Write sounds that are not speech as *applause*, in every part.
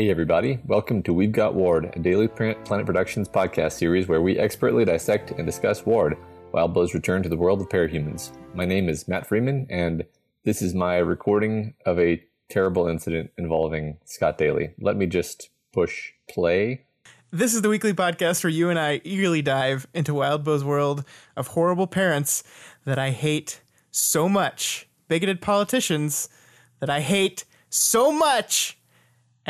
Hey, everybody. Welcome to We've Got Ward, a daily Planet Productions podcast series where we expertly dissect and discuss Ward, Wildbow's return to the world of parahumans. My name is Matt Freeman, and this is my recording of a terrible incident involving Scott Daly. Let me just push play. This is the weekly podcast where you and I eagerly dive into Wildbow's world of horrible parents that I hate so much, bigoted politicians that I hate so much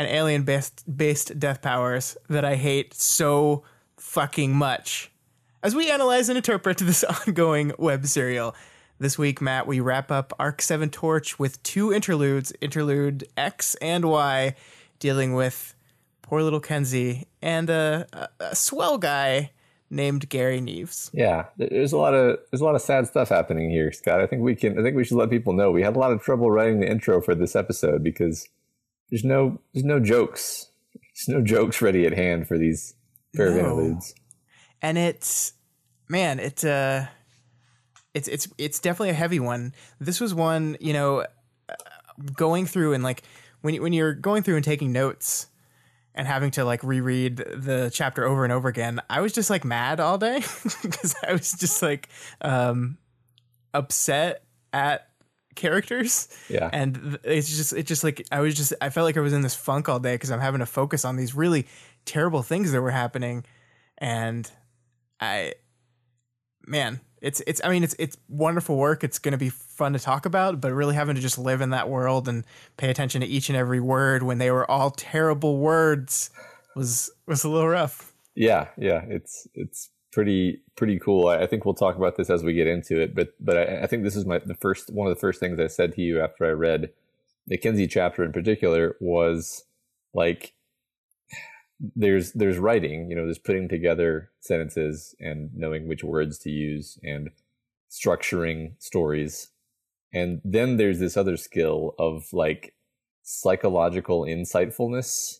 and alien based based death powers that I hate so fucking much. As we analyze and interpret *laughs* this ongoing web serial, this week, Matt, we wrap up Arc 7 Torch with two interludes, interlude X and Y, dealing with poor little Kenzie and a, a, a swell guy named Gary Neves. Yeah, there's a lot of there's a lot of sad stuff happening here, Scott. I think we can I think we should let people know we had a lot of trouble writing the intro for this episode because there's no there's no jokes. There's no jokes ready at hand for these pair of interludes. And it's man, it's uh it's it's it's definitely a heavy one. This was one, you know, going through and like when you, when you're going through and taking notes and having to like reread the chapter over and over again, I was just like mad all day *laughs* because I was just like um upset at characters. Yeah. And it's just it just like I was just I felt like I was in this funk all day because I'm having to focus on these really terrible things that were happening, and I, man, it's it's I mean it's it's wonderful work. It's going to be fun to talk about, but really having to just live in that world and pay attention to each and every word when they were all terrible words was was a little rough. Yeah, yeah, it's it's pretty pretty cool. I, I, think we'll talk about this as we get into it, but but I, I, think this is my the first one of the first things I said to you after I read the Kenzie chapter in particular was like there's there's writing, you know, there's putting together sentences and knowing which words to use and structuring stories. And then there's this other skill of like psychological insightfulness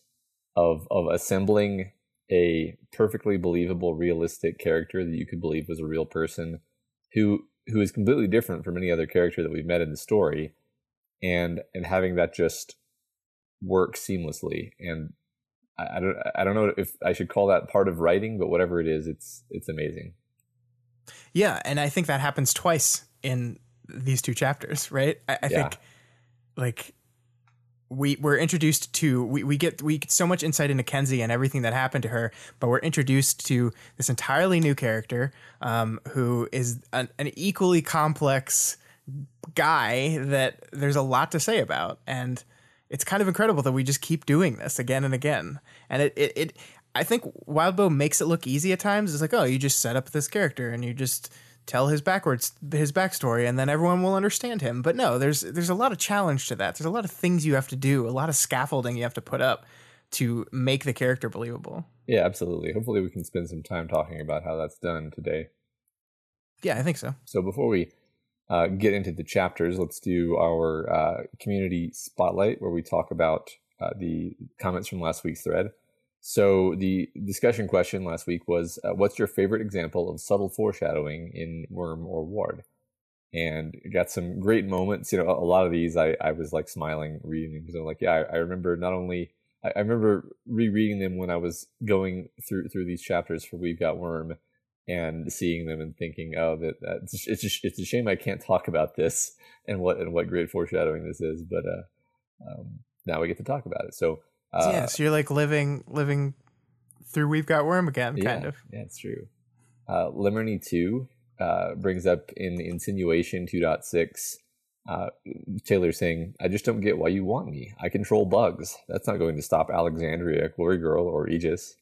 of of assembling a perfectly believable, realistic character that you could believe was a real person who who is completely different from any other character that we've met in the story. And and having that just work seamlessly. And I, I don't I don't know if I should call that part of writing but whatever it is it's it's amazing. Yeah and I think that happens twice in these two chapters right? I, I yeah. think like we we're introduced to we, we get we get so much insight into Kenzie and everything that happened to her, but we're introduced to this entirely new character um, who is an, an, equally complex guy that there's a lot to say about, and it's kind of incredible that we just keep doing this again and again, and it it, it I think Wildbow makes it look easy at times. It's like oh, you just set up this character and you just tell his backwards his backstory and then everyone will understand him. But no there's there's a lot of challenge to that. There's a lot of things you have to do a lot of scaffolding you have to put up to make the character believable. Yeah absolutely. Hopefully we can spend some time talking about how that's done today. Yeah i think so. So before we uh, get into the chapters let's do our uh, community spotlight where we talk about uh, the comments from last week's thread so the discussion question last week was, uh, "What's your favorite example of subtle foreshadowing in Worm or Ward?" And got some great moments. You know, a, lot of these I, I was like smiling reading because I'm like, yeah, I, I remember not only I, I, remember rereading them when I was going through through these chapters for We've Got Worm and seeing them and thinking, oh, that that's it's just, it's a shame I can't talk about this and what and what great foreshadowing this is, but uh, um, now we get to talk about it. So uh, yeah, so you're like living living through We've Got Worm again, kind yeah, of. Yeah, it's true. Uh, Limerny 2 uh, brings up in Insinuation 2.6 uh, Taylor saying, I just don't get why you want me. I control bugs. That's not going to stop Alexandria, Glory Girl, or Aegis.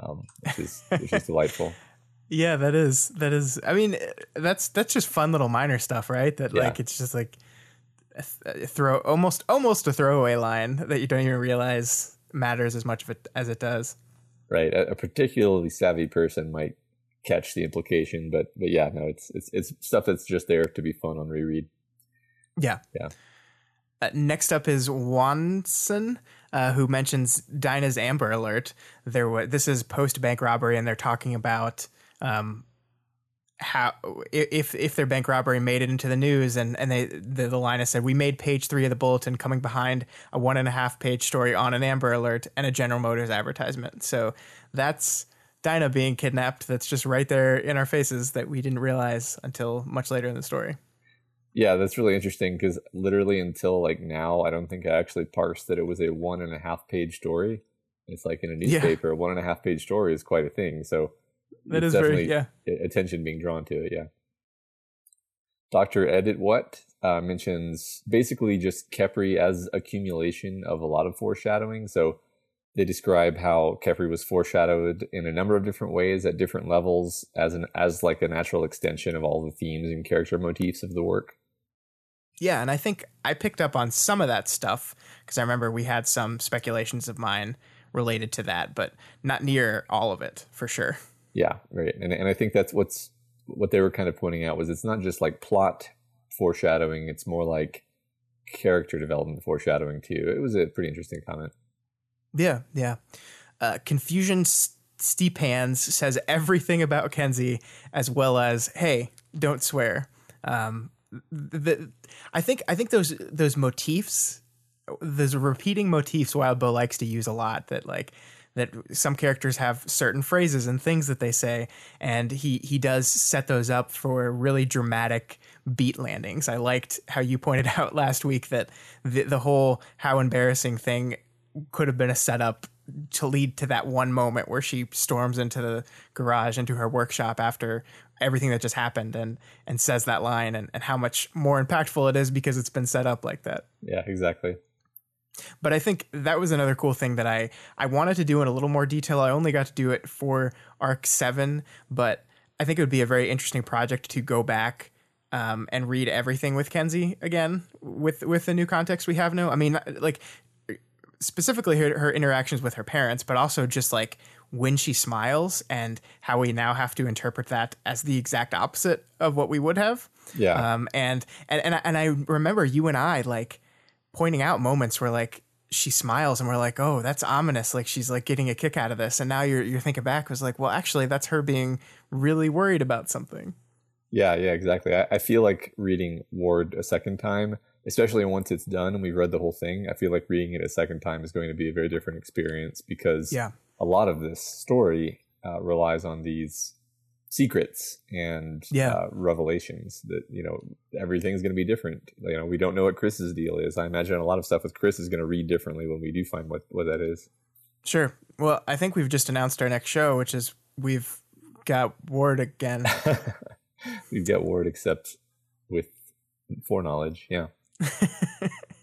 Um, which is, which is *laughs* delightful. Yeah, that is that is. I mean, that's that's just fun little minor stuff, right? That yeah. like it's just like throw almost almost a throwaway line that you don't even realize matters as much it as it does. Right, a, a particularly savvy person might catch the implication, but but yeah, no, it's it's it's stuff that's just there to be fun on reread. Yeah, yeah. Uh, next up is Wanson, uh, who mentions Dinah's Amber Alert. There, was this is post bank robbery, and they're talking about um, how if if their bank robbery made it into the news and and they the, the line has said we made page three of the bulletin coming behind a one and a half page story on an Amber Alert and a General Motors advertisement. So that's Dinah being kidnapped. That's just right there in our faces that we didn't realize until much later in the story. Yeah, that's really interesting because literally until like now, I don't think I actually parsed that it was a one and a half page story. It's like in a newspaper, yeah. one and a half page story is quite a thing. So that is very yeah attention being drawn to it. Yeah. Dr. Edit What uh, mentions basically just Khepri as accumulation of a lot of foreshadowing. So they describe how Khepri was foreshadowed in a number of different ways at different levels as an as like a natural extension of all the themes and character motifs of the work. Yeah, and I think I picked up on some of that stuff because I remember we had some speculations of mine related to that, but not near all of it for sure. Yeah, right. And and I think that's what's what they were kind of pointing out was it's not just like plot foreshadowing, it's more like character development foreshadowing too. It was a pretty interesting comment. Yeah, yeah. Uh, Confusion Steep Hands says everything about Kenzie, as well as "Hey, don't swear." Um, the, I think I think those those motifs, those repeating motifs, Wildbow likes to use a lot. That like that some characters have certain phrases and things that they say, and he he does set those up for really dramatic beat landings. I liked how you pointed *laughs* out last week that the the whole how embarrassing thing could have been a setup to lead to that one moment where she storms into the garage into her workshop after everything that just happened and and says that line and, and how much more impactful it is because it's been set up like that yeah exactly but i think that was another cool thing that i i wanted to do in a little more detail i only got to do it for arc 7 but i think it would be a very interesting project to go back um, and read everything with Kenzie again with with the new context we have now. I mean, like specifically her, her interactions with her parents, but also just like when she smiles and how we now have to interpret that as the exact opposite of what we would have. Yeah. Um, and, and, and, and I remember you and I like pointing out moments where like she smiles and we're like, oh, that's ominous. Like she's like getting a kick out of this. And now you're, you're thinking back was like, well, actually that's her being really worried about something. Yeah, yeah, exactly. I, I feel like reading Ward a second time especially once it's done and we've read the whole thing, I feel like reading it a second time is going to be a very different experience because yeah. a lot of this story uh, relies on these secrets and yeah. uh, revelations that you know everything's going to be different. You know we don't know what chris's deal is. I imagine a lot of stuff with chris is going to read differently when we do find what what that is. Sure. Well i think we've just announced our next show which is we've got ward again. *laughs* We've got ward except with foreknowledge yeah. *laughs*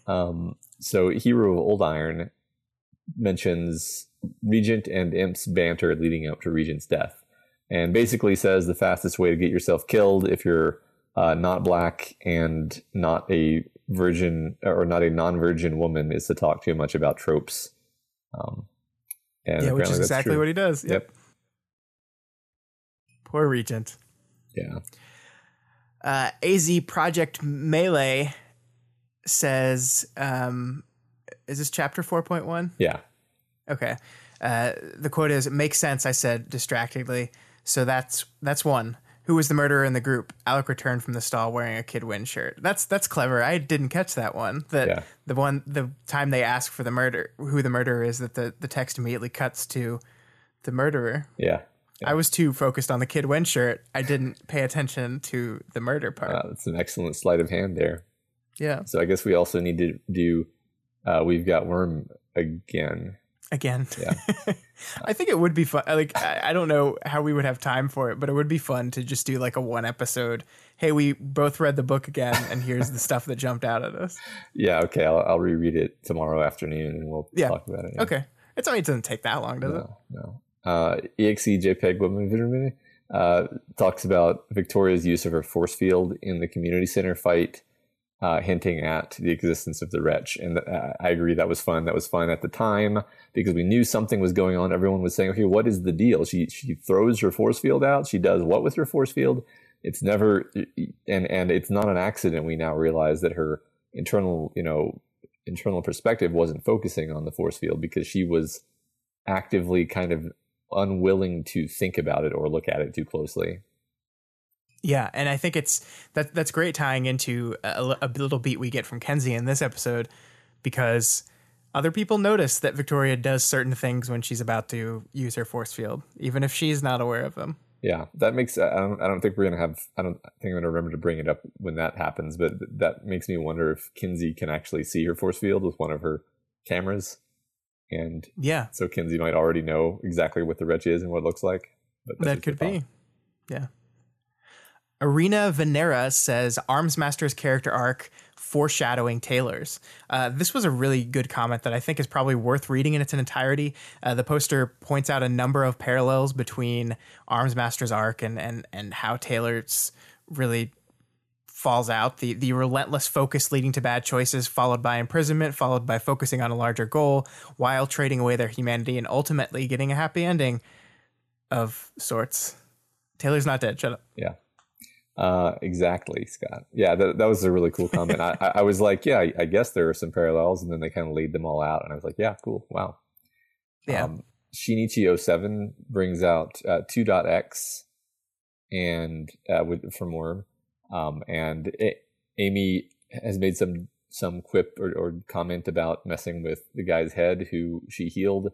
Um, so Hero of Old Iron mentions Regent and Imp's banter leading up to Regent's death, and basically says the fastest way to get yourself killed if you're uh, not black and not a virgin or not a non-virgin woman is to talk too much about tropes. Um, and yeah, which is exactly what he does. Yep. yep. Poor Regent. Yeah. Uh, AZ Project Melee says, um, is this chapter 4.1? Yeah. Okay. Uh, the quote is, it "Makes sense," I said distractedly. So that's that's one. Who was the murderer in the group? Alec returned from the stall wearing a Kid Win shirt. That's that's clever. I didn't catch that one. That yeah. the one the time they ask for the murder, who the murderer is, that the the text immediately cuts to the murderer. Yeah. yeah. I was too focused on the Kid Win shirt. I didn't pay attention to the murder part. Uh, that's an excellent sleight of hand there. Yeah. So I guess we also need to do. Uh, we've got worm again. Again. Yeah. *laughs* I think it would be fun. Like I, don't know how we would have time for it, but it would be fun to just do like a one episode. Hey, we both read the book again, and here's the stuff that jumped out at us. *laughs* Yeah. Okay. I'll, I'll reread it tomorrow afternoon, and we'll yeah. talk about it. Yeah. Okay. It's only it doesn't take that long, does no, it? No. Uh, exe JPEG Women uh, talks about Victoria's use of her force field in the community center fight uh, hinting at the existence of the wretch. And uh, I agree that was fun. That was fun at the time because we knew something was going on. Everyone was saying, okay, what is the deal? She, she throws her force field out. She does what with her force field? It's never, and, and it's not an accident. We now realize that her internal, you know, internal perspective wasn't focusing on the force field because she was actively kind of unwilling to think about it or look at it too closely. Yeah, and I think it's that that's great tying into a, a little beat we get from Kenzie in this episode because other people notice that Victoria does certain things when she's about to use her force field, even if she's not aware of them. Yeah, that makes. I don't. I don't think we're gonna have. I don't think I'm gonna remember to bring it up when that happens. But that makes me wonder if Kenzie can actually see her force field with one of her cameras, and yeah, so Kenzie might already know exactly what the wretch is and what it looks like. But that could be. Yeah. Arena Venera says Armsmaster's character arc foreshadowing Taylor's. Uh, this was a really good comment that I think is probably worth reading in its entirety. Uh, the poster points out a number of parallels between Armsmaster's arc and and and how Taylor's really falls out. The the relentless focus leading to bad choices, followed by imprisonment, followed by focusing on a larger goal, while trading away their humanity and ultimately getting a happy ending of sorts. Taylor's not dead. Shut up. Yeah. Uh, exactly, Scott. Yeah, that, that was a really cool comment. I, I, was like, yeah, I, I, guess there are some parallels, and then they kind of laid them all out, and I was like, yeah, cool, wow. Yeah. Um, Shinichi07 brings out uh, 2.x and uh, with from Worm, um, and it, Amy has made some some quip or, or, comment about messing with the guy's head who she healed,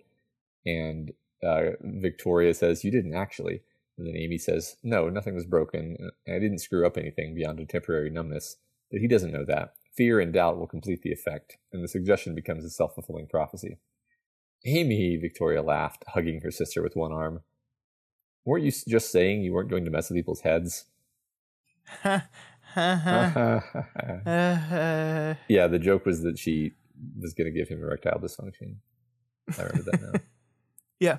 and uh, Victoria says you didn't actually. And then Amy says, No, nothing was broken, I didn't screw up anything beyond a temporary numbness. But he doesn't know that. Fear and doubt will complete the effect, and the suggestion becomes a self fulfilling prophecy. Amy, Victoria laughed, hugging her sister with one arm. Weren't you just saying you weren't going to mess with people's heads? *laughs* yeah, the joke was that she was going to give him erectile dysfunction. I remember that now. *laughs* yeah.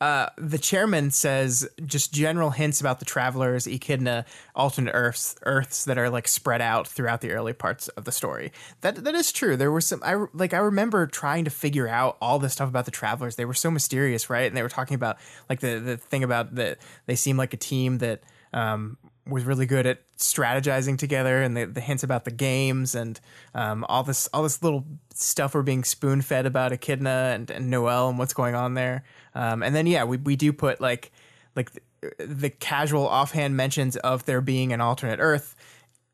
Uh, the chairman says just general hints about the travelers, Echidna, alternate Earths, Earths that are like spread out throughout the early parts of the story. That that is true. There was some. I like. I remember trying to figure out all this stuff about the travelers. They were so mysterious, right? And they were talking about like the the thing about that they seem like a team that um, was really good at strategizing together and the, the hints about the games and um, all this all this little stuff we're being spoon fed about Echidna and, and Noel and what's going on there. Um, and then yeah, we we do put like like the, the casual offhand mentions of there being an alternate Earth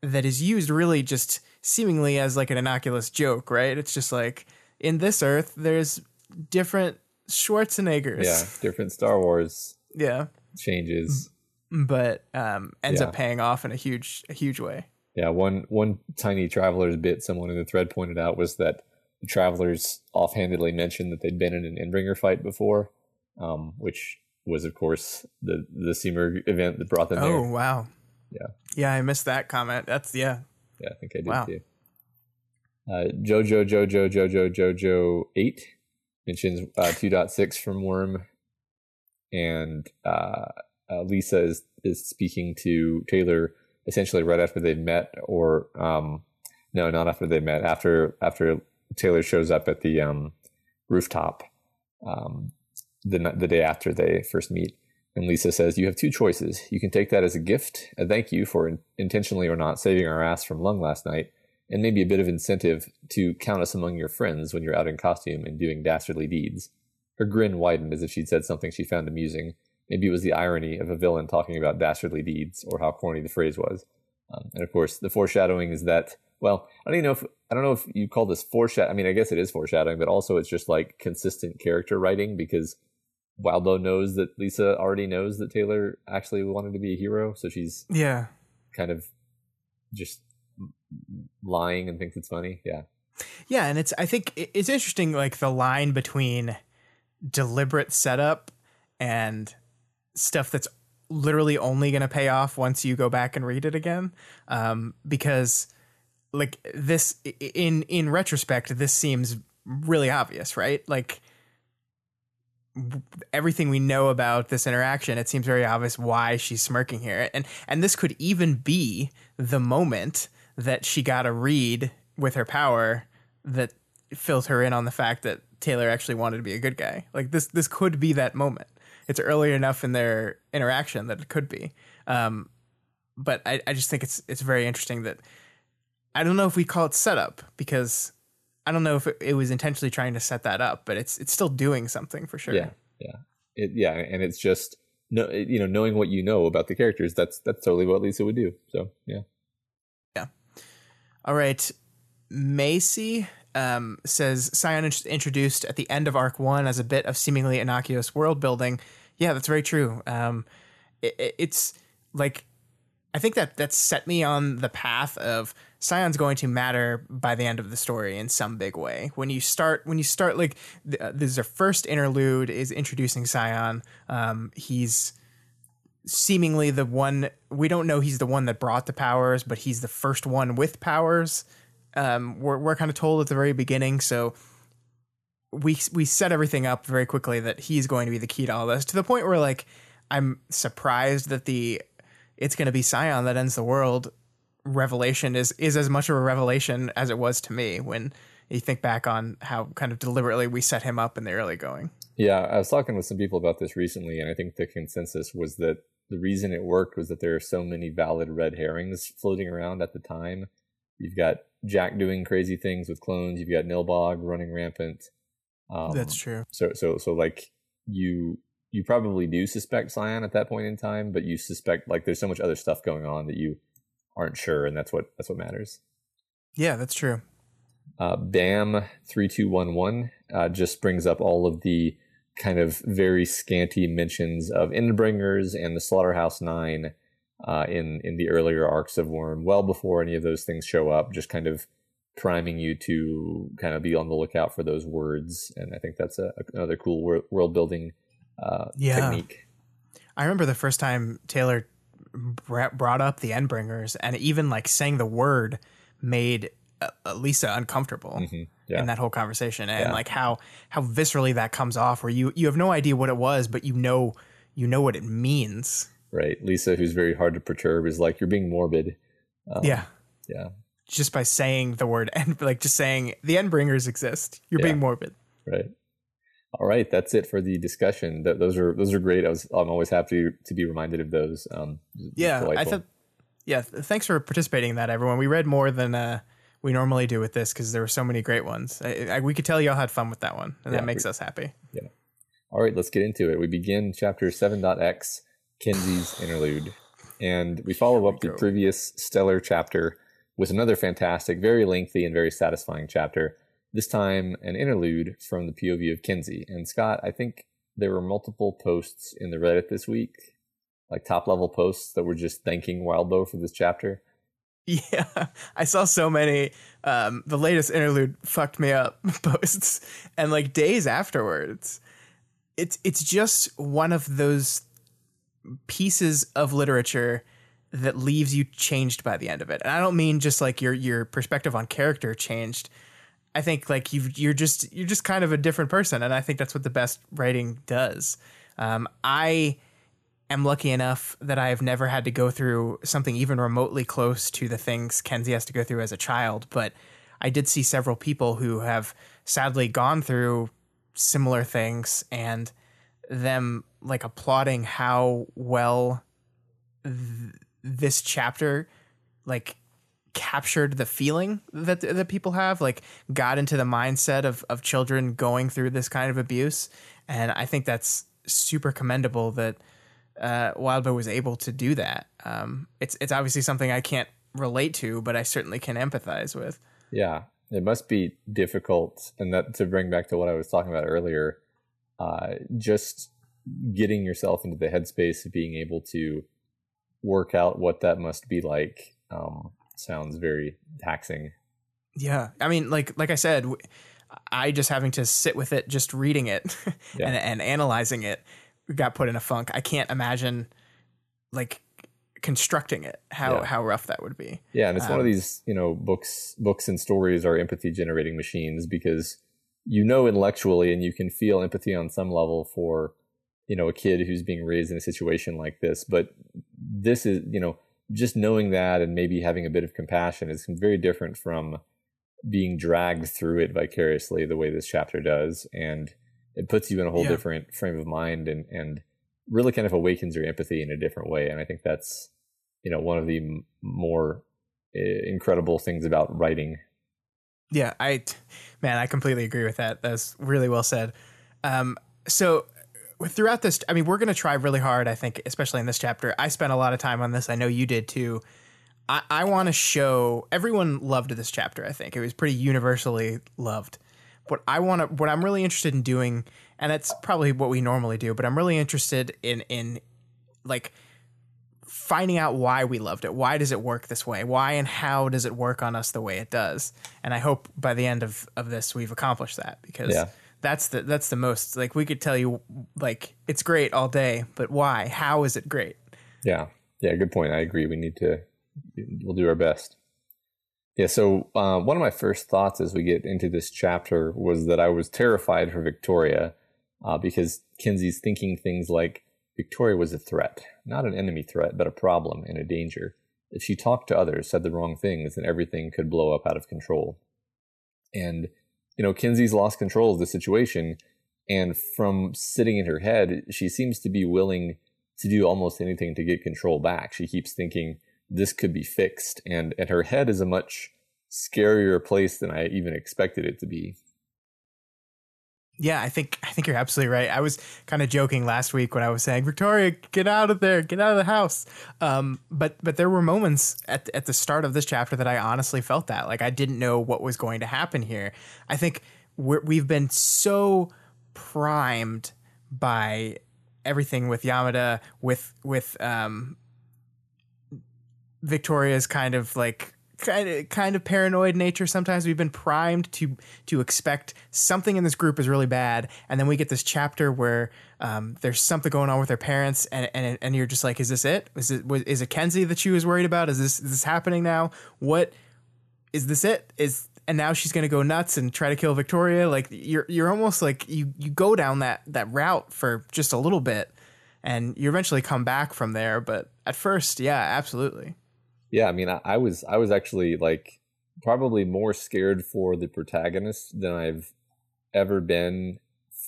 that is used really just seemingly as like an innocuous joke, right? It's just like in this Earth there's different Schwarzeneggers. Yeah, different Star Wars. *laughs* Yeah. Changes but um, ends yeah. up paying off in a huge a huge way. Yeah, one one tiny traveler's bit someone in the thread pointed out was that the travelers offhandedly mentioned that they'd been in an Endbringer fight before, um, which was of course the the Simurgh event that brought them oh, there. Oh wow! Yeah, yeah, I missed that comment. That's yeah. Yeah, I think I did wow. too. Uh, Jojo Jojo Jojo Jojo eight mentions uh, two point six from Worm, and uh, uh, Lisa is is speaking to Taylor essentially right after they met, or um, no, not after they met. After after Taylor shows up at the um, rooftop um, the the day after they first meet, and Lisa says, "You have two choices. You can take that as a gift, a thank you for in- intentionally or not saving our ass from lung last night." And maybe a bit of incentive to count us among your friends when you're out in costume and doing dastardly deeds. Her grin widened as if she'd said something she found amusing, Maybe it was the irony of a villain talking about dastardly deeds or how corny the phrase was. Um, and of course, the foreshadowing is that, well, I don't even know if, I don't know if you call this foreshadowing. I mean, I guess it is foreshadowing, but also it's just like consistent character writing because Wildbow knows that Lisa already knows that Taylor actually wanted to be a hero. So she's yeah, kind of just lying and thinks it's funny. Yeah. Yeah. And it's, I think it's interesting, like the line between deliberate setup and stuff that's literally only going to pay off once you go back and read it again um, because like this in in retrospect this seems really obvious right? Like everything we know about this interaction it seems very obvious why she's smirking here. And and this could even be the moment that she got a read with her power that fills her in on the fact that Taylor actually wanted to be a good guy. Like this this could be that moment it's early enough in their interaction that it could be. Um, but I, I just think it's it's very interesting that I don't know if we call it setup because I don't know if it, it, was intentionally trying to set that up, but it's it's still doing something for sure. Yeah, yeah, it, yeah, and it's just no, you know, knowing what you know about the characters, that's that's totally what Lisa would do. So yeah, yeah. All right, Macy um, says Scion introduced at the end of Arc One as a bit of seemingly innocuous world building. Yeah, that's very true. Um, it, it's like I think that that set me on the path of Scion's going to matter by the end of the story in some big way. When you start, when you start, like uh, this is our first interlude is introducing Scion. Um, he's seemingly the one we don't know he's the one that brought the powers, but he's the first one with powers. Um, we're we're kind of told at the very beginning, so we we set everything up very quickly that he's going to be the key to all this to the point where like I'm surprised that the it's going to be Scion that ends the world revelation is is as much of a revelation as it was to me when you think back on how kind of deliberately we set him up in the early going. Yeah, I was talking with some people about this recently, and I think the consensus was that the reason it worked was that there are so many valid red herrings floating around at the time. You've got Jack doing crazy things with clones. You've got Nilbog running rampant. Um, That's true. So, so, so, like you you probably do suspect Scion at that point in time, but you suspect like there's so much other stuff going on that you aren't sure, and that's what that's what matters. Yeah, that's true. Uh, Bam three two one one uh, just brings up all of the kind of very scanty mentions of Endbringers and the Slaughterhouse Nine uh, in in the earlier arcs of Worm, well before any of those things show up. Just kind of priming you to kind of be on the lookout for those words, and I think that's a, another cool world building uh, yeah. technique. I remember the first time Taylor brought up the Endbringers, and even like saying the word made uh, Lisa uncomfortable mm-hmm. yeah. in that whole conversation, and yeah. like how how viscerally that comes off, where you you have no idea what it was, but you know you know what it means. Right, Lisa, who's very hard to perturb, is like you're being morbid. Um, yeah, yeah. Just by saying the word *laughs* and like just saying the Endbringers exist, you're yeah. being morbid. Right. All right, that's it for the discussion. That those are those are great. I was I'm always happy to be reminded of those. Um, yeah, delightful. I thought. Yeah, thanks for participating in that, everyone. We read more than uh, we normally do with this because there were so many great ones. I, I, we could tell y'all had fun with that one, and yeah, that makes we, us happy. Yeah. All right, let's get into it. We begin chapter 7.x, Kenzie's Interlude. And we follow up we the previous stellar chapter with another fantastic, very lengthy, and very satisfying chapter this time, an interlude from the POV of Kenzie. And Scott, I think there were multiple posts in the Reddit this week, like top level posts that were just thanking Wildbow for this chapter. *laughs* Yeah, I saw so many. Um, the latest interlude fucked me up *laughs* posts, and like days afterwards, it's it's just one of those pieces of literature that leaves you changed by the end of it. And I don't mean just like your your perspective on character changed, I think like you you're just you're just kind of a different person, and I think that's what the best writing does. Um, I am lucky enough that I have never had to go through something even remotely close to the things Kenzie has to go through as a child, but I did see several people who have sadly gone through similar things and them like applauding how well th- this chapter like captured the feeling that that people have like got into the mindset of of children going through this kind of abuse. And i think that's super commendable that uh wildbow was able to do that. Um it's it's obviously something i can't relate to but i certainly can empathize with. Yeah. It must be difficult and that to bring back to what i was talking about earlier uh just getting yourself into the headspace of being able to work out what that must be like um sounds very taxing. Yeah, I mean, like like I said, I just having to sit with it, just reading it *laughs* yeah. and, and analyzing it, got put in a funk. I can't imagine like constructing it how yeah. how rough that would be. Yeah, and it's um, one of um, these you know books books and stories are empathy generating machines because you know intellectually and you can feel empathy on some level for you know a kid who's being raised in a situation like this, but this is you know just knowing that and maybe having a bit of compassion is very different from being dragged through it vicariously the way this chapter does and it puts you in a whole yeah. different frame of mind and and really kind of awakens your empathy in a different way and i think that's you know one of the m- more uh, incredible things about writing. Yeah i man i completely agree with that. That's really well said. Um so throughout this, I mean, we're going to try really hard. I think, especially in this chapter. I spent a lot of time on this. I know you did too. I, I want to show everyone loved this chapter. I think it was pretty universally loved. What I want to, what I'm really interested in doing, and it's probably what we normally do, but I'm really interested in in like finding out why we loved it. Why does it work this way? Why and how does it work on us the way it does? And I hope by the end of, of this we've accomplished that because yeah. That's the that's the most like we could tell you like it's great all day, but why? How is it great? Yeah. Yeah, good point. I agree. We need to we'll do our best. Yeah, so uh, one of my first thoughts as we get into this chapter was that I was terrified for Victoria uh, because Kenzie's thinking things like, Victoria was a threat, not an enemy threat, but a problem and a danger. If she talked to others, said the wrong things, then everything could blow up out of control. And, you know, Kenzie's lost control of the situation. And from sitting in her head, she seems to be willing to do almost anything to get control back. She keeps thinking this could be fixed. And, and her head is a much scarier place than I even expected it to be. Yeah, I think I think you're absolutely right. I was kind of joking last week when I was saying, "Victoria, get out of there, get out of the house." Um, but but there were moments at at the start of this chapter that I honestly felt that like I didn't know what was going to happen here. I think we have been so primed by everything with Yamada, with with um, Victoria's kind of like kind of kind of paranoid nature sometimes. We've been primed to to expect something in this group is really bad. And then we get this chapter where um, there's something going on with their parents and, and and you're just like is this it? Is it was, is it Kenzie that she was worried about? Is this is this happening now? What is this it? Is and now she's going to go nuts and try to kill Victoria? Like you're you're almost like you you go down that that route for just a little bit and you eventually come back from there. But at first yeah absolutely yeah, I mean, I, I was I was actually like probably more scared for the protagonist than I've ever been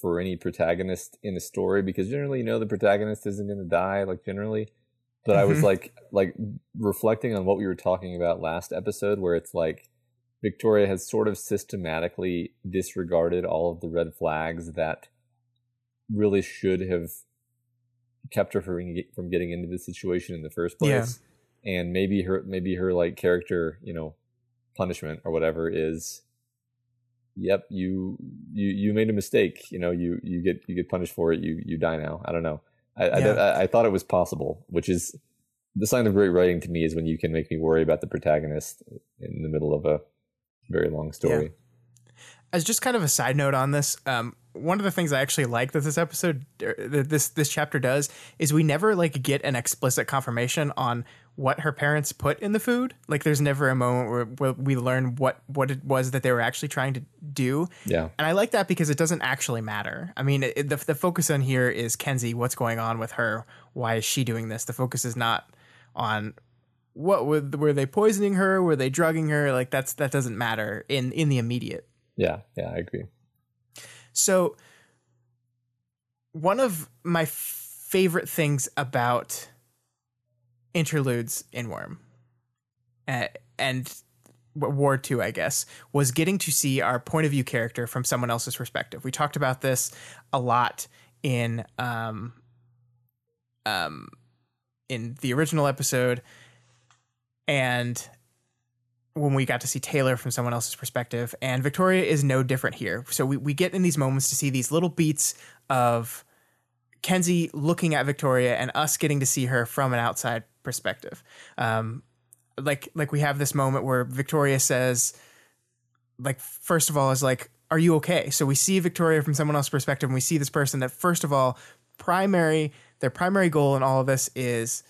for any protagonist in a story because generally you know the protagonist isn't going to die like generally. But i was *laughs* like like reflecting on what we were talking about last episode where it's like victoria has sort of systematically disregarded all of the red flags that really should have kept her from, from getting into the situation in the first place. yeah and maybe her maybe her like character you know punishment or whatever is yep you you you made a mistake you know you you get you get punished for it you you die now i don't know i yeah. I, I, thought it was possible which is the sign of great writing to me is when you can make me worry about the protagonist in the middle of a very long story yeah. as just kind of a side note on this um, one of the things I actually like that this episode, er, this this chapter does, is we never like get an explicit confirmation on what her parents put in the food. Like there's never a moment where, we learn what what it was that they were actually trying to do. Yeah. And I like that because it doesn't actually matter. I mean, it, the the focus on here is Kenzie, what's going on with her? Why is she doing this? The focus is not on what were, were they poisoning her? Were they drugging her? Like that's that doesn't matter in in the immediate. Yeah, yeah, I agree. So one of my favorite things about interludes in Worm, uh, and Ward too, I guess, was getting to see our point of view character from someone else's perspective. We talked about this a lot in um, um, in the original episode, and when we got to see Taylor from someone else's perspective, and Victoria is no different here. So we, we get in these moments to see these little beats of Kenzie looking at Victoria and us getting to see her from an outside perspective. Um, like like we have this moment where Victoria says, like first of all is like, "Are you okay?" So we see Victoria from someone else's perspective, and we see this person that first of all, primary their primary goal in all of this is,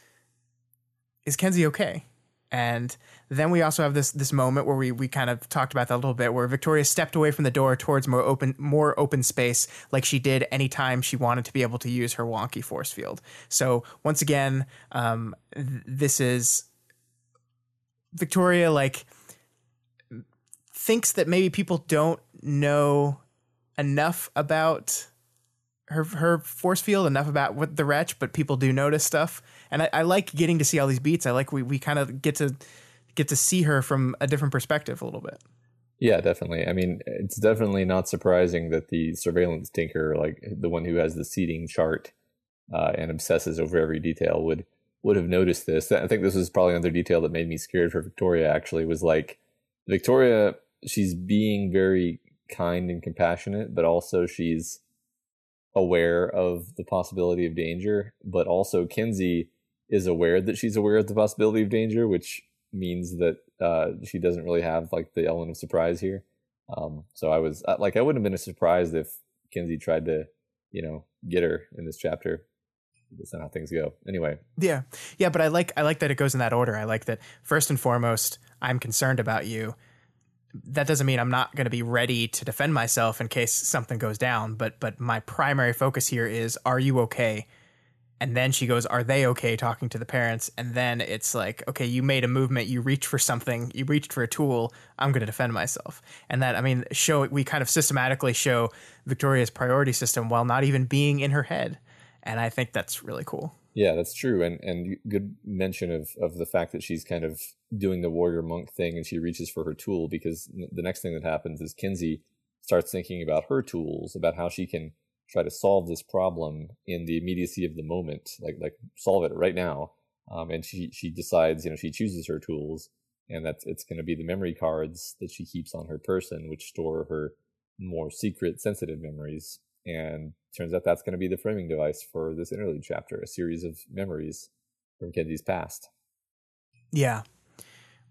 is Kenzie okay? And then we also have this this moment where we we kind of talked about that a little bit, where Victoria stepped away from the door towards more open more open space, like she did anytime she wanted to be able to use her wonky force field. So once again, um, th- this is Victoria like thinks that maybe people don't know enough about her her force field enough about what the wretch, but people do notice stuff. And I, I like getting to see all these beats. I like we we kind of get to get to see her from a different perspective a little bit. Yeah, definitely. I mean, it's definitely not surprising that the surveillance tinker, like the one who has the seating chart uh, and obsesses over every detail, would would have noticed this. I think this was probably another detail that made me scared for Victoria. Actually, was like Victoria. She's being very kind and compassionate, but also she's aware of the possibility of danger. But also, Kenzie is aware that she's aware of the possibility of danger, which means that uh, she doesn't really have like the element of surprise here. Um, so I was uh, like, I wouldn't have been surprised if Kenzie tried to, you know, get her in this chapter. That's not how things go. Anyway. Yeah, yeah, but I like I like that it goes in that order. I like that first and foremost, I'm concerned about you. That doesn't mean I'm not going to be ready to defend myself in case something goes down. But but my primary focus here is, are you okay? And then she goes are they okay talking to the parents? And then it's like okay you made a movement. You reached for something. You reached for a tool. I'm going to defend myself. And that i mean show we kind of systematically show victoria's priority system while not even being in her head. And i think that's really cool. Yeah that's true. And and good mention of of the fact that she's kind of doing the warrior monk thing and she reaches for her tool because the next thing that happens is kenzie starts thinking about her tools about how she can try to solve this problem in the immediacy of the moment, like like solve it right now. Um, and she she decides, you know, she chooses her tools, and that's it's going to be the memory cards that she keeps on her person, which store her more secret, sensitive memories. And turns out that's going to be the framing device for this interlude chapter, a series of memories from Kenzie's past. Yeah.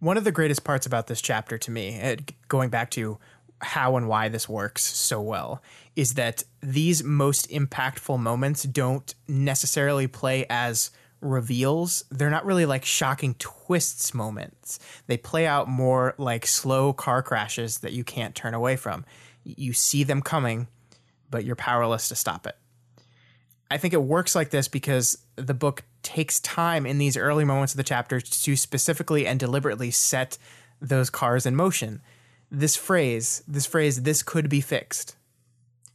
One of the greatest parts about this chapter to me, going back to how and why this works so well is that these most impactful moments don't necessarily play as reveals. They're not really like shocking twists moments. They play out more like slow car crashes that you can't turn away from. You see them coming, but you're powerless to stop it. I think it works like this because the book takes time in these early moments of the chapter to specifically and deliberately set those cars in motion this phrase, this phrase, this could be fixed,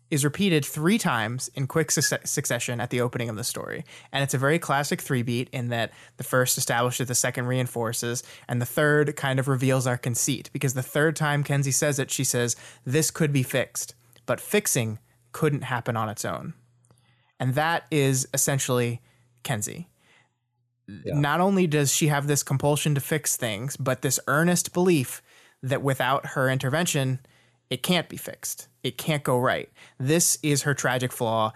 is repeated three times in quick su- succession at the opening of the story. And it's a very classic three beat in that the first establishes, the second reinforces, and the third kind of reveals our conceit. Because the third time Kenzie says it, she says, This could be fixed, but fixing couldn't happen on its own. And that is essentially Kenzie. Yeah. Not only does she have this compulsion to fix things, but this earnest belief that without her intervention, it can't be fixed. It can't go right. This is her tragic flaw.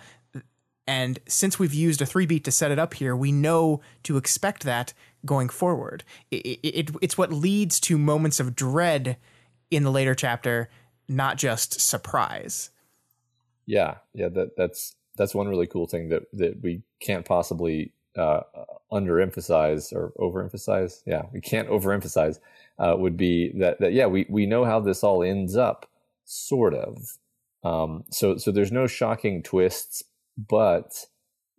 And since we've used a three beat to set it up here, we know to expect that going forward. It, it, it's what leads to moments of dread in the later chapter, not just surprise. Yeah, yeah, that that's that's one really cool thing that that we can't possibly uh, underemphasize or overemphasize. Yeah, we can't overemphasize uh, would be that that yeah we we know how this all ends up sort of um, so so there's no shocking twists but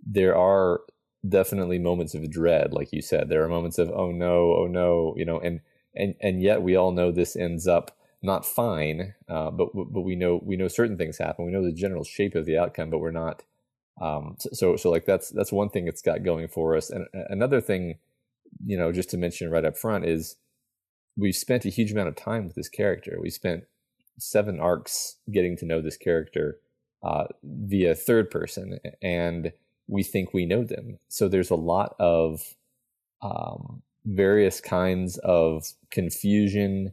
there are definitely moments of dread like you said there are moments of oh no oh no you know and and and yet we all know this ends up not fine uh, but but we know we know certain things happen we know the general shape of the outcome but we're not um, so so like that's that's one thing it's got going for us and another thing you know just to mention right up front is we've spent a huge amount of time with this character. We spent seven arcs getting to know this character uh, via third person, and we think we know them. So there's a lot of um, various kinds of confusion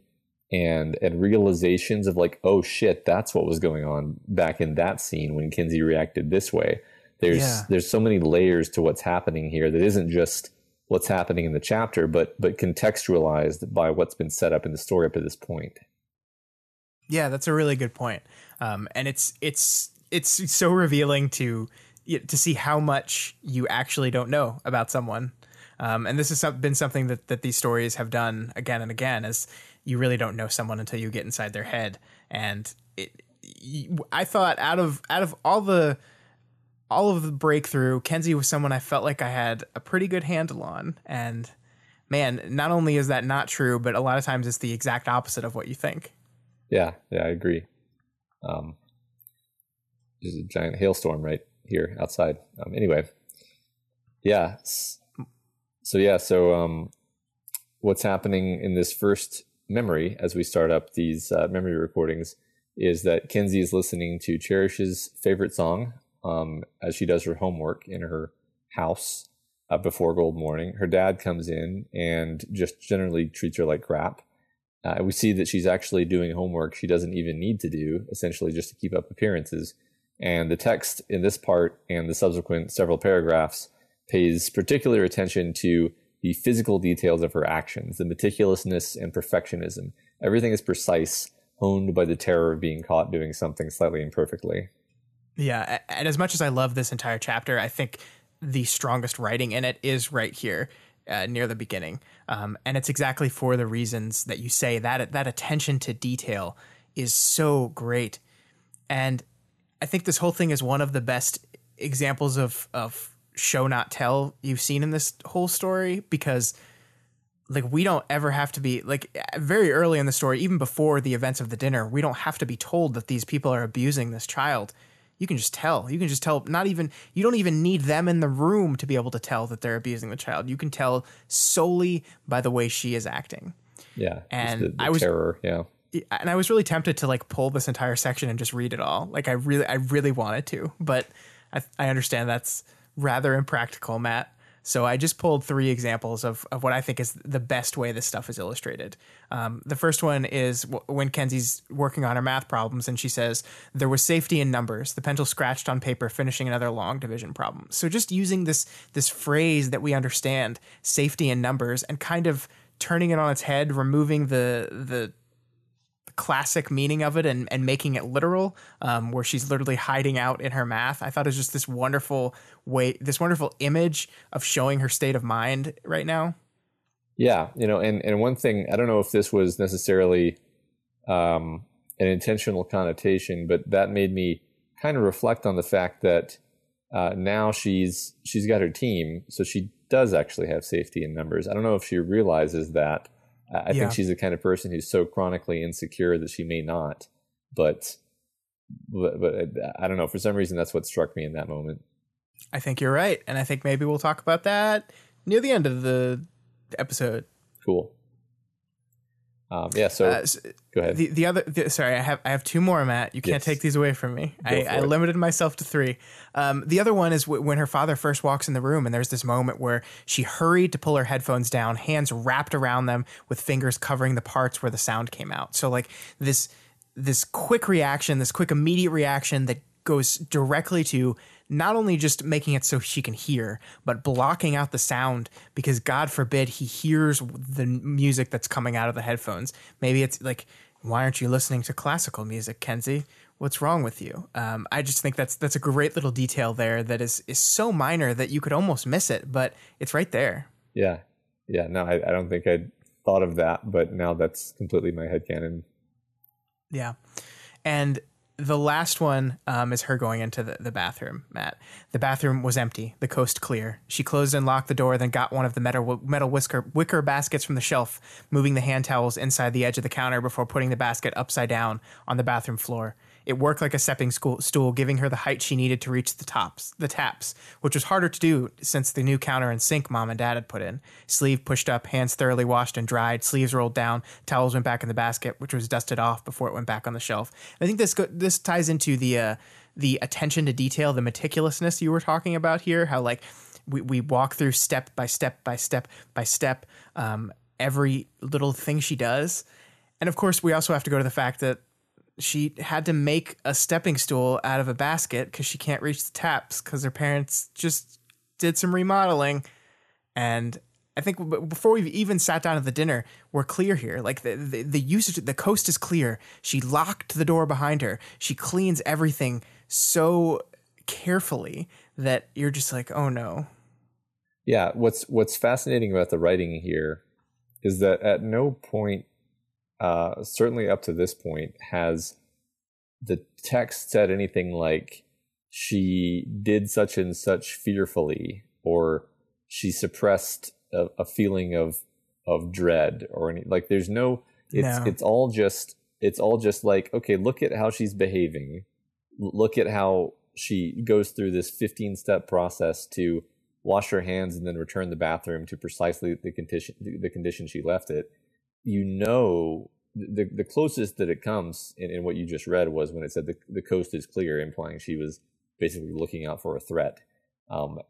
and and realizations of like, oh shit, that's what was going on back in that scene when Kenzie reacted this way. There's yeah. there's so many layers to what's happening here that isn't just what's happening in the chapter, but but contextualized by what's been set up in the story up to this point. Yeah, that's a really good point. Um, and it's it's it's so revealing to to see how much you actually don't know about someone. Um, and this has been something that, that these stories have done again and again is you really don't know someone until you get inside their head. And it, I thought out of out of all the all of the breakthrough, Kenzie was someone I felt like I had a pretty good handle on. And man, not only is that not true, but a lot of times it's the exact opposite of what you think. Yeah, yeah, I agree. Um, there's a giant hailstorm right here outside. Um, anyway, yeah. So yeah, so um, what's happening in this first memory as we start up these uh, memory recordings is that Kenzie is listening to Cherish's favorite song um, as she does her homework in her house uh, before Gold Morning. Her dad comes in and just generally treats her like crap. Uh, we see that she's actually doing homework she doesn't even need to do, essentially just to keep up appearances. And the text in this part and the subsequent several paragraphs pays particular attention to the physical details of her actions, the meticulousness and perfectionism. Everything is precise, honed by the terror of being caught doing something slightly imperfectly. Yeah, and as much as I love this entire chapter, I think the strongest writing in it is right here. Uh, near the beginning, um, and it's exactly for the reasons that you say. That that attention to detail is so great, and I think this whole thing is one of the best examples of of show not tell you've seen in this whole story because like we don't ever have to be like very early in the story even before the events of the dinner we don't have to be told that these people are abusing this child you can just tell you can just tell not even you don't even need them in the room to be able to tell that they're abusing the child you can tell solely by the way she is acting yeah and the, the i was terror yeah and I was really tempted to like pull this entire section and just read it all. Like I really, I really wanted to, but I, I understand that's rather impractical, Matt. So I just pulled three examples of, of what I think is the best way this stuff is illustrated. Um, the first one is w- when Kenzie's working on her math problems and she says, There was safety in numbers. The pencil scratched on paper, finishing another long division problem. So just using this, this phrase that we understand, safety in numbers, and kind of turning it on its head, removing the, the classic meaning of it and, and making it literal, um, where she's literally hiding out in her math. I thought it was just this wonderful way, this wonderful image of showing her state of mind right now. Yeah, you know, and and one thing I don't know if this was necessarily um, an intentional connotation, but that made me kind of reflect on the fact that uh, now she's she's got her team, so she does actually have safety in numbers. I don't know if she realizes that I yeah. think she's the kind of person who's so chronically insecure that she may not, but, but, but uh, I don't know. For some reason, that's what struck me in that moment. I think you're right, and I think maybe we'll talk about that near the end of the episode. Cool. Um, yeah. So, uh, so, go ahead. The, the other, the, sorry, I have I have two more, Matt. You can't yes. take these away from me. I, I limited myself to three. Um, the other one is w- when her father first walks in the room, and there's this moment where she hurried to pull her headphones down, hands wrapped around them, with fingers covering the parts where the sound came out. So like this this quick reaction, this quick immediate reaction that goes directly to not only just making it so she can hear, but blocking out the sound because God forbid he hears the music that's coming out of the headphones. Maybe it's like, why aren't you listening to classical music, Kenzie? What's wrong with you? Um, I just think that's that's a great little detail there that is is so minor that you could almost miss it, but it's right there. Yeah, yeah. No, I, I don't think I'd thought of that, but now that's completely my head canon. Yeah, and the last one um, is her going into the, the bathroom, Matt. The bathroom was empty, the coast clear. She closed and locked the door, then got one of the metal, metal whisker, wicker baskets from the shelf, moving the hand towels inside the edge of the counter before putting the basket upside down on the bathroom floor. It worked like a stepping stool, giving her the height she needed to reach the tops, the taps, which was harder to do since the new counter and sink mom and dad had put in. Sleeve pushed up, hands thoroughly washed and dried, sleeves rolled down, towels went back in the basket, which was dusted off before it went back on the shelf. I think this go- this ties into the uh, the attention to detail, the meticulousness you were talking about here. How like we we walk through step by step by step by step um, every little thing she does. And of course, we also have to go to the fact that she had to make a stepping stool out of a basket because she can't reach the taps because her parents just did some remodeling. And I think before we've even sat down at the dinner, we're clear here. Like the, the, the usage, the coast is clear. She locked the door behind her. She cleans everything so carefully that you're just like, oh no. Yeah, what's what's fascinating about the writing here is that at no point uh, certainly up to this point, has the text said anything like she did such and such fearfully, or she suppressed a, a feeling of of dread, or any like. There's no. It's no. it's all just it's all just like okay, look at how she's behaving. Look at how she goes through this 15 step process to wash her hands and then return the bathroom to precisely the condition the condition she left it you know the the closest that it comes in, in what you just read was when it said the the coast is clear, implying she was basically looking out for a threat. Um,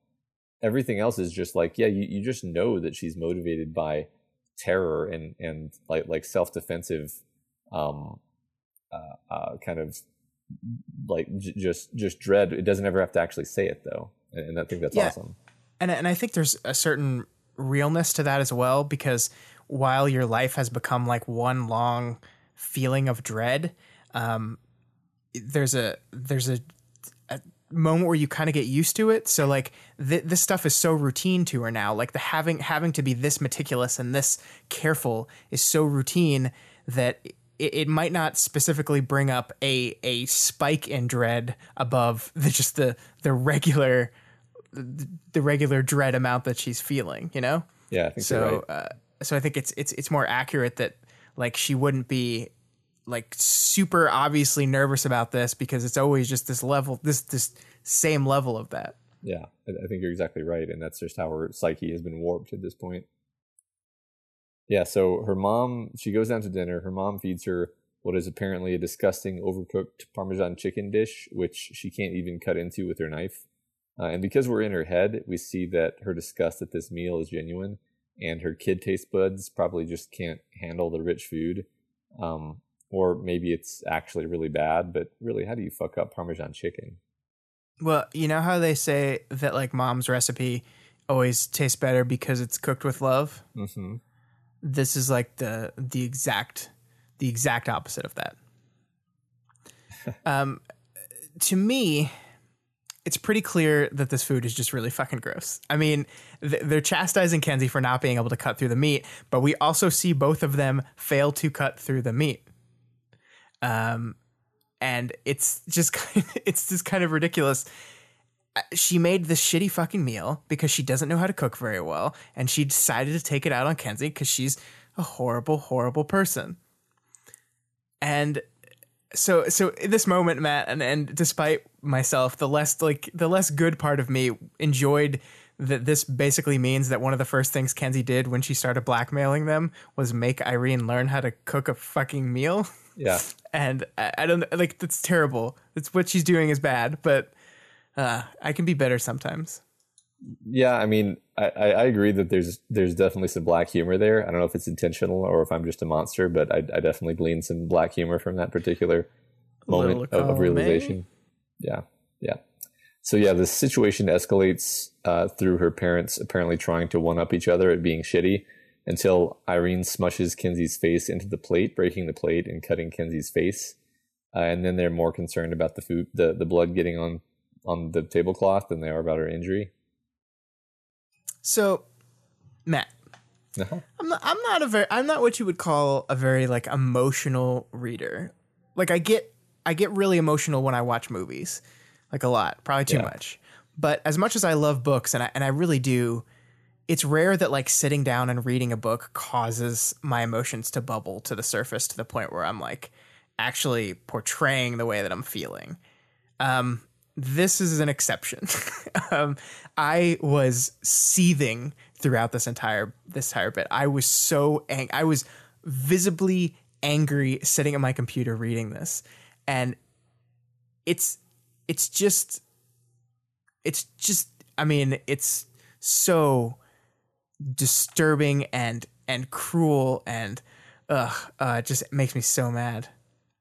everything else is just like yeah, you, you just know that she's motivated by terror and and like like self defensive, um, uh, uh, kind of like j- just just dread. It doesn't ever have to actually say it though, and, and I think that's yeah. awesome. And and I think there's a certain realness to that as well because while your life has become like one long feeling of dread, um, there's a there's a, a moment where you kind of get used to it. So like th- this stuff is so routine to her now. Like the having having to be this meticulous and this careful is so routine that it, it might not specifically bring up a a spike in dread above the just the the regular the, regular dread amount that she's feeling. You know. Yeah, I think so. Right. Uh, so I think it's it's it's more accurate that like she wouldn't be like super obviously nervous about this because it's always just this level this this same level of that. Yeah, I think you're exactly right, and that's just how her psyche has been warped at this point. Yeah, so her mom, she goes down to dinner. Her mom feeds her what is apparently a disgusting overcooked Parmesan chicken dish, which she can't even cut into with her knife. Uh, and because we're in her head, we see that her disgust at this meal is genuine and her kid taste buds probably just can't handle the rich food. Um, or maybe it's actually really bad, but really, how do you fuck up Parmesan chicken? Well, you know how they say that like mom's recipe always tastes better because it's cooked with love. Mm-hmm. This is like the the exact the exact opposite of that. *laughs* um, to me, it's pretty clear that this food is just really fucking gross. I mean, th- they're chastising Kenzie for not being able to cut through the meat, but we also see both of them fail to cut through the meat. Um, and it's just *laughs* kind—it's just kind of ridiculous. Uh, she made this shitty fucking meal because she doesn't know how to cook very well, and she decided to take it out on Kenzie because she's a horrible, horrible person. And so so in this moment matt and and despite myself the less like the less good part of me enjoyed that this basically means that one of the first things kenzie did when she started blackmailing them was make irene learn how to cook a fucking meal. Yeah. *laughs* And i, I don't like that's terrible. It's what she's doing is bad but uh i can be better sometimes. Yeah i mean I, I agree that there's there's definitely some black humor there. I don't know if it's intentional or if I'm just a monster, but I, I definitely gleaned some black humor from that particular moment of, of, realization. Yeah, yeah. So yeah, the situation escalates uh, through her parents apparently trying to one up each other at being shitty until Irene smushes Kenzie's face into the plate, breaking the plate and cutting Kenzie's face. Uh, and then they're more concerned about the food, the, the blood getting on on the tablecloth than they are about her injury. So, Matt, uh-huh. I'm not. I'm not a very. I'm not what you would call a very like emotional reader. Like I get. I get really emotional when I watch movies, like a lot, probably too yeah. much. But as much as I love books, and I and I really do, it's rare that like sitting down and reading a book causes my emotions to bubble to the surface to the point where I'm like actually portraying the way that I'm feeling. Um, this is an exception. *laughs* um, I was seething throughout this entire this entire bit. I was so ang- I was visibly angry sitting at my computer reading this, and it's it's just it's just I mean it's so disturbing and and cruel and ugh, uh, it just makes me so mad.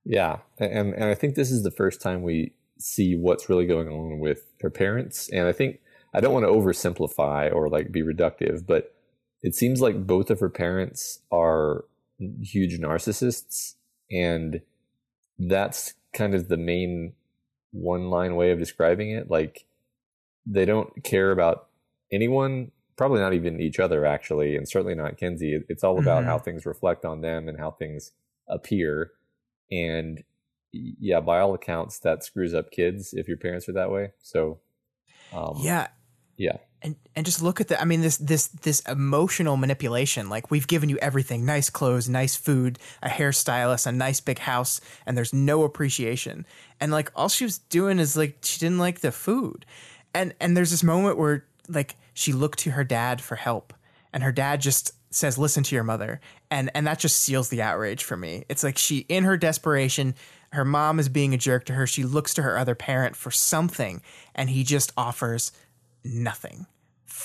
Yeah, and and I think this is the first time we see what's really going on with her parents. And I think I don't want to oversimplify or like be reductive, but it seems like both of her parents are huge narcissists. And that's kind of the main one line way of describing it. Like they don't care about anyone, probably not even each other, actually, and certainly not Kenzie. It's all about mm-hmm. how things reflect on them and how things appear. And yeah, by all accounts, that screws up kids if your parents are that way. So, um, yeah, yeah, and and just look at the. I mean, this this this emotional manipulation. Like we've given you everything: nice clothes, nice food, a hairstylist, a nice big house, and there's no appreciation. And like all she was doing is like she didn't like the food, and and there's this moment where like she looked to her dad for help, and her dad just says listen to your mother and and that just seals the outrage for me it's like she in her desperation her mom is being a jerk to her she looks to her other parent for something and he just offers nothing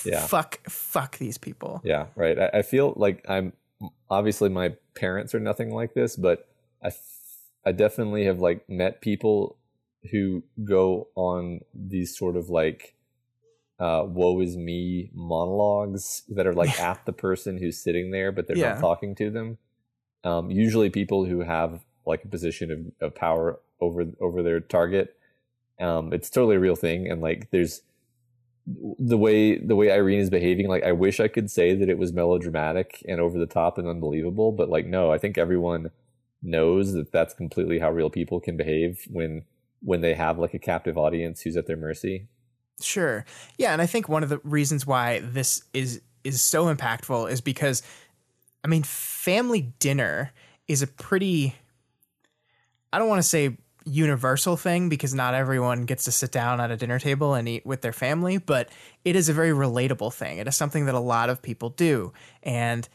yeah. fuck fuck these people yeah right I, I feel like i'm obviously my parents are nothing like this but i i definitely have like met people who go on these sort of like uh, woe is me monologues that are like *laughs* at the person who's sitting there, but they're yeah. not talking to them. Um, usually people who have like a position of, of power over over their target. Um, it's totally a real thing, and like there's the way the way Irene is behaving. Like I wish I could say that it was melodramatic and over the top and unbelievable, but like no, I think everyone knows that that's completely how real people can behave when when they have like a captive audience who's at their mercy. Sure. Yeah, and I think one of the reasons why this is is so impactful is because I mean, family dinner is a pretty I don't want to say universal thing because not everyone gets to sit down at a dinner table and eat with their family, but it is a very relatable thing. It is something that a lot of people do. And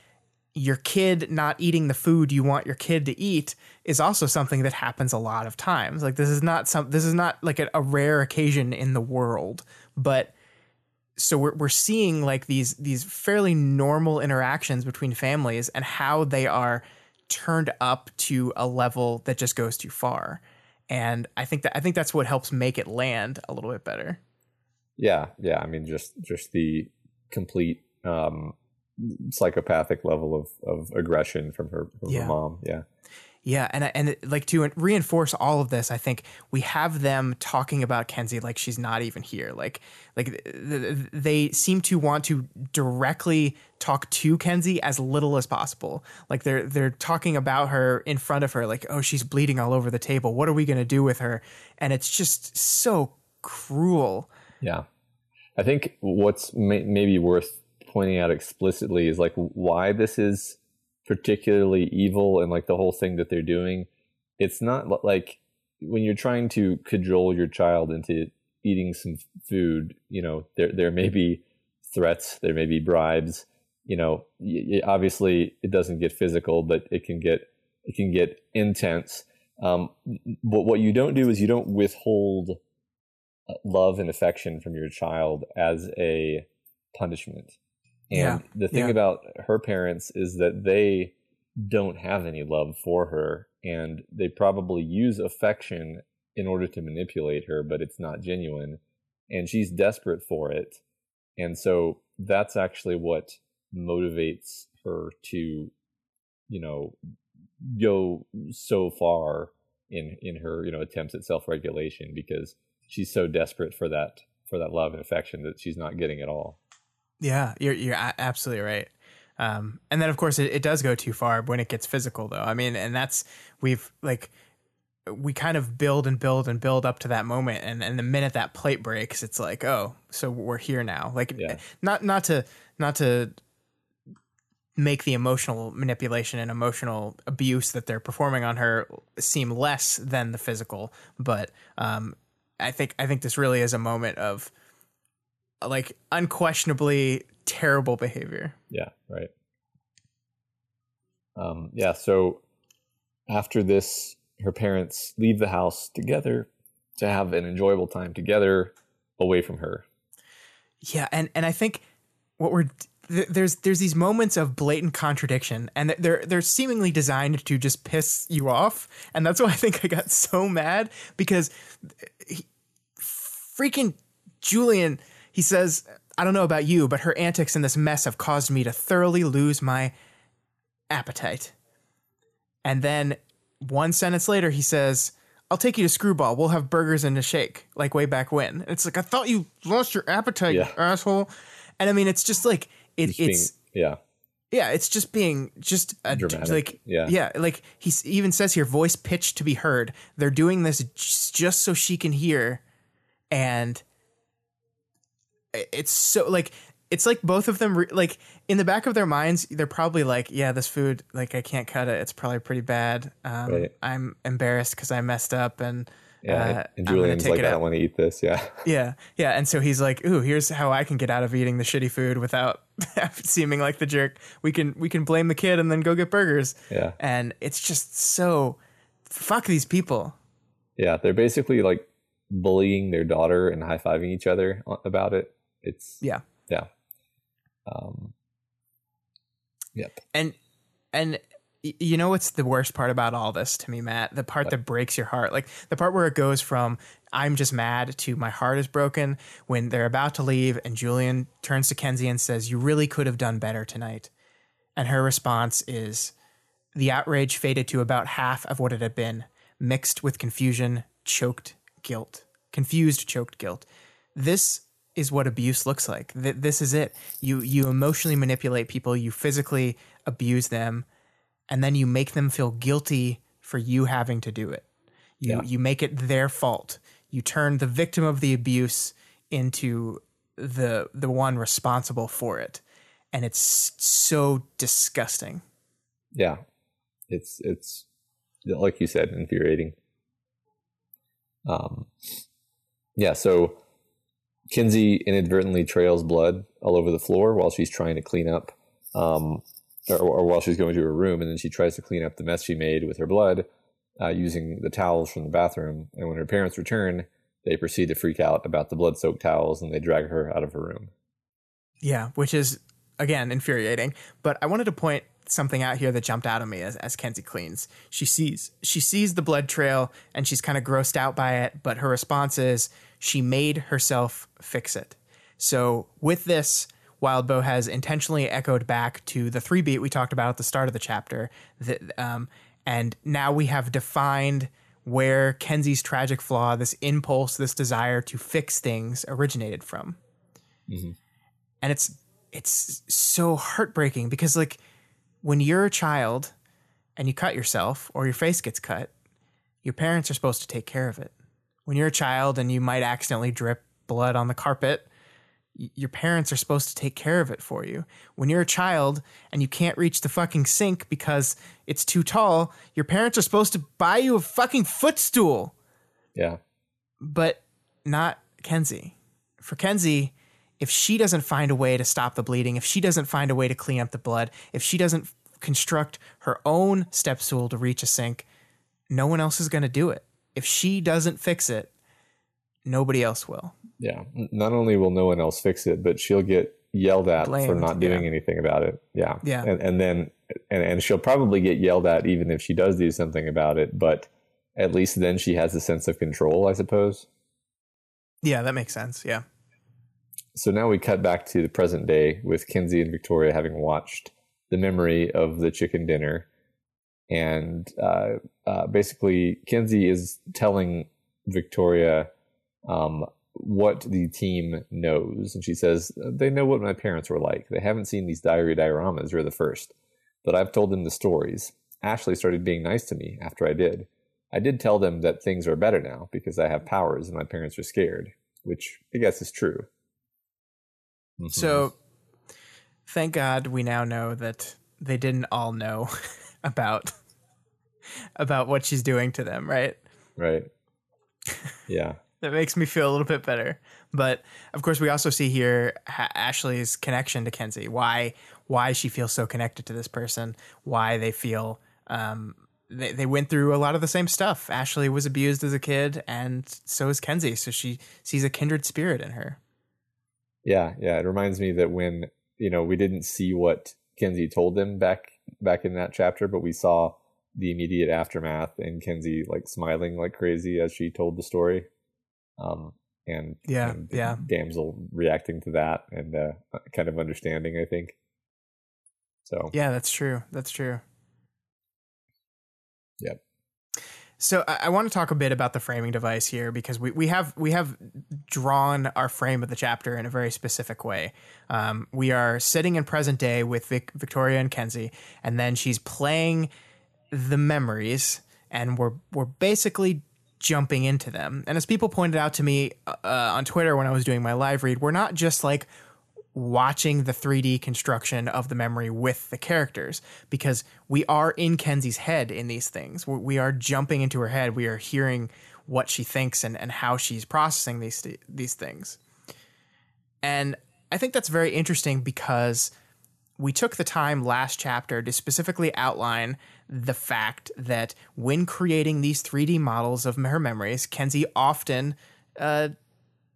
your kid not eating the food you want your kid to eat is also something that happens a lot of times. Like this is not some this is not like a, a rare occasion in the world, but so we're we're seeing like these these fairly normal interactions between families and how they are turned up to a level that just goes too far. And I think that I think that's what helps make it land a little bit better. Yeah, yeah. I mean just just the complete um psychopathic level of of aggression from her from yeah. her mom. Yeah. Yeah, and and like to reinforce all of this, I think we have them talking about Kenzie like she's not even here. Like like they seem to want to directly talk to Kenzie as little as possible. Like they're they're talking about her in front of her like, "Oh, she's bleeding all over the table. What are we going to do with her?" And it's just so cruel. Yeah. I think what's may- maybe worth pointing out explicitly is like why this is particularly evil and like the whole thing that they're doing. It's not like when you're trying to cajole your child into eating some food, you know, there there may be threats, there may be bribes, you know, obviously it doesn't get physical, but it can get it can get intense. Um, but what you don't do is you don't withhold uh, love and affection from your child as a punishment. And yeah. the thing yeah. about her parents is that they don't have any love for her and they probably use affection in order to manipulate her, but it's not genuine. And she's desperate for it. And so that's actually what motivates her to, you know, go so far in in her, you know, attempts at self-regulation because she's so desperate for that for that love and affection that she's not getting at all. Yeah, you're you're absolutely right. Um, and then of course it, it does go too far when it gets physical though. I mean, and that's we've like we kind of build and build and build up to that moment and, and the minute that plate breaks it's like oh so we're here now like yeah. not not to not to make the emotional manipulation and emotional abuse that they're performing on her seem less than the physical but um, i think i think this really is a moment of like unquestionably terrible behavior. Yeah, right. Um, yeah, so after this, her parents leave the house together to have an enjoyable time together away from her. Yeah, and and I think what we're there's there's these moments of blatant contradiction, and they're they're seemingly designed to just piss you off, and that's why I think I got so mad because he, freaking Julian he says, I don't know about you, but her antics in this mess have caused me to thoroughly lose my appetite. And then one sentence later, he says, I'll take you to Screwball. We'll have burgers and a shake, like way back when. It's like, I thought you lost your appetite, yeah. asshole. And I mean, it's just like, it, it's, being, yeah. Yeah, it's just being just a, like yeah, yeah. Like he even says here, voice pitched to be heard. They're doing this just so she can hear, and it's so like it's like both of them re- like in the back of their minds they're probably like yeah this food like i can't cut it it's probably pretty bad um, right. i'm embarrassed because i messed up and Yeah, uh, and Julian's like, I don't want to eat this. Yeah. *laughs* Yeah. Yeah. And so he's like, ooh, here's how I can get out of eating the shitty food without *laughs* seeming like the jerk. We can we can blame the kid and then go get burgers. Yeah. And it's just so fuck these people. Yeah, they're basically like bullying their daughter and high fiving each other about it. It's yeah. Yeah. Um Yep. And and you know what's the worst part about all this to me, Matt? The part that breaks your heart. Like the part where it goes from I'm just mad to my heart is broken when they're about to leave and Julian turns to Kenzie and says, You really could have done better tonight. And her response is the outrage faded to about half of what it had been, mixed with confusion, choked guilt. Confused, choked guilt. This is what abuse looks like. This is it. You you emotionally manipulate people, you physically abuse them and then you make them feel guilty for you having to do it. You yeah. you make it their fault. You turn the victim of the abuse into the the one responsible for it. And it's so disgusting. Yeah. It's it's like you said infuriating. Um yeah, so Kenzie inadvertently trails blood all over the floor while she's trying to clean up um, or, or, while she's going to her room, and then she tries to clean up the mess she made with her blood uh, using the towels from the bathroom. And when her parents return, they proceed to freak out about the blood soaked towels and they drag her out of her room. Yeah, which is again infuriating. But I wanted to point something out here that jumped out at me as, as Kenzie cleans. She sees she sees the blood trail and she's kind of grossed out by it, but her response is she made herself fix it. So with this, Wildbow has intentionally echoed back to the three beat we talked about at the start of the chapter. That, um, and now we have defined where Kenzie's tragic flaw, this impulse, this desire to fix things, originated from. Mm-hmm. And it's it's so heartbreaking because like when you're a child and you cut yourself or your face gets cut, your parents are supposed to take care of it. When you're a child and you might accidentally drip blood on the carpet, your parents are supposed to take care of it for you. When you're a child and you can't reach the fucking sink because it's too tall, your parents are supposed to buy you a fucking footstool. Yeah. But not Kenzie. For Kenzie, if she doesn't find a way to stop the bleeding, if she doesn't find a way to clean up the blood, if she doesn't construct her own step stool to reach a sink, no one else is going to do it. If she doesn't fix it, nobody else will. Yeah. Not only will no one else fix it, but she'll get yelled at Blamed, for not doing yeah. anything about it. Yeah. Yeah. And, and then, and, and she'll probably get yelled at even if she does do something about it, but at least then she has a sense of control, I suppose. Yeah, that makes sense. Yeah. So now we cut back to the present day with Kenzie and Victoria having watched the memory of the chicken dinner. And uh, uh, basically, Kenzie is telling Victoria um, what the team knows. And she says, They know what my parents were like. They haven't seen these diary dioramas. You're the first. But I've told them the stories. Ashley started being nice to me after I did. I did tell them that things are better now because I have powers and my parents are scared, which I guess is true. Mm-hmm. So, thank God we now know that they didn't all know *laughs* about about what she's doing to them, right? Right. Yeah *laughs* that makes me feel a little bit better. But of course, we also see here Ashley's connection to Kenzie. Why why she feels so connected to this person. Why they feel um, they they went through a lot of the same stuff. Ashley was abused as a kid, and so is Kenzie. So she sees a kindred spirit in her. Yeah, yeah. It reminds me that when you know we didn't see what Kenzie told them back back in that chapter, but we saw the immediate aftermath and Kenzie like smiling like crazy as she told the story um, and yeah, and yeah, damsel reacting to that and uh, kind of understanding. I think. So yeah, that's true. That's true. Yep. So I, I, want to talk a bit about the framing device here because we, we have we have drawn our frame of the chapter in a very specific way. Um, we are sitting in present day with Vic, Victoria and Kenzie, and then she's playing the memories, and we're we're basically jumping into them. And as people pointed out to me uh, on Twitter when I was doing my live read, we're not just like watching the 3D construction of the memory with the characters because we are in Kenzie's head in these things. We are jumping into her head. We are hearing what she thinks and, and how she's processing these these things. And I think that's very interesting because we took the time last chapter to specifically outline the fact that when creating these 3D models of her memories, Kenzie often uh,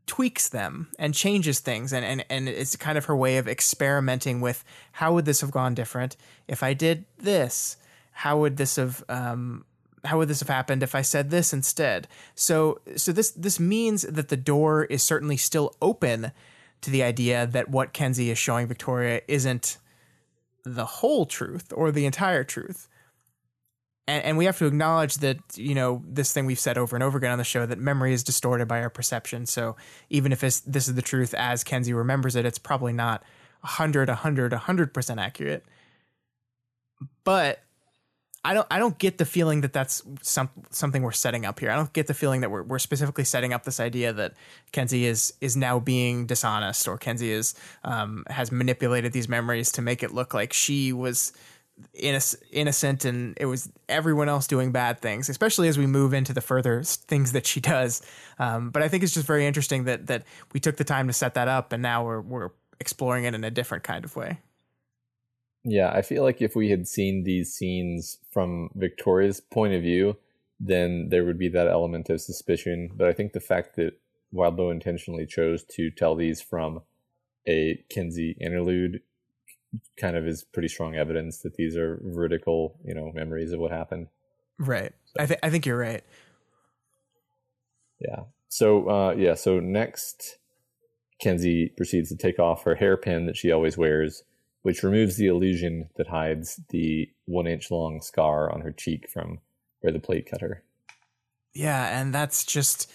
tweaks them and changes things and, and and it's kind of her way of experimenting with how would this have gone different if I did this? How would this have um, how would this have happened if I said this instead? So so this this means that the door is certainly still open to the idea that what Kenzie is showing Victoria isn't the whole truth or the entire truth and, and we have to acknowledge that you know this thing we've said over and over again on the show that memory is distorted by our perception. So even if this is the truth as Kenzie remembers it, it's probably not 100, 100, 100% accurate. But I don't I don't get the feeling that that's some, something we're setting up here. I don't get the feeling that we're we're specifically setting up this idea that Kenzie is is now being dishonest or Kenzie is um, has manipulated these memories to make it look like she was innocent and it was everyone else doing bad things especially as we move into the further things that she *laughs* does. Um, but i think it's just very interesting that that we took the time to set that up and now we're we're exploring it in a different kind of way. Yeah i feel like if we had seen these scenes from victoria's point of view then there would be that element of suspicion. But i think the fact that wildbow intentionally chose to tell these from a kenzie interlude kind of is pretty strong evidence that these are vertical, you know, memories of what happened. Right. So. I think I think you're right. Yeah. So uh, yeah. So next, Kenzie proceeds to take off her hairpin that she always wears, which removes the illusion that hides the one inch long scar on her cheek from where the plate cut her. Yeah, and that's just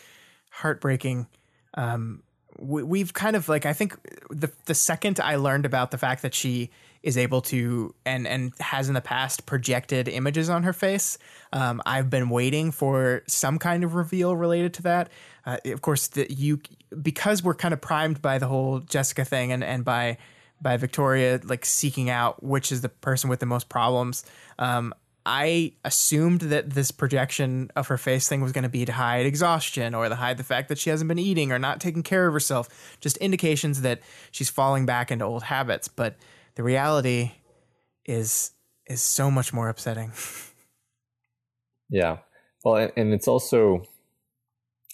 heartbreaking. Um, we, have kind of like I think the the second I learned about the fact that she is able to and and has in the past projected images on her face, um, I've been waiting for some kind of reveal related to that. Uh, of course, that you because we're kind of primed by the whole Jessica thing and and by by Victoria like seeking out which is the person with the most problems. Um, I assumed that this projection of her face thing was going to be to hide exhaustion or to hide the fact that she hasn't been eating or not taking care of herself, just indications that she's falling back into old habits. But the reality is is so much more upsetting. *laughs* yeah. Well, and it's also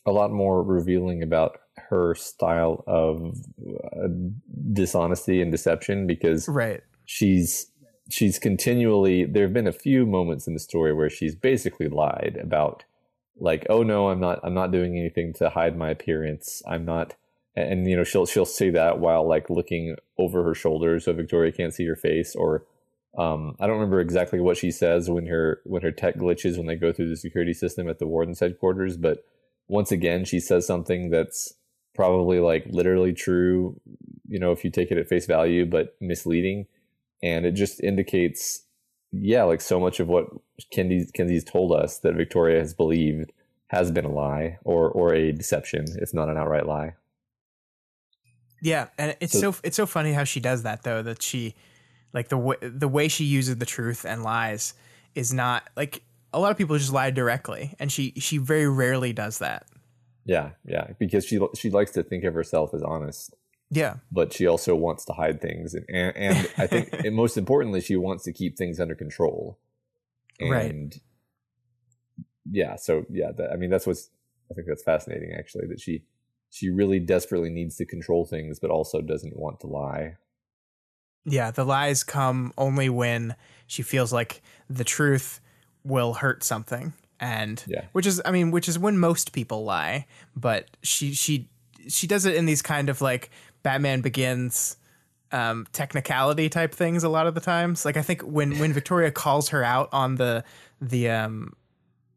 a lot more revealing about her style of uh, dishonesty and deception because right. she's she's continually there have been a few moments in the story where she's basically lied about like oh no i'm not i'm not doing anything to hide my appearance. I'm not and you know she'll she'll say that while like looking over her shoulder so victoria can't see her face or um, i don't remember exactly what she says when her when her tech glitches when they go through the security system at the warden's headquarters but once again she says something that's probably like literally true you know if you take it at face value but misleading and it just indicates yeah like so much of what Kenzie, Kenzie's told us that Victoria has believed has been a lie or or a deception if not an outright lie. Yeah and it's so, so it's so funny how she does that though that she like the way the way she uses the truth and lies is not like a lot of people just lie directly and she she very rarely does that. Yeah yeah because she she likes to think of herself as honest yeah. But she also wants to hide things. And, and, and I think, *laughs* and most importantly, she wants to keep things under control. And right. yeah, so yeah, that, I mean, that's what's, I think that's fascinating actually, that she, she really desperately needs to control things, but also doesn't want to lie. Yeah, the lies come only when she feels like the truth will hurt something. And yeah. which is I mean, which is when most people lie, but she she she does it in these kind of like Batman Begins um, technicality type things a lot of the times. Like I think when when Victoria calls her out on the the um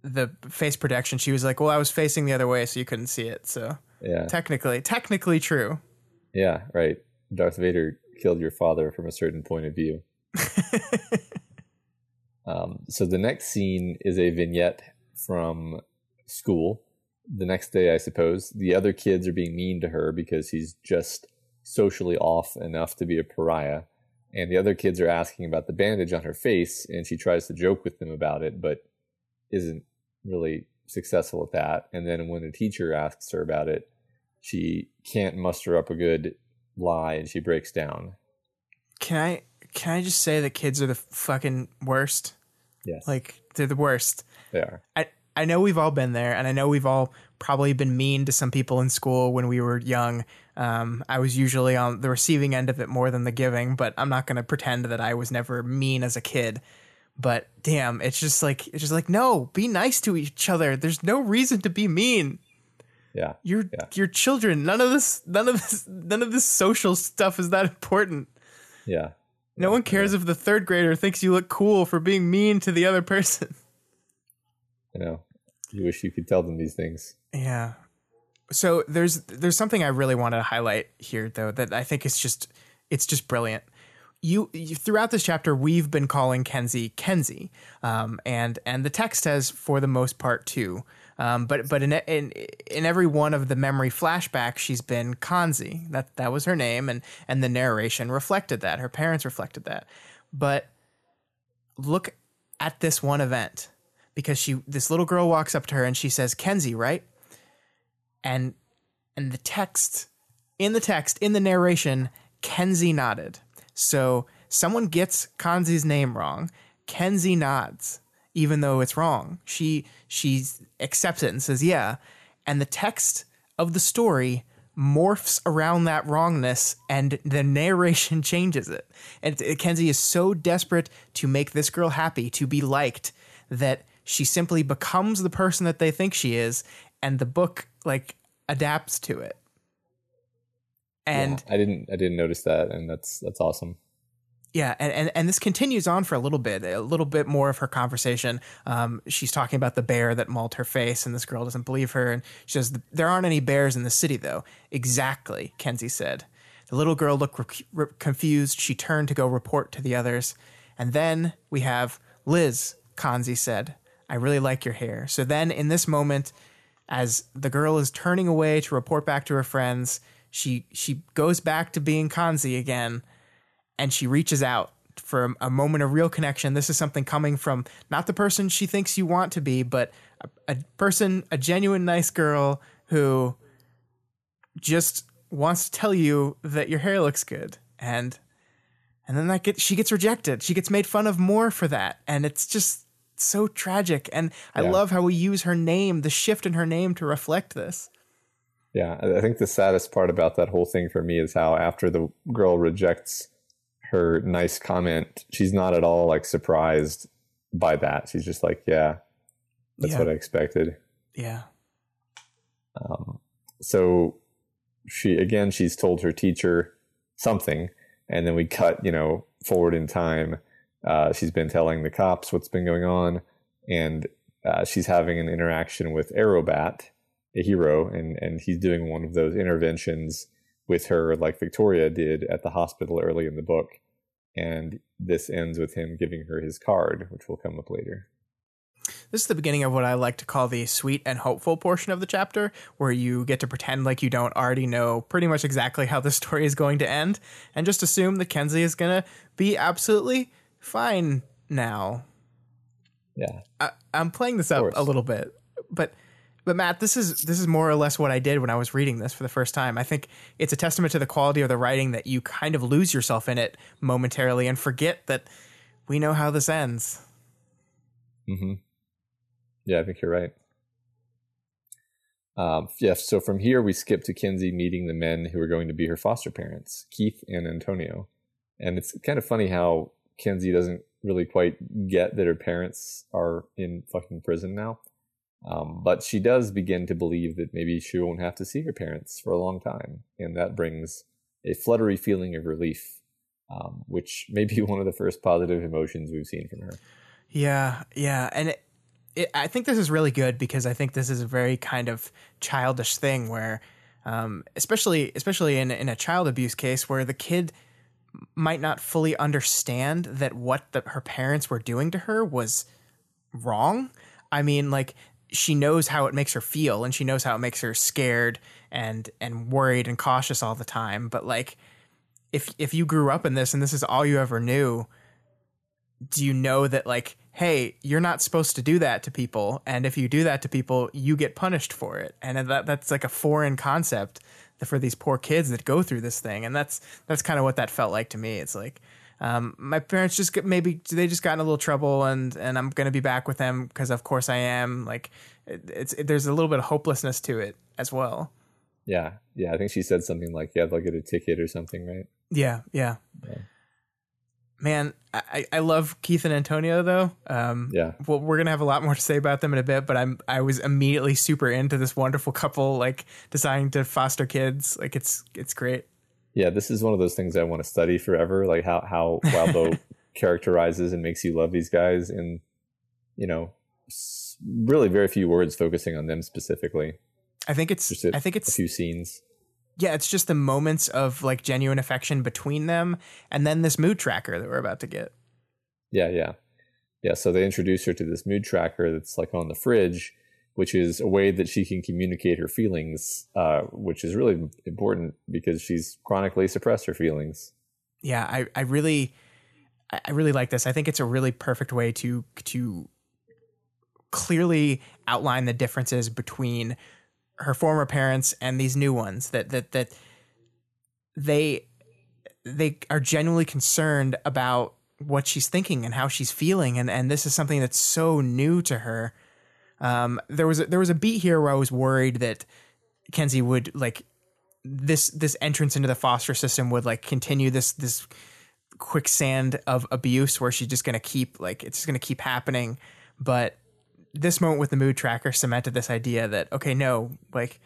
the face protection, she was like, "Well, I was facing the other way, so you couldn't see it." So yeah, technically, technically true. Yeah, right. Darth Vader killed your father from a certain point of view. *laughs* um, so the next scene is a vignette from school. The next day, I suppose, the other kids are being mean to her because he's just socially off enough to be a pariah. And the other kids are asking about the bandage on her face, and she tries to joke with them about it, but isn't really successful at that. And then when the teacher asks her about it, she can't muster up a good lie and she breaks down. Can I can I just say that kids are the fucking worst? Yes. Like they're the worst. They are. I I know we've all been there and I know we've all probably been mean to some people in school when we were young. Um, I was usually on the receiving end of it more than the giving, but I'm not going to pretend that I was never mean as a kid. But damn, it's just like it's just like no, be nice to each other. There's no reason to be mean. Yeah. You're yeah. you're children. None of this none of this none of this social stuff is that important. Yeah. No one cares yeah. if the third grader thinks you look cool for being mean to the other person. You know, you wish you could tell them these things. Yeah. So there's there's something I really wanted to highlight here though that I think is just it's just brilliant. You, you throughout this chapter we've been calling Kenzie Kenzie, um, and and the text has for the most part too. Um, but but in, in in every one of the memory flashbacks, she's been Kanzi. That that was her name, and and the narration reflected that. Her parents reflected that. But look at this one event because she this little girl walks up to her and she says Kenzie, right? And and the text in the text in the narration, Kenzie nodded. So someone gets Kanzi's name wrong. Kenzie nods even though it's wrong. She she accepts it and says, "Yeah." And the text of the story morphs around that wrongness and the narration *laughs* changes it. And Kenzie is so desperate to make this girl happy, to be liked, that she simply becomes the person that they think she is and the book like adapts to it. And yeah, I didn't I didn't notice that and that's that's awesome yeah, and, and and this continues on for a little bit, a little bit more of her conversation. Um, she's talking about the bear that mauled her face, and this girl doesn't believe her. And she says, "There aren't any bears in the city, though." Exactly, Kenzie said. The little girl looked re- re- confused. She turned to go report to the others, and then we have Liz. Kanzi said, "I really like your hair." So then, in this moment, as the girl is turning away to report back to her friends, she she goes back to being Kanzi again and she reaches out for a, moment of real connection. This is something coming from not the person she thinks you want to be, but a, a person, a genuine nice girl who just wants to tell you that your hair looks good and and then that get she gets rejected. She gets made fun of more for that. And it's just so tragic. And I yeah. love how we use her name, the shift in her name to reflect this. Yeah, I think the saddest part about that whole thing for me is how after the girl rejects her nice comment, she's not at all like surprised by that. She's just like, yeah, that's yeah. what I expected. Yeah. Um, so she again, she's told her teacher something, and then we cut, you know, forward in time. Uh, she's been telling the cops what's been going on, and uh, she's having an interaction with Aerobat, a hero, and and he's doing one of those interventions with her like Victoria did at the hospital early in the book. And this ends with him giving her his card, which will come up later. This is the beginning of what I like to call the sweet and hopeful portion of the chapter, where you get to pretend like you don't already know pretty much exactly how the story is going to end, and just assume that Kenzie is going to be absolutely fine now. Yeah. I, am playing this up a little bit, but but Matt, this is this is more or less what I did when I was reading this for the first time. I think it's a testament to the quality of the writing that you kind of lose yourself in it momentarily and forget that we know how this ends. Mm-hmm. Yeah, I think you're right. Um, yeah, so from here we skip to Kenzie meeting the men who are going to be her foster parents, Keith and Antonio. And it's kind of funny how Kenzie doesn't really quite get that her parents are in fucking prison now. Um, but she does begin to believe that maybe she won't have to see her parents for a long time. And that brings a fluttery feeling of relief, um, which may be *laughs* one of the first positive emotions we've seen from her. Yeah, yeah. And it, it, I think this is really good because I think this is a very kind of childish thing where, um, especially especially in, in a child abuse case where the kid might not fully understand that what the, her parents were doing to her was wrong. I mean, like she knows how it makes her feel and she knows how it makes her scared and and worried and cautious all the time. But like if if you grew up in this and this is all you ever knew do you know that like hey you're not supposed to do that to people. And if you do that to people you get punished for it. And that that's like a foreign concept for these poor kids that go through this thing. And that's that's kind of what that felt like to me. It's like um, my parents just get, maybe they just got in a little trouble and and I'm gonna be back with them because of course I am. Like it, it's it, there's a little bit of hopelessness to it as well. Yeah yeah I think she said something like yeah they'll get a ticket or something right? Yeah yeah, yeah man, I, I love Keith and Antonio though. Um, yeah. Well, we're gonna have a lot more to say about them in a bit, but I'm I was immediately super into this wonderful couple, like deciding to foster kids. Like it's it's great. Yeah, this is one of those things I want to study forever. Like how how Wildbow *laughs* characterizes and makes you love these guys in, you know, really very few words focusing on them specifically. I think it's I think it's a few scenes yeah, it's just the moments of like genuine affection between them, and then this mood tracker that we're about to get. Yeah, yeah, yeah. So they introduce her to this mood tracker that's like on the fridge, which is a way that she can communicate her feelings, uh, which is really important because she's chronically suppressed her feelings. Yeah, I, I really, I really like this. I think it's a really perfect way to to clearly outline the differences between her former parents and these new ones that that that they they are genuinely concerned about what she's thinking and how she's feeling. And and this is something that's so new to her. Um, there was a, there was a beat here where I was worried that Kenzie would like this this entrance into the foster system would like continue this this quicksand of abuse where she's just gonna keep like it's just gonna keep happening. But this moment with the mood tracker cemented this idea that okay, no, like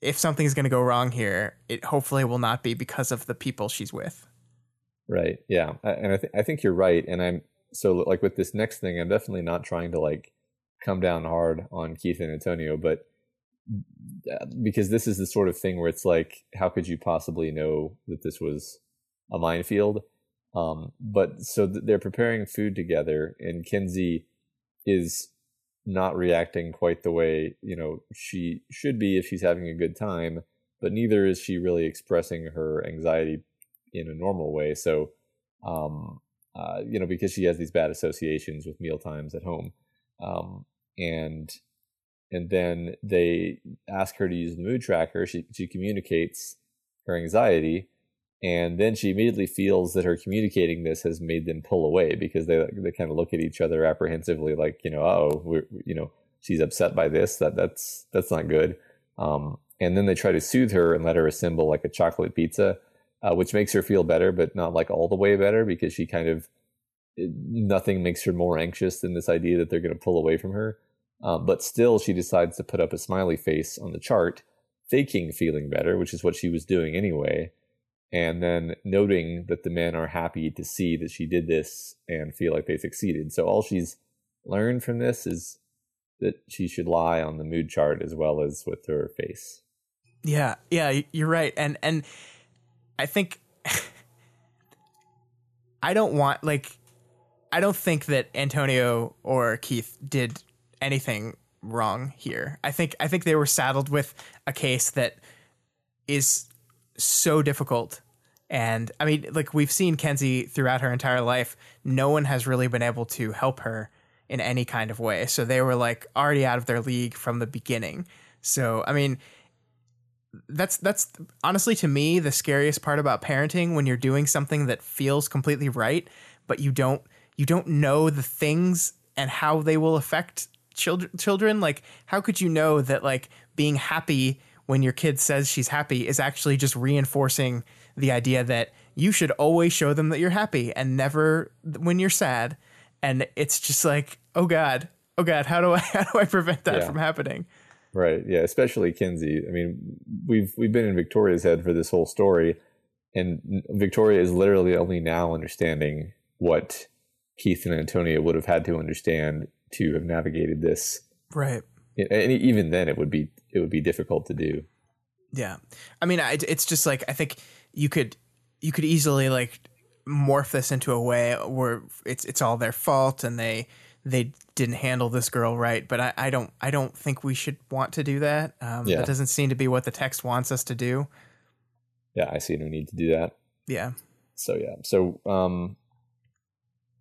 if something's going to go wrong here, it hopefully will not be because of the people she's with. Right. Yeah. And I, I think you're right. And I'm so like with this next thing, I'm definitely not trying to like come down hard on Keith and Antonio, but uh, because this is the sort of thing where it's like, how could you possibly know that this was a minefield? Um, but so th- they're preparing food together, and Kenzie is not reacting quite the way you know she should be if she's having a good time but neither is she really expressing her anxiety in a normal way. So um uh you know because she has these bad associations with meal times at home um and and then they ask her to use the mood tracker. She she communicates her anxiety and then she immediately feels that her communicating this has made them pull away because they they kind of look at each other apprehensively like you know oh you know she's upset by this. That that's that's not good. Um, and then they try to soothe her and let her assemble like a chocolate pizza uh, which makes her feel better but not like all the way better because she kind of nothing makes her more anxious than this idea that they're going to pull away from her. Um, but still she decides to put up a smiley face on the chart faking feeling better which is what she was doing anyway and then noting that the men are happy to see that she did this and feel like they succeeded. So all she's learned from this is that she should lie on the mood chart as well as with her face. Yeah, yeah, you're right. And and I think *laughs* I don't want like I don't think that Antonio or Keith did anything wrong here. I think I think they were saddled with a case that is so difficult. And I mean, like we've seen Kenzie throughout her entire life, no one has really been able to help her in any kind of way. So they were like already out of their league from the beginning. So, I mean, that's that's honestly to me the scariest part about parenting when you're doing something that feels completely right, but you don't you don't know the things and how they will affect children children like how could you know that like being happy when your kid says she's happy is actually just reinforcing the idea that you should always show them that you're happy and never when you're sad. And it's just like, oh God, oh God, how do I *laughs* how do I prevent that yeah. from happening? Right. Yeah. Especially Kenzie. I mean, we've we've been in Victoria's head for this whole story, and Victoria is literally only now understanding what Keith and Antonia would have had to understand to have navigated this. Right and even then it would be it would be difficult to do. Yeah. I mean it's just like i think you could you could easily like morph this into a way where it's it's all their fault and they they didn't handle this girl right but i, I don't i don't think we should want to do that. Um, yeah. that doesn't seem to be what the text wants us to do. Yeah i see no need to do that. Yeah. So yeah. So um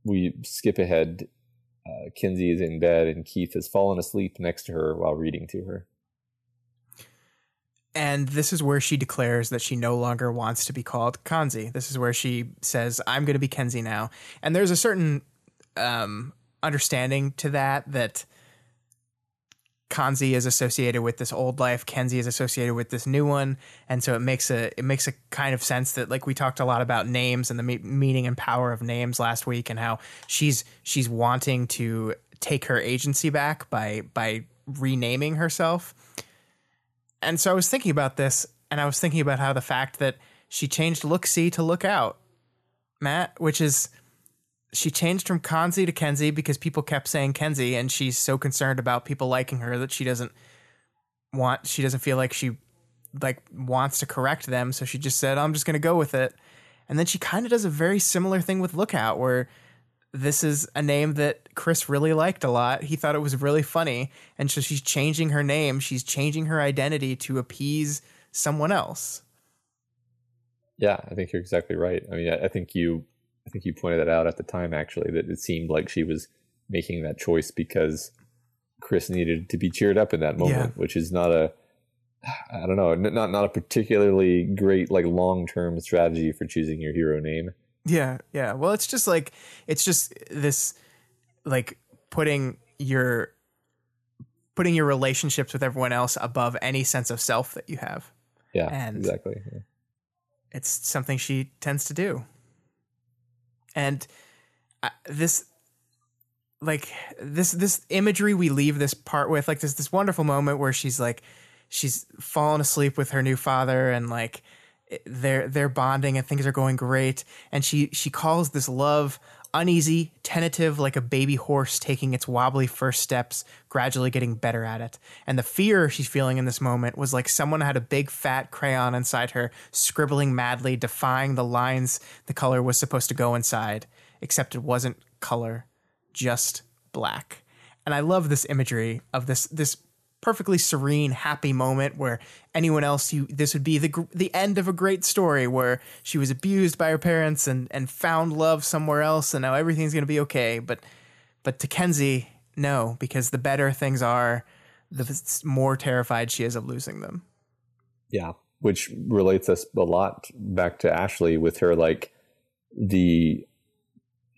we skip ahead. Uh, Kenzie is in bed and Keith has fallen asleep next to her while reading to her. And this is where she declares that she no longer wants to be called Kanzi. This is where she says, I'm going to be Kenzie now. And there's a certain um, understanding to that, that Kanzi is associated with this old life, Kenzie is associated with this new one, and so it makes a it makes a kind of sense that like we talked a lot about names and the me- meaning and power of names last week, and how she's she's wanting to take her agency back by by renaming herself. And so I was thinking about this, and I was thinking about how the fact that she changed Looksee to Lookout, Matt, which is she changed from Kanzi to Kenzie because people kept saying Kenzie, and she's so concerned about people liking her that she doesn't want she doesn't feel like she like wants to correct them, so she just said, I'm just gonna go with it. And then she kind of does a very similar thing with Lookout, where this is a name that Chris really liked a lot. He thought it was really funny. And so she's changing her name, she's changing her identity to appease someone else. Yeah, I think you're exactly right. I mean, I think you I think you pointed that out at the time actually that it seemed like she was making that choice because Chris needed to be cheered up in that moment, yeah. which is not a I don't know, not not a particularly great like long-term strategy for choosing your hero name. Yeah, yeah. Well, it's just like it's just this like putting your putting your relationships with everyone else above any sense of self that you have. Yeah, and exactly. Yeah. It's something she tends to do and uh, this like this this imagery we leave this part with like this this wonderful moment where she's like she's fallen asleep with her new father and like they're they're bonding and things are going great. And she she calls this love uneasy, tentative, like a baby horse taking its wobbly first steps, gradually getting better at it. And the fear she's feeling in this moment was like someone had a big fat crayon inside her, scribbling madly, defying the lines the color was supposed to go inside, except it wasn't color, just black. And I love this imagery of this this perfectly serene, happy moment where anyone else you this would be the the end of a great story where she was abused by her parents and and found love somewhere else and now everything's going to be okay. But but to Kenzie, no, because the better things are, the more terrified she is of losing them. Yeah, which relates us a lot back to Ashley with her like the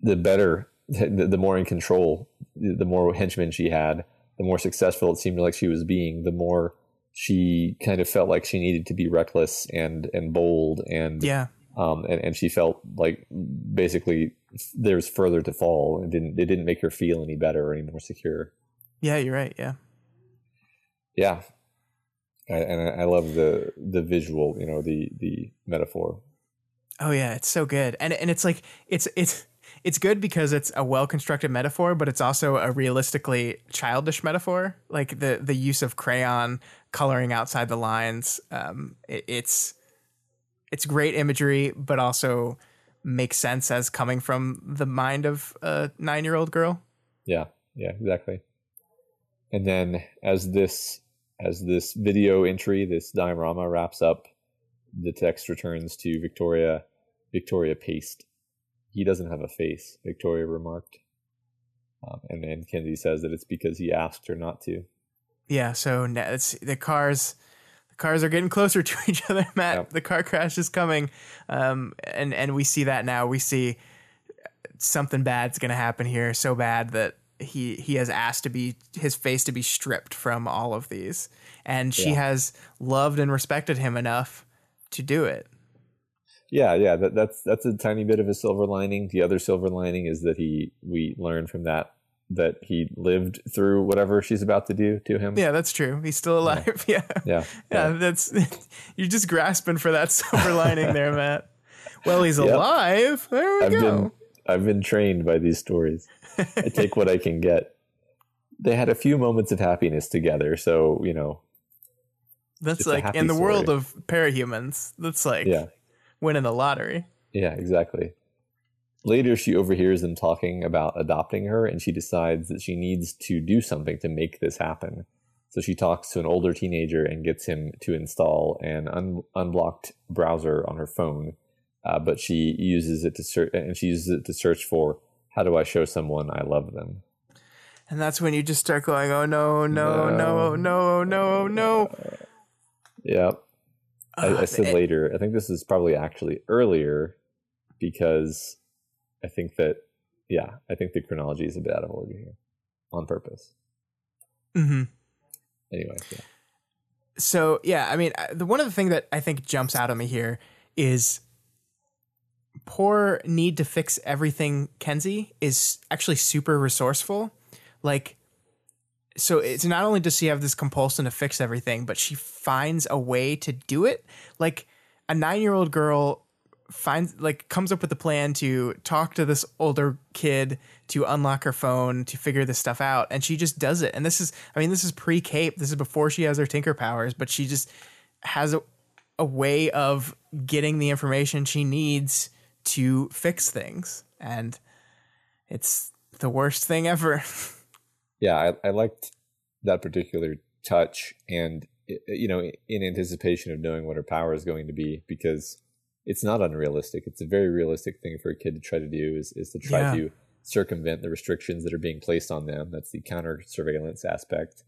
the better *laughs* the, the more in control the more henchmen she had the more successful it seemed like she was being, the more she kind of felt like she needed to be reckless and and bold and yeah. um and, and she felt like basically there's further to fall and didn't it didn't make her feel any better or any more secure. Yeah you're right yeah. Yeah. I, and I, I love the the visual you know the the metaphor. Oh yeah it's so good. And and it's like it's it's it's good because it's a well constructed metaphor, but it's also a realistically childish metaphor. Like the the use of crayon coloring outside the lines. Um, it, it's it's great imagery, but also makes sense as coming from the mind of a nine year old girl. Yeah, yeah, exactly. And then as this as this video entry, this diorama wraps up, the text returns to Victoria Victoria Paste he doesn't have a face, Victoria remarked. Um, and then Kenzie says that it's because he asked her not to. Yeah, so it's the cars. The cars are getting closer *laughs* to each other, Matt. Yep. The car crash is coming, um, and and we see that now. We see something bad's going to happen here, so bad that he he has asked to be his face to be stripped from all of these, and she yeah. has loved and respected him enough to do it yeah, yeah, that, that's that's a tiny bit of a silver lining. The other silver lining is that he we learn from that that he lived through whatever she's about to do to him. Yeah, that's true. He's still alive. *laughs* Yeah. Yeah. Yeah. yeah, that's *laughs* you're just grasping for that *laughs* silver lining there, Matt. Well, he's yep. alive. There we I've go. Been, I've been trained by these stories. I take what I can get. They had a few moments of happiness together, so, you know. That's like in the story. world of parahumans. That's like yeah winning the lottery. Yeah, exactly. Later, she overhears them talking about adopting her, and she decides that she needs to do something to make this happen. So she talks to an older teenager and gets him to install an un- unblocked browser on her phone. Uh, but she uses it to search, and she uses it to search for how do I show someone I love them? And that's when you just start going, oh no, no, no, no, no, no. Yep. I, I said later. I think this is probably actually earlier because I think that, yeah, I think the chronology is a bit out of order here on purpose. Mm-hmm. Anyway, yeah. So yeah, I mean, the one of the things that I think jumps out at me here is poor need to fix everything Kenzie is actually super resourceful. Like so it's not only does she have this compulsion to fix everything, but she finds a way to do it. Like a 9-year-old girl finds like comes up with a plan to talk to this older kid to unlock her phone to figure this stuff out and she just does it. And this is i mean this is pre-cape this is before she has her tinker powers but she just has a, a way of getting the information she needs to fix things. And it's the worst thing ever *laughs* yeah i, I liked that particular touch and you know in anticipation of knowing what her power is going to be because it's not unrealistic it's a very realistic thing for a kid to try to do is, is to try yeah. to circumvent the restrictions that are being placed on them that's the counter surveillance aspect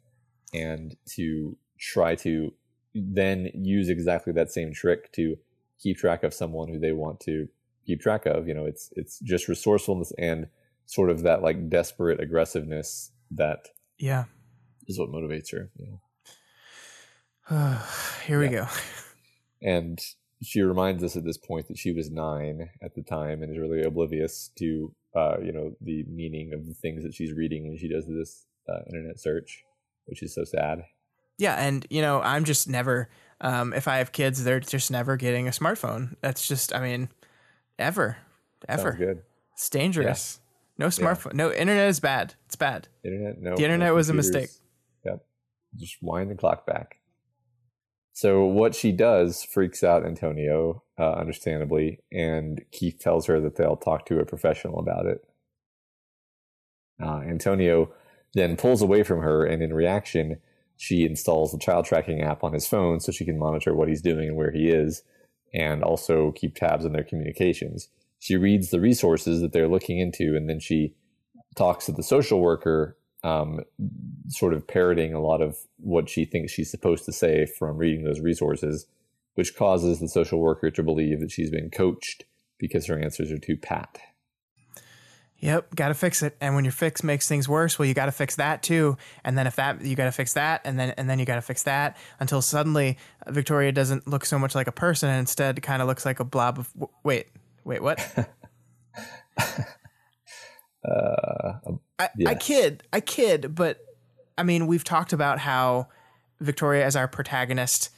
and to try to then use exactly that same trick to keep track of someone who they want to keep track of. You know, it's it's just resourcefulness and sort of that like desperate aggressiveness that yeah is what motivates her. *sighs* Here we go. *laughs* And she reminds us at this point that she was nine at the time and is really oblivious to uh, you know the meaning of the things that she's reading when she does this uh, internet search, which is so sad. Yeah, and you know I'm just never. Um, if I have kids, they're just never getting a smartphone. That's just, I mean, ever, ever. Sounds good. It's dangerous. No smartphone. Yeah. No internet is bad. It's bad. Internet. No. The internet no was a mistake. Yep. Just wind the clock back. So what she does freaks out Antonio, uh, understandably, and Keith tells her that they'll talk to a professional about it. Uh, Antonio then pulls away from her, and in reaction, she installs the child tracking app on his phone so she can monitor what he's doing and where he is and also keep tabs on their communications. She reads the resources that they're looking into, and then she talks to the social worker, um, sort of parroting a lot of what she thinks she's supposed to say from reading those resources, which causes the social worker to believe that she's been coached because her answers are too pat. Yep, got to fix it. And when your fix makes things worse, well, you got to fix that too. And then if that, you got to fix that, and then and then you got to fix that until suddenly Victoria doesn't look so much like a person and instead kind of looks like a blob of. Wait, wait, what? *laughs* uh, I, yes. I kid, I kid, but I mean, we've talked about how Victoria as our protagonist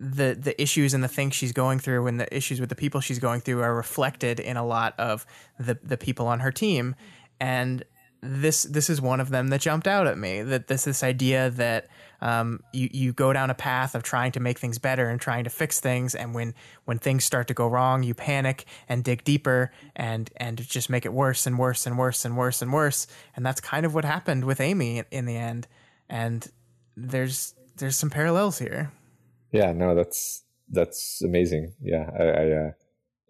the the issues and the things she's going through and the issues with the people she's going through are reflected in a lot of the the people on her team and this this is one of them that jumped out at me that this this idea that um, you you go down a path of trying to make things better and trying to fix things and when when things start to go wrong you panic and dig deeper and and just make it worse and worse and worse and worse and worse. And that's kind of what happened with Amy in the end. And there's there's some parallels here. Yeah, no, that's that's amazing. Yeah, I, I, uh,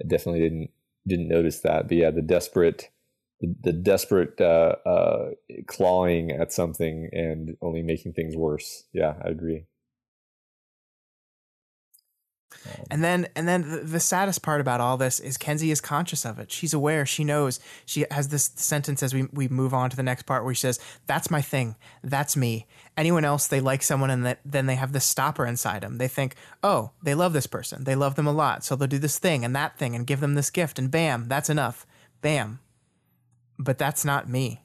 definitely didn't didn't notice that, but yeah, the desperate the, desperate uh, uh, clawing at something and only making things worse. Yeah, I agree. Um, and then, and then the, the, saddest part about all this is Kenzie is conscious of it. She's aware. She knows. She has this sentence as we we move on to the next part where she says, "That's my thing. That's me." Anyone else, they like someone, and that then they have this stopper inside them. They think, "Oh, they love this person. They love them a lot, so they'll do this thing and that thing and give them this gift, and bam, that's enough. Bam." But that's not me.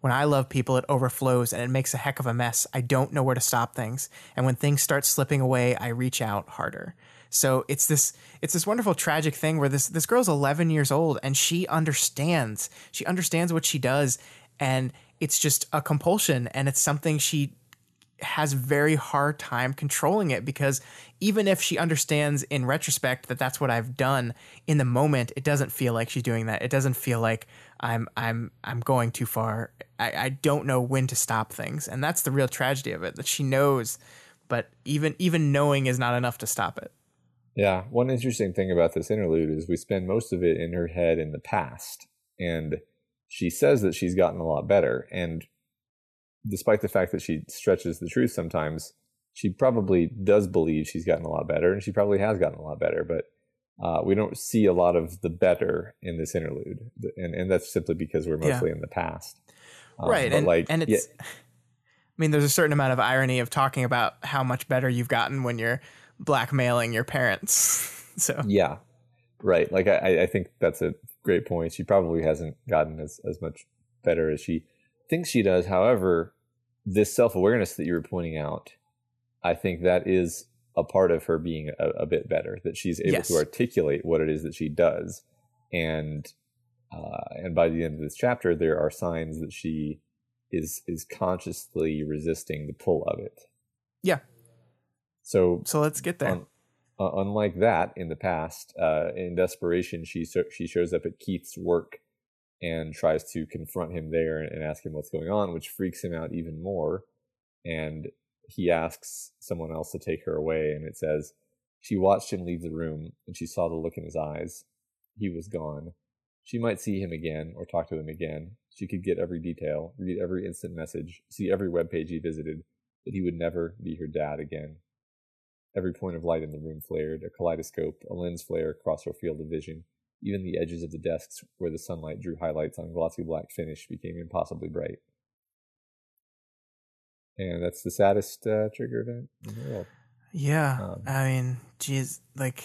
When I love people, it overflows and it makes a heck of a mess. I don't know where to stop things. And when things start slipping away, I reach out harder. So it's this it's this wonderful tragic thing where this this girl's 11 years old and she understands. She understands what she does and it's just a compulsion and it's something she has very hard time controlling it because even if she understands in retrospect that that's what I've done in the moment it doesn't feel like she's doing that. It doesn't feel like I'm I'm I'm going too far. I, I don't know when to stop things. And that's the real tragedy of it that she knows but even even knowing is not enough to stop it. Yeah, one interesting thing about this interlude is we spend most of it in her head in the past, and she says that she's gotten a lot better. And despite the fact that she stretches the truth sometimes, she probably does believe she's gotten a lot better, and she probably has gotten a lot better. But uh, we don't see a lot of the better in this interlude, and and that's simply because we're mostly yeah. in the past, um, right? And like, and it's, yeah. I mean, there's a certain amount of irony of talking about how much better you've gotten when you're blackmailing your parents. *laughs* so yeah, right. Like I, I think that's a great point. She probably hasn't gotten as as much better as she thinks she does. However, this self awareness that you were pointing out, I think that is a part of her being a, a bit better. That she's able yes. to articulate what it is that she does, and uh, and by the end of this chapter, there are signs that she is is consciously resisting the pull of it. Yeah. So so let's get there. uh, unlike that in the past, uh, in desperation, she she shows up at Keith's work and tries to confront him there and ask him what's going on, which freaks him out even more. And he asks someone else to take her away, and it says, She watched him leave the room, and she saw the look in his eyes. He was gone. She might see him again or talk to him again. She could get every detail, read every instant message, see every web page he visited, but he would never be her dad again. Every point of light in the room flared, a kaleidoscope, a lens flare across her field of vision. Even the edges of the desks where the sunlight drew highlights on glossy black finish became impossibly bright. And that's the saddest uh, trigger event in the world. Yeah. Um, I mean, geez, like,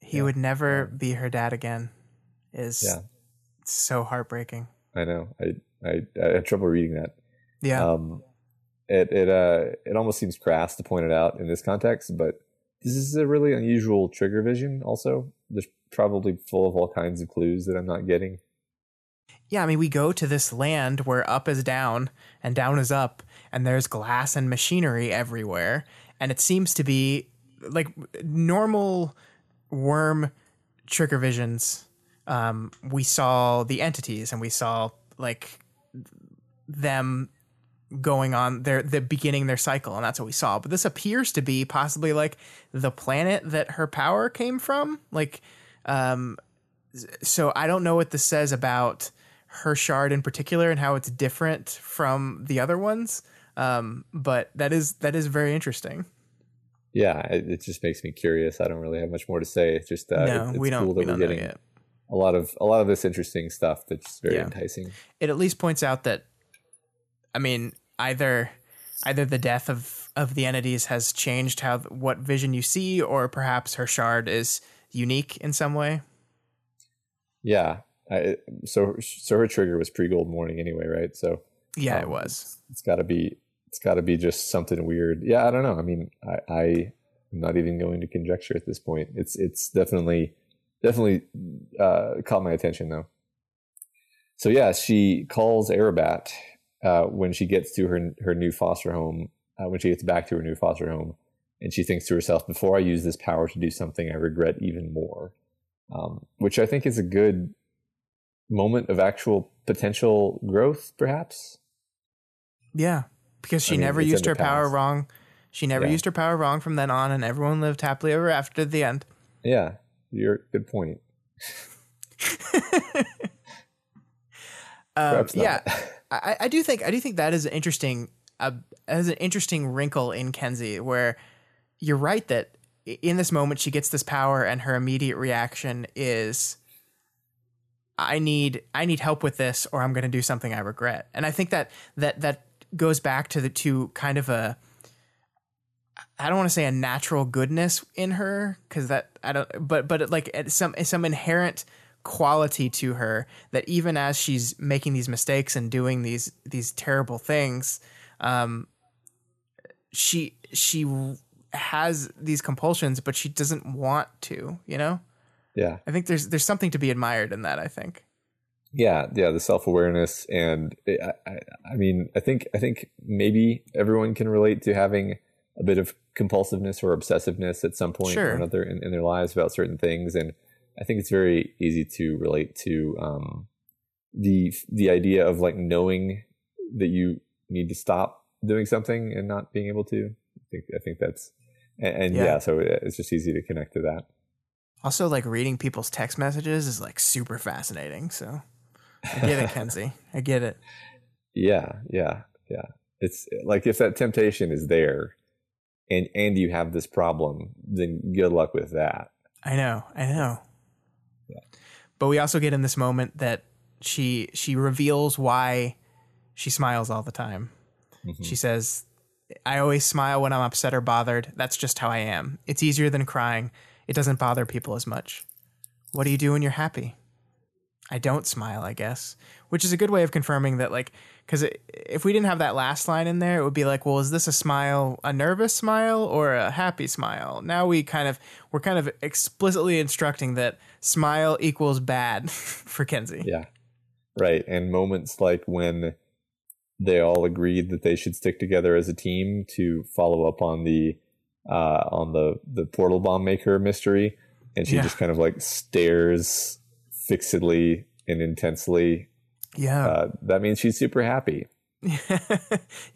he yeah, would never yeah. be her dad again is yeah. so heartbreaking. I know. I, I, I had trouble reading that. Yeah. Um, it it uh it almost seems crass to point it out in this context, but this is a really unusual trigger vision. Also, probably full of all kinds of clues that I'm not getting. Yeah, I mean, we go to this land where up is down and down is up, and there's glass and machinery everywhere, and it seems to be like normal worm trigger visions. Um, we saw the entities, and we saw like them going on their the beginning their cycle and that's what we saw but this appears to be possibly like the planet that her power came from like um so i don't know what this says about her shard in particular and how it's different from the other ones. Um but that is that is very interesting. Yeah it, it just makes me curious. I don't really have much more to say. It's just uh, no, it, it's we don't, cool that we are getting it. a lot of a lot of this interesting stuff that's very yeah. enticing. It at least points out that I mean, either either the death of of the entities has changed how what vision you see, or perhaps her shard is unique in some way. Yeah. I, so so her trigger was pre gold morning anyway, right? So yeah, um, it was. it's got to be it's got to be just something weird. Yeah, I don't know. I mean, I, I am not even going to conjecture at this point. It's it's definitely definitely uh, caught my attention though. So yeah, she calls Arabat uh, when she gets to her her new foster home, uh, when she gets back to her new foster home, and she thinks to herself, "Before I use this power to do something I regret even more," um, which I think is a good moment of actual potential growth, perhaps. Yeah, because she I mean, never used her power wrong. She never yeah. used her power wrong from then on, and everyone lived happily ever after the end. Yeah, you're good point. *laughs* um, yeah. *laughs* I, I do think I do think that is an interesting uh, as an interesting wrinkle in Kenzie where you're right that in this moment she gets this power and her immediate reaction is I need I need help with this or I'm going to do something I regret. And I think that that that goes back to the to kind of a I don't want to say a natural goodness in her cuz that I don't but but like some some inherent quality to her that even as she's making these mistakes and doing these these terrible things um she she has these compulsions but she doesn't want to you know yeah i think there's there's something to be admired in that i think yeah yeah the self-awareness and it, I, I mean i think i think maybe everyone can relate to having a bit of compulsiveness or obsessiveness at some point sure. or another in, in their lives about certain things and I think it's very easy to relate to um, the the idea of like knowing that you need to stop doing something and not being able to. I think I think that's and, and yeah. yeah, so it's just easy to connect to that. Also, like reading people's text messages is like super fascinating. So I get it, *laughs* Kenzie. I get it. Yeah, yeah, yeah. It's like if that temptation is there, and and you have this problem, then good luck with that. I know, I know. Yeah. But we also get in this moment that she she reveals why she smiles all the time. Mm-hmm. She says, "I always smile when I'm upset or bothered. That's just how I am. It's easier than crying. It doesn't bother people as much. What do you do when you're happy?" I don't smile, I guess, which is a good way of confirming that, like, because if we didn't have that last line in there, it would be like, well, is this a smile, a nervous smile, or a happy smile? Now we kind of we're kind of explicitly instructing that smile equals bad *laughs* for Kenzie. Yeah, right. And moments like when they all agreed that they should stick together as a team to follow up on the uh, on the the portal bomb maker mystery, and she yeah. just kind of like stares fixedly and intensely. Yeah, uh, that means she's super happy. *laughs*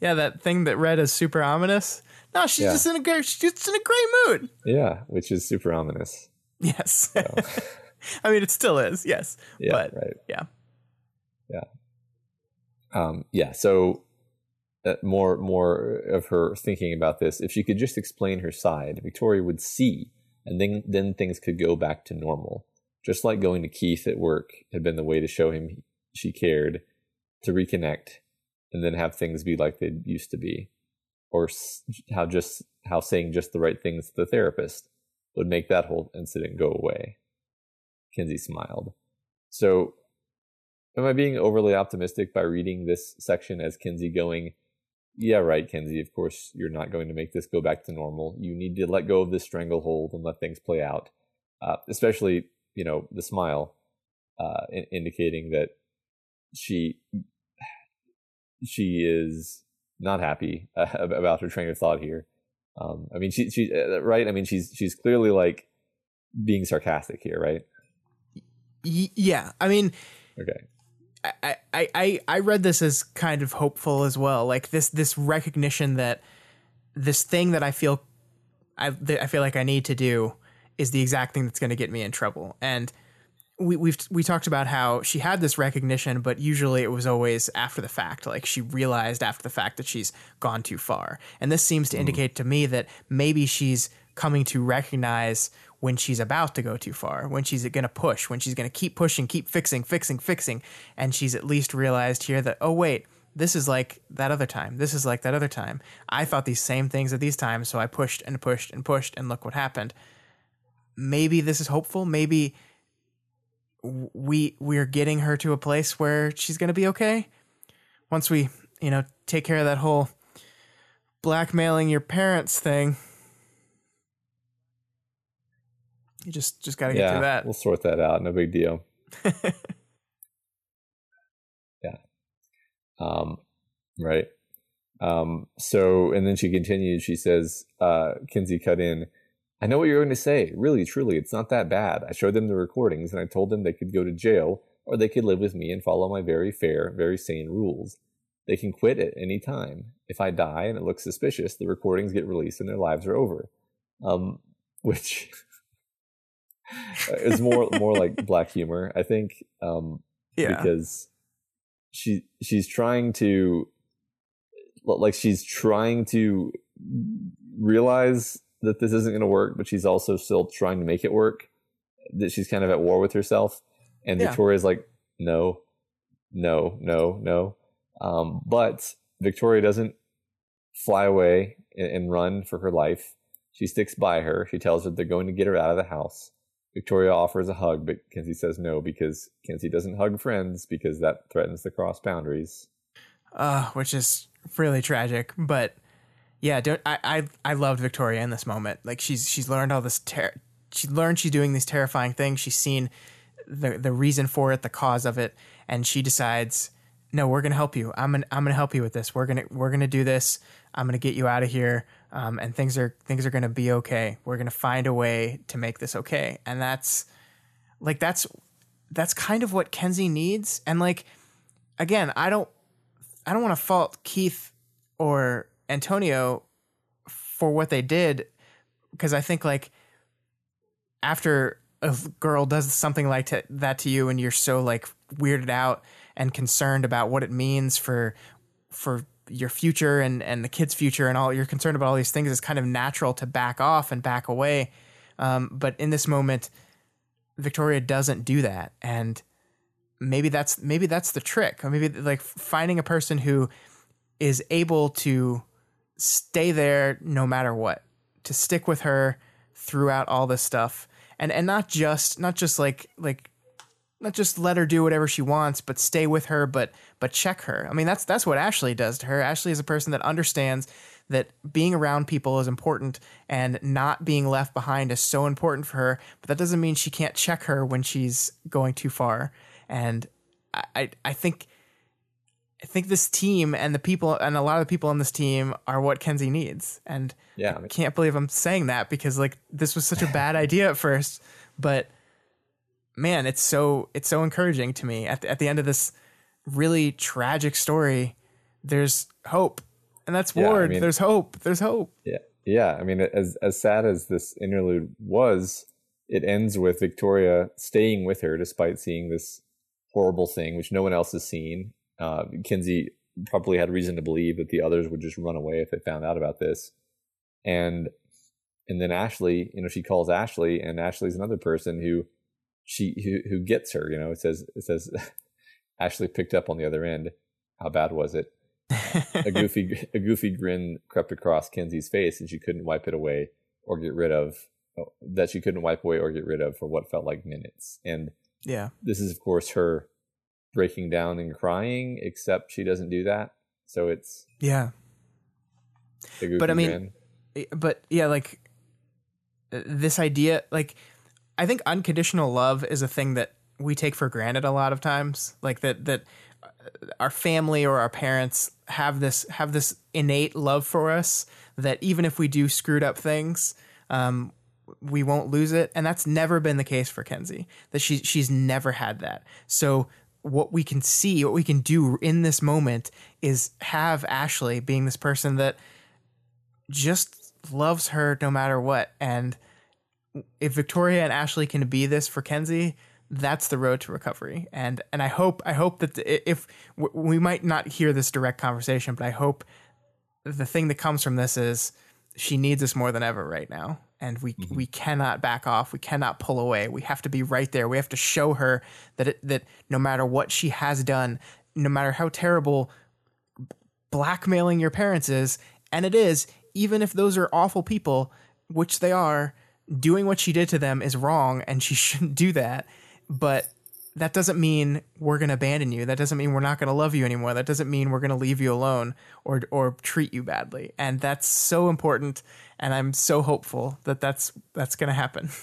yeah, that thing that read as super ominous. No, she's yeah. just in a great. She's just in a great mood. Yeah, which is super ominous. Yes. So. *laughs* I mean, it still is. Yes. Yeah. But, right. Yeah. Yeah. Um, yeah. So uh, more more of her thinking about this. If she could just explain her side, Victoria would see, and then then things could go back to normal. Just like going to Keith at work had been the way to show him she cared, to reconnect, and then have things be like they used to be, or how just how saying just the right things to the therapist would make that whole incident go away. Kenzie smiled. So Am I being overly optimistic by reading this section as Kenzie going, yeah, right, Kenzie, of course you're not going to make this go back to normal. You need to let go of this stranglehold and let things play out. Uh, especially, you know, the smile, uh, in- indicating that she she is not happy uh, about her train of thought here. Um, I mean, she she uh, right. I mean, she's she's clearly like being sarcastic here, right? Y- yeah, I mean, okay. I, I, I read this as kind of hopeful as well. Like this this recognition that this thing that I feel I I feel like I need to do is the exact thing that's going to get me in trouble. And we we've we talked about how she had this recognition, but usually it was always after the fact. Like she realized after the fact that she's gone too far. And this seems to mm. indicate to me that maybe she's coming to recognize when she's about to go too far, when she's going to push, when she's going to keep pushing, keep fixing, fixing, fixing. And she's at least realized here that, oh, wait, this is like that other time. This is like that other time. I thought these same things at these times, so I pushed and pushed and pushed, and look what happened. Maybe this is hopeful. Maybe we we're getting her to a place where she's going to be okay once we, you know, take care of that whole blackmailing your parents thing. You just just got to get yeah, through that. We'll sort that out. No big deal. *laughs* yeah. Um, right. Um, so, and then she continues. She says, uh, Kenzie cut in. I know what you're going to say. Really, truly, it's not that bad. I showed them the recordings and I told them they could go to jail or they could live with me and follow my very fair, very sane rules. They can quit at any time. If I die and it looks suspicious, the recordings get released and their lives are over. Um, *laughs* which it's more more like black humor, I think. Um, yeah. Because she she's trying to like she's trying to realize that this isn't going to work, but she's also still trying to make it work. That she's kind of at war with herself, and yeah. Victoria's like, no, no, no, no. Um, but Victoria doesn't fly away and, and run for her life. She sticks by her. She tells her they're going to get her out of the house. Victoria offers a hug, but Kenzie says no because Kenzie doesn't hug friends because that threatens to cross boundaries. Uh, which is really tragic. But yeah, don't I, I I loved Victoria in this moment. Like she's she's learned all this ter- she learned she's doing these terrifying things. She's seen the the reason for it, the cause of it, and she decides, no, we're gonna help you. I'm gonna I'm gonna help you with this. We're gonna we're gonna do this. I'm gonna get you out of here um, and things are things are going to be okay. We're going to find a way to make this okay, and that's like that's that's kind of what Kenzie needs. And like again, I don't I don't want to fault Keith or Antonio for what they did because I think like after a girl does something like to, that to you and you're so like weirded out and concerned about what it means for for your future and and the kids' future and all you're concerned about all these things, it's kind of natural to back off and back away. Um, but in this moment, Victoria doesn't do that, and maybe that's maybe that's the trick. Or maybe like finding a person who is able to stay there no matter what, to stick with her throughout all this stuff, and and not just not just like like not just let her do whatever she wants, but stay with her, but but check her. I mean, that's that's what Ashley does to her. Ashley is a person that understands that being around people is important and not being left behind is so important for her. But that doesn't mean she can't check her when she's going too far. And I I, I think I think this team and the people and a lot of the people on this team are what Kenzie needs. And yeah, I can't believe I'm saying that because like this was such a bad idea at first, but man, it's so it's so encouraging to me. At the, at the end of this really tragic story, there's hope, and that's yeah, Ward. I mean, there's hope. There's hope. Yeah, yeah. I mean, as as sad as this interlude was, it ends with Victoria staying with her despite seeing this horrible thing, which no one else has seen. Uh, Kenzie probably had reason to believe that the others would just run away if they found out about this, and and then Ashley, you know, she calls Ashley, and Ashley's another person who she who, who gets her. You know, it says it says *laughs* Ashley picked up on the other end. How bad was it? *laughs* a goofy a goofy grin crept across Kenzie's face, and she couldn't wipe it away or get rid of. Oh, that she couldn't wipe away or get rid of for what felt like minutes. And yeah, this is of course her breaking down and crying. Except she doesn't do that. So it's yeah. But I mean, grin. Eh, but yeah, like uh, this idea, like I think unconditional love is a thing that we take for granted a lot of times. Like that that our family or our parents have this have this innate love for us that even if we do screwed up things, um, we won't lose it. And that's never been the case for Kenzie. That she she's never had that. So what we can see, what we can do in this moment is have Ashley being this person that just loves her no matter what. And if Victoria and Ashley can be this for Kenzie, that's the road to recovery. And and I hope I hope that if we might not hear this direct conversation, but I hope the thing that comes from this is she needs us more than ever right now and we mm-hmm. we cannot back off we cannot pull away we have to be right there we have to show her that it, that no matter what she has done no matter how terrible blackmailing your parents is and it is even if those are awful people which they are doing what she did to them is wrong and she *laughs* shouldn't do that. But that doesn't mean we're going to abandon you. That doesn't mean we're not going to love you anymore. That doesn't mean we're going to leave you alone or or treat you badly. And that's so important and I'm so hopeful that that's that's going to happen. *laughs*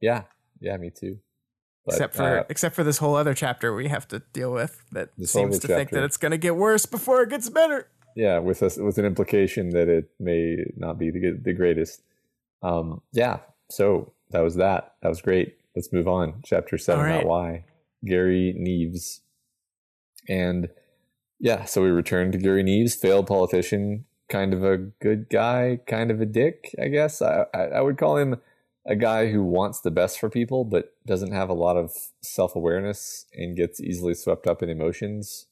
Yeah. Yeah, me too. But, except for uh, except for this whole other chapter we have to deal with that seems to chapter. think that it's going to get worse before it gets better. Yeah, with us with an implication that it may not be the the greatest. Um, yeah, so that was that. That was great. Let's move on. Chapter seven, right. why. Gary Neves. And yeah, so we return to Gary Neves, failed politician, kind of a good guy, kind of a dick, I guess. I, I, I would call him a guy who wants the best for people, but doesn't have a lot of self awareness and gets easily swept up in emotions.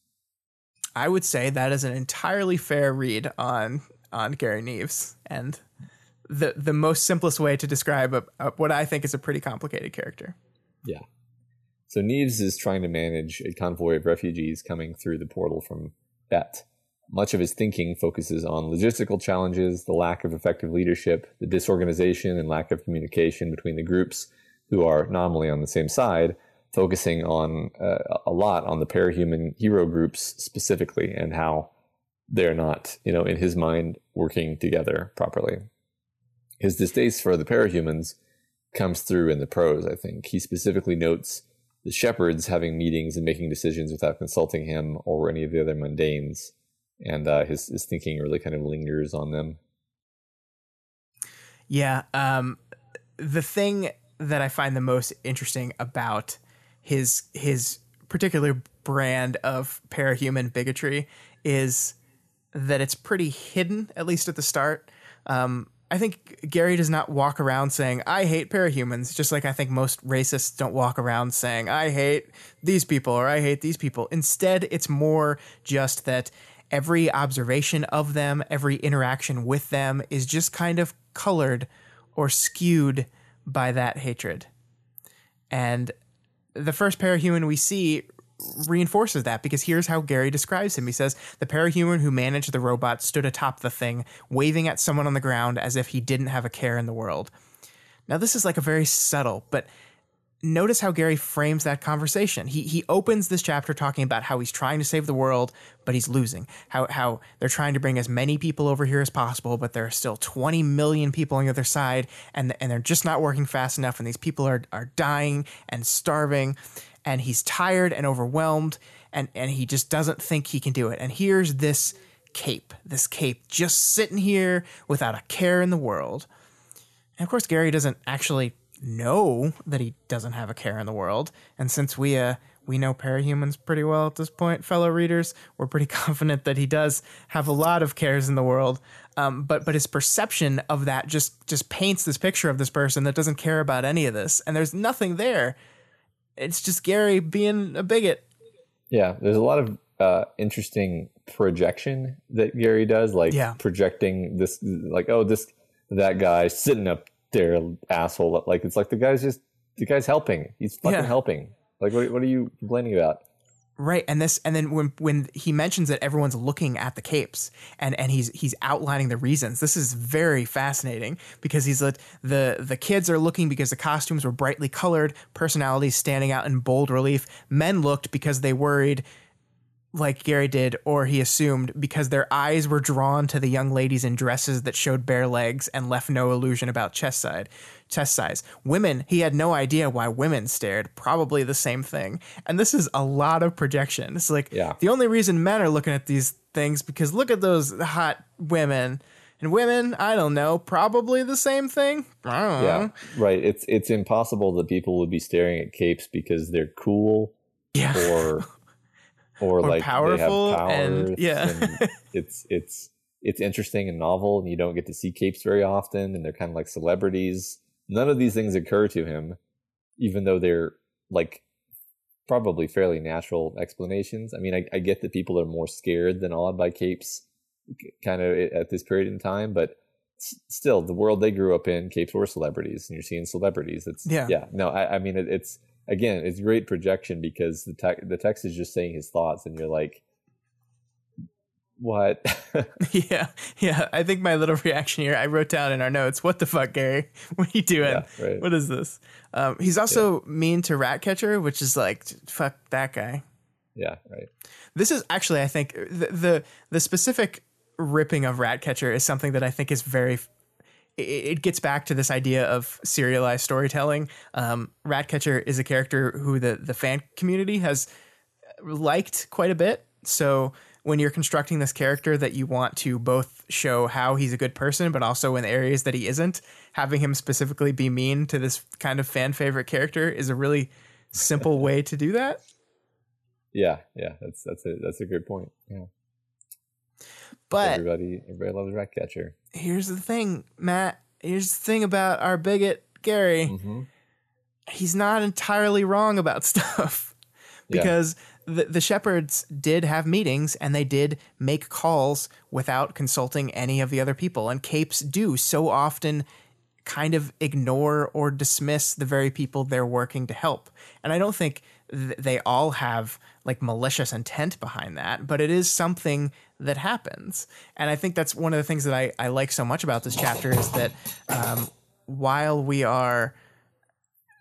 I would say that is an entirely fair read on on Gary Neves, and the the most simplest way to describe a, a, what I think is a pretty complicated character. Yeah. So Neves is trying to manage a convoy of refugees coming through the portal from Bet. Much of his thinking focuses on logistical challenges, the lack of effective leadership, the disorganization and lack of communication between the groups who are nominally on the same side, focusing on uh, a lot on the parahuman hero groups specifically and how they're not, you know, in his mind, working together properly his distaste for the parahumans comes through in the prose, I think. He specifically notes the shepherds having meetings and making decisions without consulting him or any of the other mundanes. And uh, his, his thinking really kind of lingers on them. Yeah. Um, the thing that I find the most interesting about his his particular brand of parahuman bigotry is that it's pretty hidden, at least at the start. Um, I think Gary does not walk around saying, I hate parahumans, just like I think most racists don't walk around saying, I hate these people or I hate these people. Instead, it's more just that every observation of them, every interaction with them is just kind of colored or skewed by that hatred. And the first parahuman we see reinforces that because here's how Gary describes him. He says, The parahuman who managed the robot stood atop the thing, waving at someone on the ground as if he didn't have a care in the world. Now, this is like a very subtle, but notice how Gary frames that conversation. He he opens this chapter talking about how he's trying to save the world, but he's losing. How how they're trying to bring as many people over here as possible, but there are still 20 million people on the other side, and and they're just not working fast enough, and these people are are dying and starving and he's tired and overwhelmed and and he just doesn't think he can do it. And here's this cape, this cape just sitting here without a care in the world. And of course Gary doesn't actually know that he doesn't have a care in the world. And since we uh we know parahumans pretty well at this point, fellow readers. We're pretty *laughs* confident that he does have a lot of cares in the world. Um, but but his perception of that just just paints this picture of this person that doesn't care about any of this, and there's nothing there it's just Gary being a bigot. Yeah, there's a lot of uh, interesting projection that Gary does, like yeah. projecting this, like oh this that guy sitting up there, asshole. Like it's like the guy's just the guy's helping. He's fucking yeah. helping. Like what, what are you complaining about? Right, and this, and then when when he mentions that everyone's looking at the capes, and and he's he's outlining the reasons. This is very fascinating because he's like the the kids are looking because the costumes were brightly colored, personalities standing out in bold relief. Men looked because they worried like Gary did, or he assumed because their eyes were drawn to the young ladies in dresses that showed bare legs and left no illusion about chest side, chest size. Women, he had no idea why women stared. Probably the same thing. And this is a lot of projection. It's like yeah. the only reason men are looking at these things because look at those hot women. And women, I don't know, probably the same thing. Yeah, right. It's it's impossible that people would be staring at capes because they're cool yeah. or *laughs* or, or like powerful they have powers and yeah and *laughs* it's it's it's interesting and novel and you don't get to see capes very often and they're kind of like celebrities none of these things occur to him even though they're like probably fairly natural explanations. I mean i, I get that people are more scared than awed by capes kind of at this period in time but still the world they grew up in capes were celebrities and you're seeing celebrities. It's yeah. yeah no i, I mean it, it's again, it's great projection because the text the text is just saying his thoughts, and you're like, what? *laughs* *laughs* yeah, yeah. I think my little reaction here, I wrote down in our notes, "What the fuck, Gary? *laughs* What are you doing? Yeah, right. What is this?" Um, he's also yeah. mean to Ratcatcher, which is like, fuck that guy. Yeah, right. This is actually, I think, the the, the specific ripping of Ratcatcher is something that I think is very it gets back to this idea of serialized storytelling. Um, Ratcatcher is a character who the the fan community has liked quite a bit. So when you're constructing this character that you want to both show how he's a good person, but also in areas that he isn't, having him specifically be mean to this kind of fan favorite character is a really simple way to do that. Yeah, yeah, that's that's a that's a good point. Yeah. But everybody everybody loves Ratcatcher here's the thing, Matt. Here's the thing about our bigot, Gary. Mm-hmm. He's not entirely wrong about *laughs* stuff because yeah. The, the shepherds did have meetings and they did make calls without consulting any of the other people. And capes do so often kind of ignore or dismiss the very people they're working to help. And I don't think th- they all have like malicious intent behind that, but it is something that happens. And I think that's one of the things that I, I like so much about this chapter is that um, while we are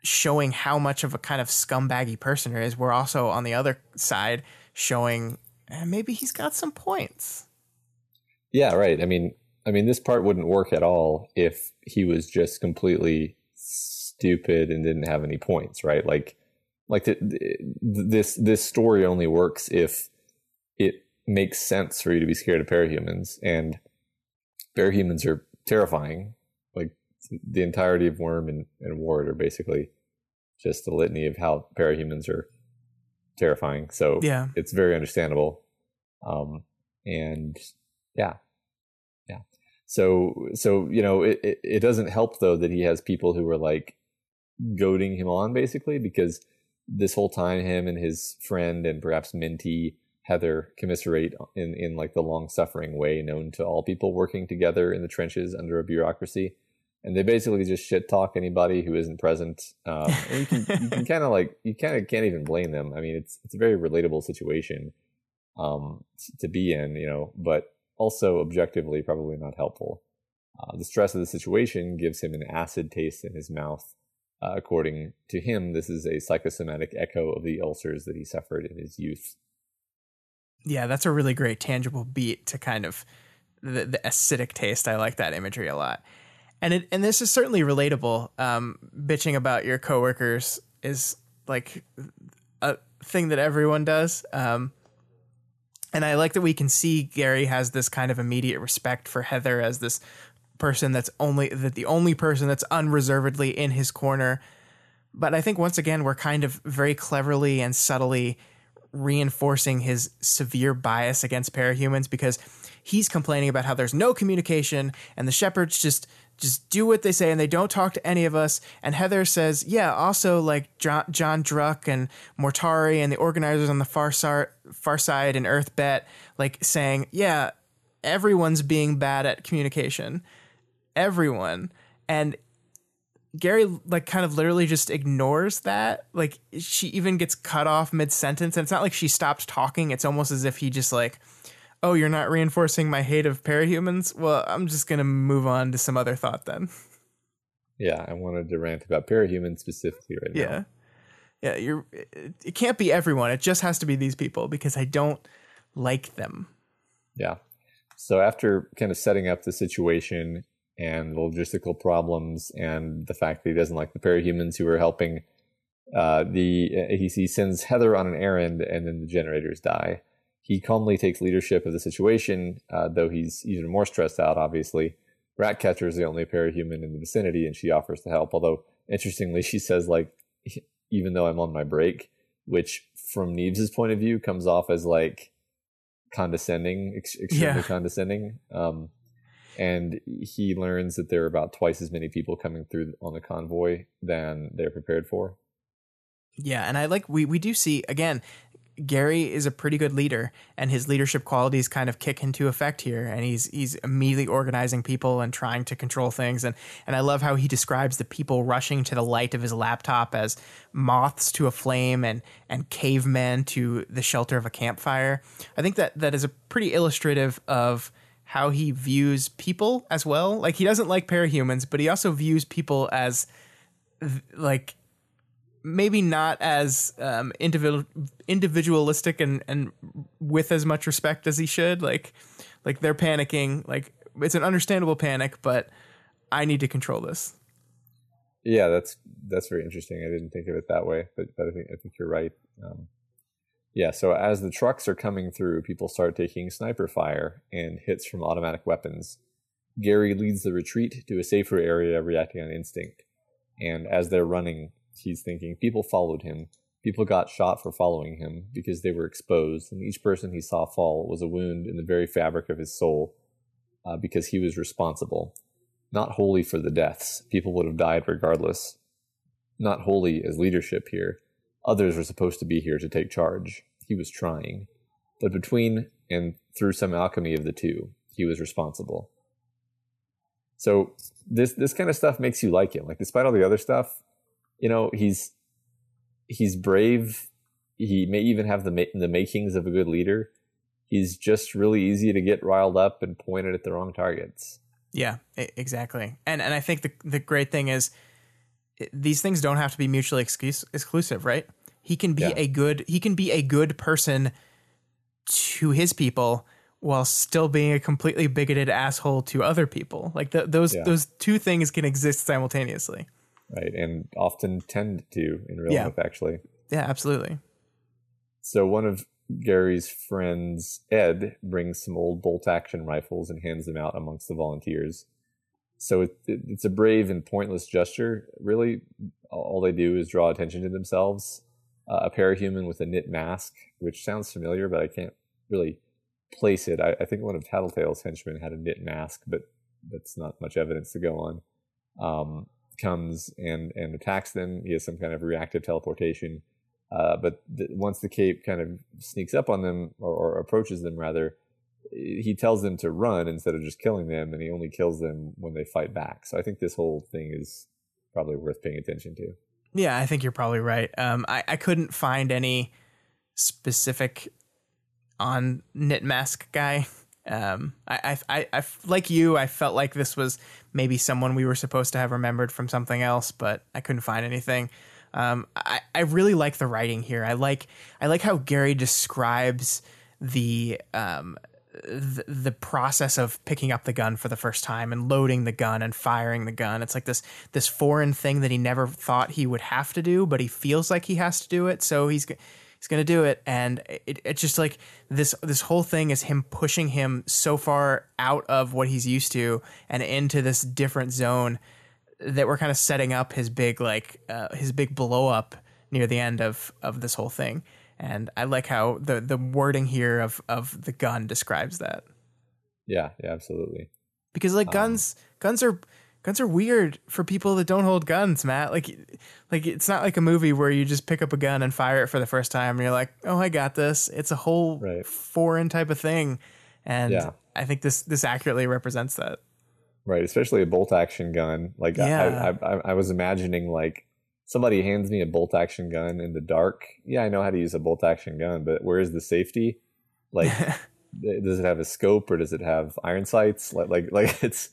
showing how much of a kind of scumbaggy person he is, we're also on the other side showing eh, maybe he's got some points. Yeah, right. I mean, I mean, this part wouldn't work at all if he was just completely stupid and didn't have any points, right? Like, like the, this this story only works if it makes sense for you to be scared of parahumans, and parahumans are terrifying. Like the entirety of Worm and, and Ward are basically just a litany of how parahumans are terrifying. So yeah, it's very understandable. Um, and yeah, yeah. So so you know it, it, it doesn't help though that he has people who are like goading him on basically because this whole time him and his friend and perhaps Minty Heather commiserate in in like the long suffering way known to all people working together in the trenches under a bureaucracy and they basically just shit talk anybody who isn't present. Um, you can you can *laughs* kind of like you kind of can't even blame them. I mean, it's it's a very relatable situation um, to be in, you know, but also objectively probably not helpful. Uh, the stress of the situation gives him an acid taste in his mouth. Uh, according to him, this is a psychosomatic echo of the ulcers that he suffered in his youth. Yeah, that's a really great tangible beat to kind of the, the acidic taste. I like that imagery a lot and it and this is certainly relatable. Um, bitching about your coworkers is like a thing that everyone does. Um, and I like that we can see Gary has this kind of immediate respect for Heather as this person that's only that the only person that's unreservedly in his corner. But I think once again we're kind of very cleverly and subtly reinforcing his severe bias against parahumans because he's complaining about how there's no communication and the shepherds just just do what they say and they don't talk to any of us. And Heather says, yeah, also like John, John Druck and Mortari and the organizers on the far, side, far side and Earth Bet, like saying, yeah, everyone's being bad at communication. Everyone. And Gary like kind of literally just ignores that. Like she even gets cut off mid sentence. And it's not like she stopped talking. It's almost as if he just like oh, you're not reinforcing my hate of parahumans? Well, I'm just going to move on to some other thought then. Yeah, I wanted to rant about parahumans specifically right yeah. now. Yeah. you're it can't be everyone. It just has to be these people because I don't like them. Yeah. So after kind of setting up the situation and the logistical problems and the fact that he doesn't like the parahumans who are helping uh, the he, he sends Heather on an errand and then the generators die. He calmly takes leadership of the situation, uh, though he's even more stressed out, obviously. Ratcatcher is the only parahuman in the vicinity, and she offers to help. Although, interestingly, she says, like, *laughs* even though I'm on my break, which from Neves' point of view comes off as like condescending, ex- extremely yeah. condescending. Um, and he learns that there are about twice as many people coming through on the convoy than they're prepared for. Yeah, and I like we we do see again Gary is a pretty good leader, and his leadership qualities kind of kick into effect here. And he's he's immediately organizing people and trying to control things. And and I love how he describes the people rushing to the light of his laptop as moths to a flame and and cavemen to the shelter of a campfire. I think that that is a pretty illustrative of how he views people as well. Like he doesn't like parahumans, but he also views people as like maybe not as um, individual individualistic and and with as much respect as he should. Like like they're panicking. Like it's an understandable panic, but I need to control this. Yeah, that's that's very interesting. I didn't think of it that way, but but I think I think you're right. Um, yeah, so as the trucks are coming through, people start taking sniper fire and hits from automatic weapons. Gary leads the retreat to a safer area, reacting on instinct. And as they're running, he's thinking people followed him. People got shot for following him because they were exposed, and each person he saw fall was a wound in the very fabric of his soul uh, because he was responsible. Not wholly for the deaths, people would have died regardless. Not wholly as leadership here. Others were supposed to be here to take charge. He was trying. But between and through some alchemy of the two, he was responsible. So this this kind of stuff makes you like him. Like despite all the other stuff, you know he's he's brave. He may even have the ma- the makings of a good leader. He's just really easy to get riled up and pointed at the wrong targets. Yeah exactly. And and i think the the great thing is these things don't have to be mutually exclusive right? He can be yeah. a good he can be a good person to his people while still being a completely bigoted asshole to other people. Like the, those yeah. those two things can exist simultaneously right? And often tend to in real yeah. life, actually. Yeah, absolutely. So one of Gary's friends, Ed, brings some old bolt action rifles and hands them out amongst the volunteers. So it, it, it's a brave and pointless gesture. Really, all they do is draw attention to themselves. Uh, a parahuman with a knit mask, which sounds familiar, but I can't really place it. I, I think one of Tattletale's henchmen had a knit mask, but that's not much evidence to go on. Um, comes and and attacks them. He has some kind of reactive teleportation. Uh, but th- once the cape kind of sneaks up on them or, or, approaches them rather, he tells them to run instead of just killing them, and he only kills them when they fight back. So I think this whole thing is probably worth paying attention to. Yeah, I think you're probably right. Um, I I couldn't find any specific on Knit Mask guy. Um, I, I, I, like you, I felt like this was maybe someone we were supposed to have remembered from something else, but I couldn't find anything. Um, I, I really like the writing here. I like, I like how Gary describes the, um, the, the process of picking up the gun for the first time and loading the gun and firing the gun. It's like this this foreign thing that he never thought he would have to do, but he feels like he has to do it. So he's he's gonna do it, and it, it's just like this this whole thing is him pushing him so far out of what he's used to and into this different zone that we're kind of setting up his big like uh, his big blow up near the end of of this whole thing. And I like how the the wording here of of the gun describes that. Yeah, yeah, absolutely. Because like um, guns, guns are guns are weird for people that don't hold guns, Matt. Like, like it's not like a movie where you just pick up a gun and fire it for the first time and you're like, oh, I got this. It's a whole right. foreign type of thing, and yeah. I think this this accurately represents that. Right, especially a bolt action gun. Like yeah. I, I, I was imagining like somebody hands me a bolt action gun in the dark. Yeah, I know how to use a bolt action gun, but where is the safety? Like, *laughs* does it have a scope or does it have iron sights? Like, like, like *laughs* it's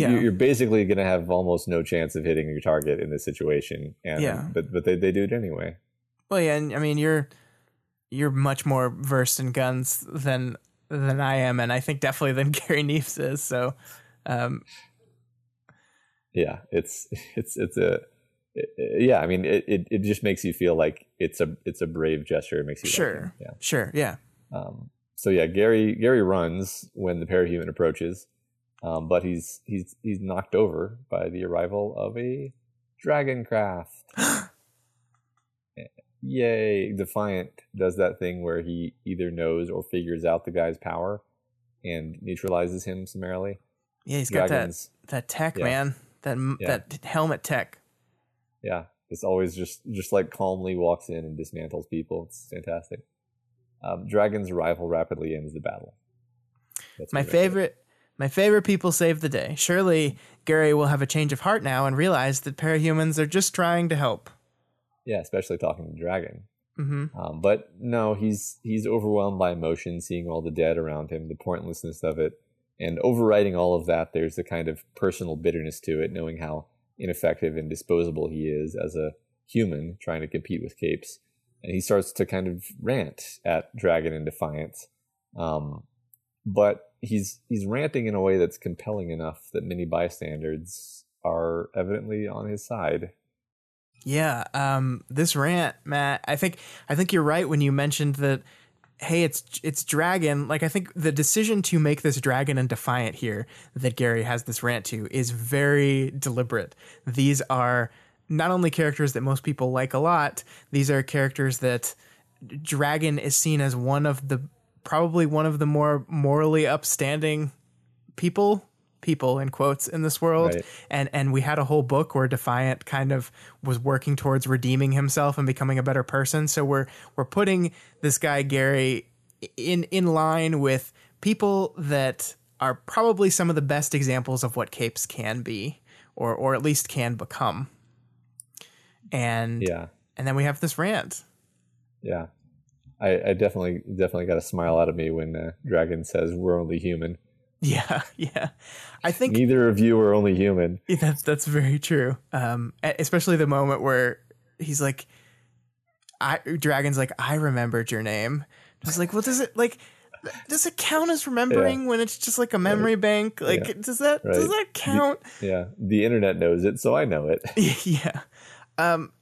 yeah. you're basically going to have almost no chance of hitting your target in this situation. And, yeah. But but they, they do it anyway. Well, yeah, and I mean you're you're much more versed in guns than than I am, and I think definitely than *laughs* Gary Neves is. So, um, yeah, it's *laughs* it's it's a it, yeah. I mean, it, it, it just makes you feel like it's a it's a brave gesture. It makes you sure, like yeah, sure, yeah. Um, so yeah, Gary Gary runs when the parahuman approaches. Um, but he's he's he's knocked over by the arrival of a dragon craft. *gasps* Yay! Defiant does that thing where he either knows or figures out the guy's power and neutralizes him summarily. Yeah, he's Dragons, got that that tech, yeah. man. That yeah. that helmet tech. Yeah, it's always just just like calmly walks in and dismantles people. It's fantastic. Um, Dragon's arrival rapidly ends the battle. That's my favorite. My favorite people save the day. Surely Gary will have a change of heart now and realize that parahumans are just trying to help. Yeah, especially talking to Dragon. Mm-hmm. Um, but no, he's he's overwhelmed by emotion, seeing all the dead around him, the pointlessness of it, and overriding all of that, there's a kind of personal bitterness to it, knowing how ineffective and disposable he is as a human trying to compete with capes, and he starts to kind of rant at Dragon in defiance. Um, but he's he's ranting in a way that's compelling enough that many bystanders are evidently on his side. Yeah, um, this rant, Matt. I think I think you're right when you mentioned that. Hey, it's it's dragon. Like I think the decision to make this dragon and defiant here that Gary has this rant to is very deliberate. These are not only characters that most people like a lot. These are characters that Dragon is seen as one of the probably one of the more morally upstanding people people in quotes in this world. Right. and and we had a whole book where defiant kind of was working towards redeeming himself and becoming a better person. So we're we're putting this guy Gary in in line with people that are probably some of the best examples of what capes can be or or at least can become. And yeah. and then we have this rant. Yeah I, I definitely definitely got a smile out of me when uh, Dragon says we're only human. Yeah, *laughs* yeah. I think neither of you are only human. That's that's very true. Um, especially the moment where he's like, "I." Dragon's like, "I remembered your name." I was like, "Well, does it like?" Does it count as remembering yeah. when it's just like a memory right. bank? Like, yeah. does that right. does that count? The, yeah, the internet knows it, so I know it. *laughs* yeah. Um,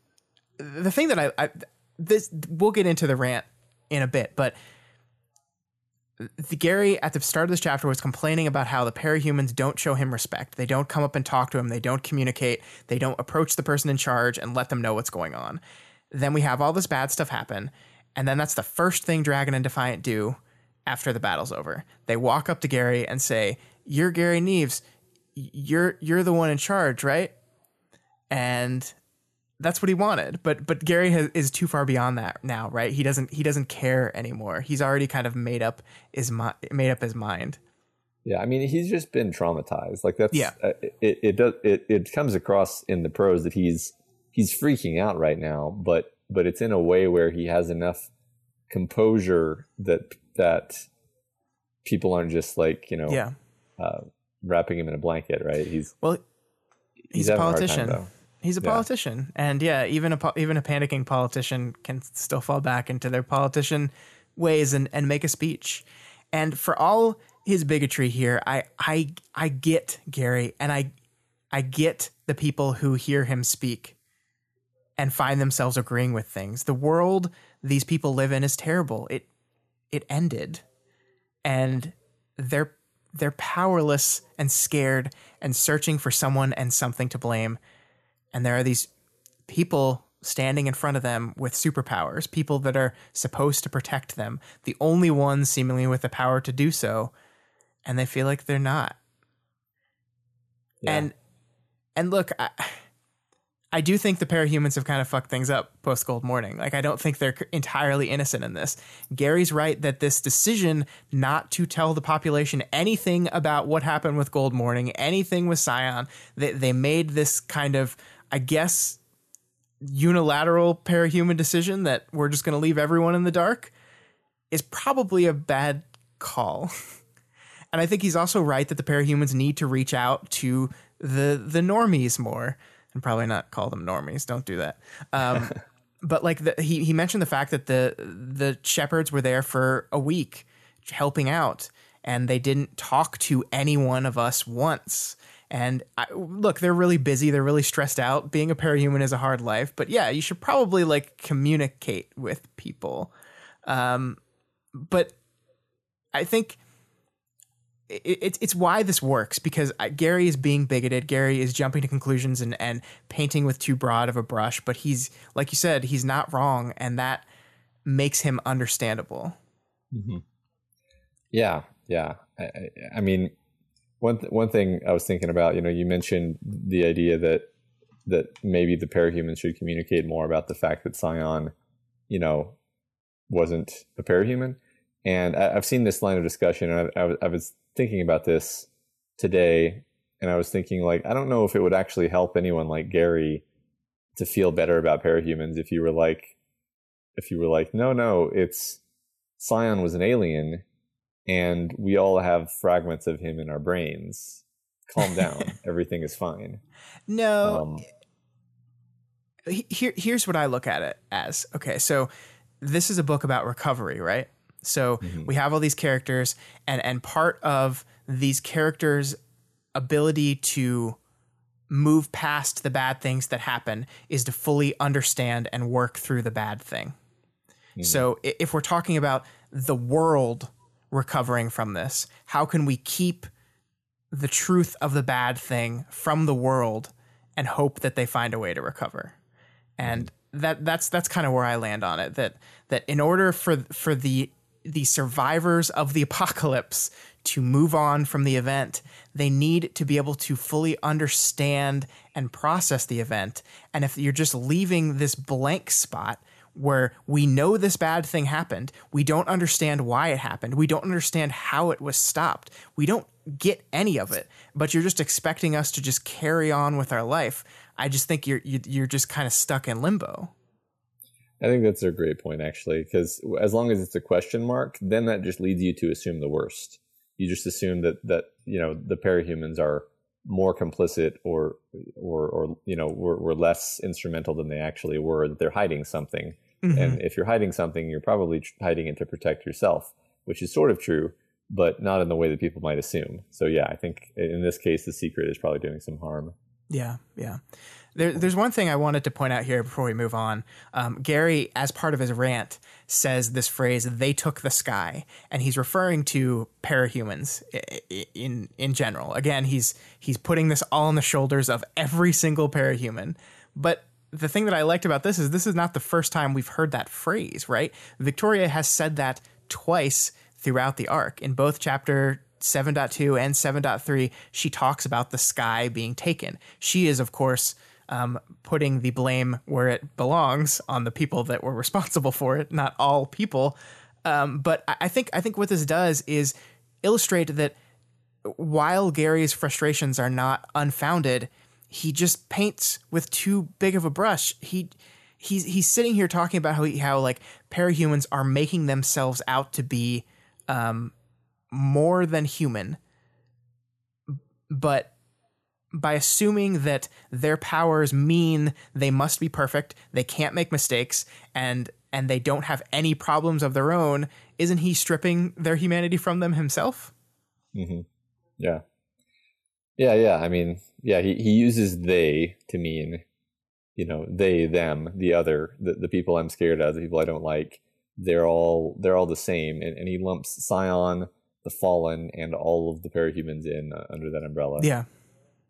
the thing that I, I this we'll get into the rant in a bit, but the Gary at the start of this chapter was complaining about how the parahumans don't show him respect. They don't come up and talk to him. They don't communicate. They don't approach the person in charge and let them know what's going on. Then we have all this bad stuff happen, and then that's the first thing Dragon and Defiant do after the battle's over. They walk up to Gary and say, "You're Gary Neves. you're you're the one in charge, right? And that's what he wanted. But but Gary has, is too far beyond that now, right? He doesn't he doesn't care anymore. He's already kind of made up his made up his mind. Yeah, I mean, he's just been traumatized. Like that's yeah. Uh, it it does it it comes across in the prose that he's he's freaking out right now, but but it's in a way where he has enough composure that that people aren't just like you know yeah. Uh, wrapping him in a blanket, right? He's well, he's, he's a politician. He's a politician, and yeah, even a even a panicking politician can still fall back into their politician ways and and make a speech. And for all his bigotry here, I I I get Gary, and I I get the people who hear him speak and find themselves agreeing with things. The world these people live in is terrible. It it ended, and they're they're powerless and scared and searching for someone and something to blame. And there are these people standing in front of them with superpowers, people that are supposed to protect them, the only ones seemingly with the power to do so, and they feel like they're not. Yeah. And and look, I, I do think the parahumans have kind of fucked things up post Gold Morning. Like, I don't think they're entirely innocent in this. Gary's right that this decision not to tell the population anything about what happened with Gold Morning, anything with Scion, they, they made this kind of, I guess, unilateral parahuman decision that we're just going to leave everyone in the dark is probably a bad call. *laughs* and I think he's also right that the parahumans need to reach out to the the normies more and probably not call them normies. Don't do that. Um, *laughs* but like the, he he mentioned the fact that the the shepherds were there for a week helping out, and they didn't talk to any one of us once. And I, look, they're really busy. They're really stressed out. Being a parahuman is a hard life, but yeah, you should probably like communicate with people. Um, but I think it's it's why this works because Gary is being bigoted. Gary is jumping to conclusions and and painting with too broad of a brush. But he's like you said, he's not wrong, and that makes him understandable. Mm-hmm. Yeah, yeah. I, I, I mean, one th- one thing I was thinking about, you know, you mentioned the idea that that maybe the parahumans should communicate more about the fact that Scion, you know, wasn't a parahuman. And I, have seen this line of discussion. I, I, I was thinking about this today and I was thinking like I don't know if it would actually help anyone like Gary to feel better about parahumans if you were like if you were like no no it's Scion was an alien and we all have fragments of him in our brains calm down *laughs* everything is fine no um, here here's what I look at it as okay so this is a book about recovery right so mm-hmm. we have all these characters, and and part of these characters' ability to move past the bad things that happen is to fully understand and work through the bad thing. Mm-hmm. So if we're talking about the world recovering from this, how can we keep the truth of the bad thing from the world and hope that they find a way to recover? And that that's that's kind of where I land on it. That that in order for for the the survivors of the apocalypse to move on from the event, they need to be able to fully understand and process the event. And if you're just leaving this blank spot where we know this bad thing happened, we don't understand why it happened, we don't understand how it was stopped, we don't get any of it, but you're just expecting us to just carry on with our life. I just think you're you're just kind of stuck in limbo. I think that's a great point, actually, because as long as it's a question mark, then that just leads you to assume the worst. You just assume that that you know the parahumans are more complicit or or or you know were, were less instrumental than they actually were. That they're hiding something, mm-hmm. and if you're hiding something, you're probably hiding it to protect yourself, which is sort of true, but not in the way that people might assume. So yeah, I think in this case, the secret is probably doing some harm. Yeah, yeah. There, there's one thing I wanted to point out here before we move on. Um, Gary, as part of his rant, says this phrase "they took the sky," and he's referring to parahumans in in general. Again, he's he's putting this all on the shoulders of every single parahuman. But the thing that I liked about this is this is not the first time we've heard that phrase. Right? Victoria has said that twice throughout the arc in both chapter 7.2 and 7.3, she talks about the sky being taken. She is, of course, um, putting the blame where it belongs on the people that were responsible for it, not all people. Um, but I think I think what this does is illustrate that while Gary's frustrations are not unfounded, he just paints with too big of a brush. He he's he's sitting here talking about how he, how like parahumans are making themselves out to be um, more than human, but by assuming that their powers mean they must be perfect, they can't make mistakes, and and they don't have any problems of their own, isn't he stripping their humanity from them himself? Mm-hmm. Yeah, yeah, yeah. I mean, yeah, he he uses they to mean, you know, they, them, the other, the the people I'm scared of, the people I don't like. They're all they're all the same, and, and he lumps Scion, the Fallen, and all of the parahumans in uh, under that umbrella. Yeah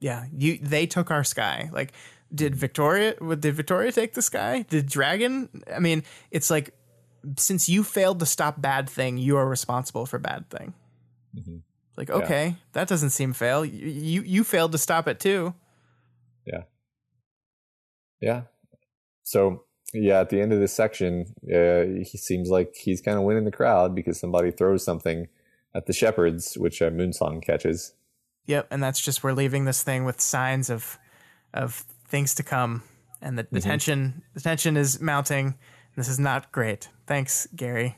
yeah, you they took our sky. Like, did Victoria? Did Victoria take the sky? Did Dragon? I mean, it's like since you failed to stop bad thing, you are responsible for bad thing. Mm-hmm. Like, okay, yeah. that doesn't seem fail. You, you you failed to stop it too. Yeah. Yeah. So yeah, at the end of this section, uh, he seems like he's kind of winning the crowd because somebody throws something at the shepherds, which uh, Moonsong catches. Yep, and that's just we're leaving this thing with signs of of things to come, and the, the mm-hmm. tension the tension is mounting. This is not great. Thanks, Gary.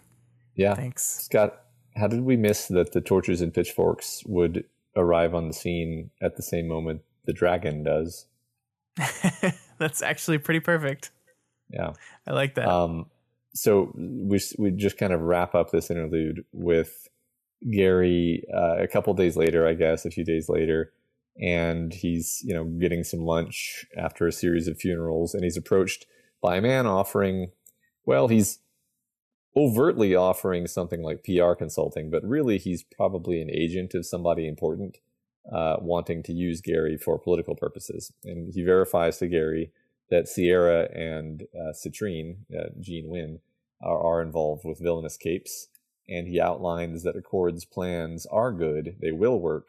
Yeah, thanks, Scott. How did we miss that the torches and pitchforks would arrive on the scene at the same moment the dragon does? *laughs* that's actually pretty perfect. Yeah, I like that. Um, so we we just kind of wrap up this interlude with Gary uh, a couple days later, I guess, a few days later, and he's you know getting some lunch after a series of funerals, and he's approached by a man offering, well, he's overtly offering something like PR consulting, but really he's probably an agent of somebody important, uh, wanting to use Gary for political purposes, and he verifies to Gary that Sierra and uh, Citrine, uh, Jeanne Wynn, are, are involved with villainous capes and he outlines that Accord's plans are good, they will work,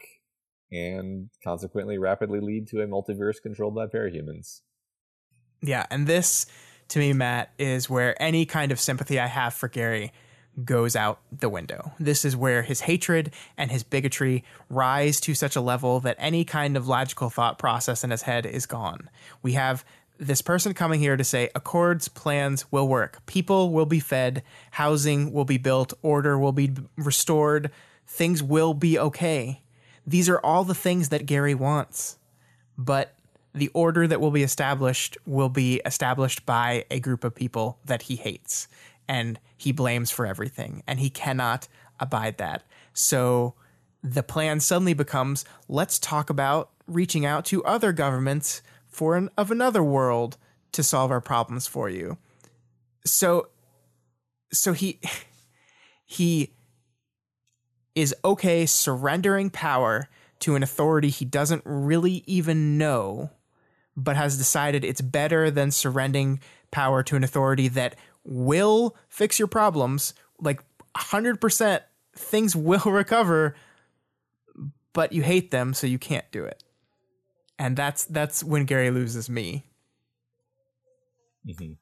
and consequently rapidly lead to a multiverse controlled by parahumans. Yeah, and this, to me, Matt, is where any kind of sympathy I have for Gary goes out the window. This is where his hatred and his bigotry rise to such a level that any kind of logical thought process in his head is gone. We have this person coming here to say Accord's plans will work. People will be fed, housing will be built, order will be restored, things will be okay. These are all the things that Gary wants. But the order that will be established will be established by a group of people that he hates and he blames for everything and he cannot abide that. So the plan suddenly becomes let's talk about reaching out to other governments for an, of another world to solve our problems for you. So so he *laughs* he is okay surrendering power to an authority he doesn't really even know but has decided it's better than surrendering power to an authority that will fix your problems like 100% things *laughs* will recover but you hate them so you can't do it and that's that's when Gary loses me. Mm-hmm.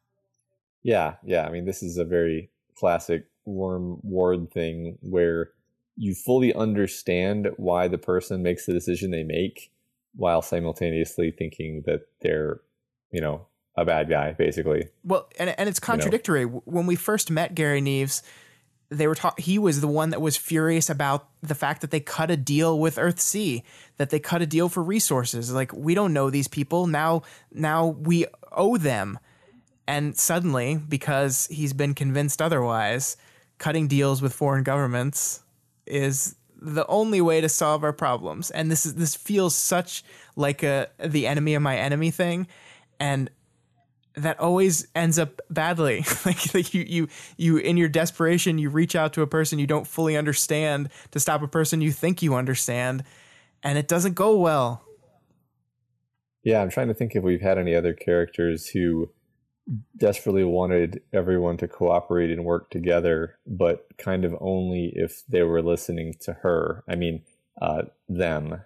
Yeah, yeah. I mean, this is a very classic Worm Ward thing where you fully understand why the person makes the decision they make, while simultaneously thinking that they're, you know, a bad guy, basically. Well, and and it's contradictory. You know? When we first met Gary Neves, they were he was the one that was furious about the fact that they cut a deal with Earthsea, that they cut a deal for resources. Like we don't know these people. Now now we owe them. And suddenly, because he's been convinced otherwise, cutting deals with foreign governments is the only way to solve our problems. And this is this feels such like a the enemy of my enemy thing. And that always ends up badly. *laughs* like, like you, you, you, in your desperation, you reach out to a person you don't fully understand to stop a person you think you understand, and it doesn't go well. Yeah, I'm trying to think if we've had any other characters who desperately wanted everyone to cooperate and work together, but kind of only if they were listening to her. I mean, uh, them.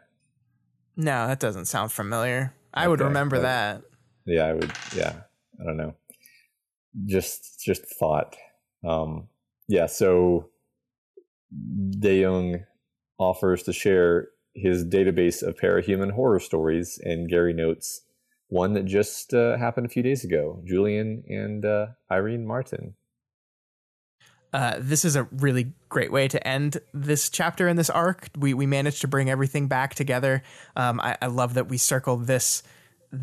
No, that doesn't sound familiar. I would remember that. Yeah, I would. Yeah, I don't know. Just just thought. Um, yeah, so Young offers to share his database of parahuman horror stories, and Gary notes one that just uh, happened a few days ago Julian and uh, Irene Martin. Uh, this is a really great way to end this chapter in this arc. We we managed to bring everything back together. Um, I, I, love that we circled this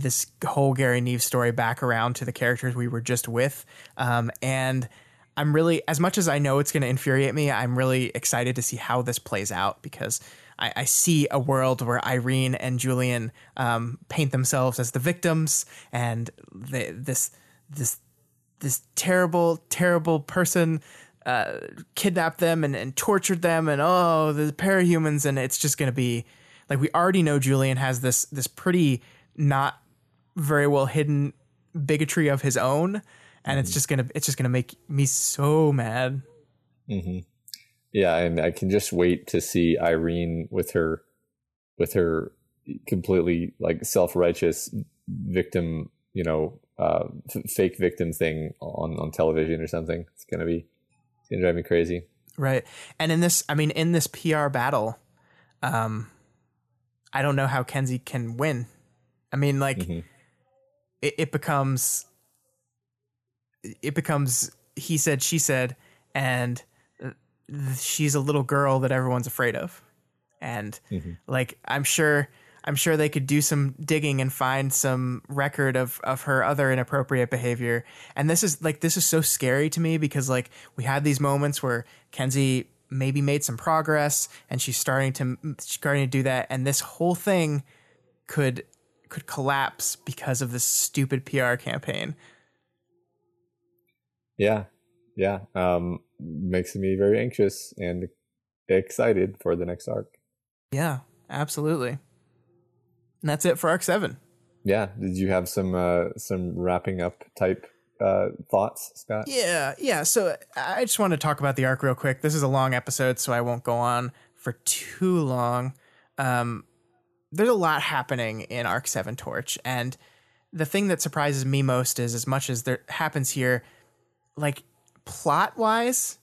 this whole Gary Neves story back around to the characters we were just with, um, and I'm really as much as I know it's going to infuriate me. I'm really excited to see how this plays out because I, I see a world where Irene and Julian um, paint themselves as the victims, and they, this this this terrible terrible person uh, kidnapped them and, and tortured them and oh the parahumans and it's just gonna be like we already know Julian has this this pretty not very well hidden bigotry of his own and mm-hmm. it's just gonna it's just gonna make me so mad. Mm-hmm. Yeah, and I can just wait to see Irene with her with her completely like self righteous victim, you know, uh, f- fake victim thing on on television or something. It's gonna be gonna drive me crazy. Right. And in this, I mean, in this PR battle, um, I don't know how Kenzie can win. I mean, like, mm-hmm. It, it becomes, it becomes he said, she said, and she's a little girl that everyone's afraid of. And mm-hmm. like, I'm sure I'm sure they could do some digging and find some record of of her other inappropriate behavior. And this is like this is so scary to me because like we had these moments where Kenzie maybe made some progress and she's starting to she's starting to do that and this whole thing could could collapse because of this stupid PR campaign. Yeah. Yeah. Um makes me very anxious and excited for the next arc. Yeah, absolutely. And that's it for arc seven. Yeah. Did you have some uh, some wrapping up type uh, thoughts, Scott? Yeah, yeah. So I just want to talk about the arc real quick. This is a long episode, so I won't go on for too long. Um, there's a lot happening in arc seven torch, and the thing that surprises me most is as much as there happens here, like plot wise,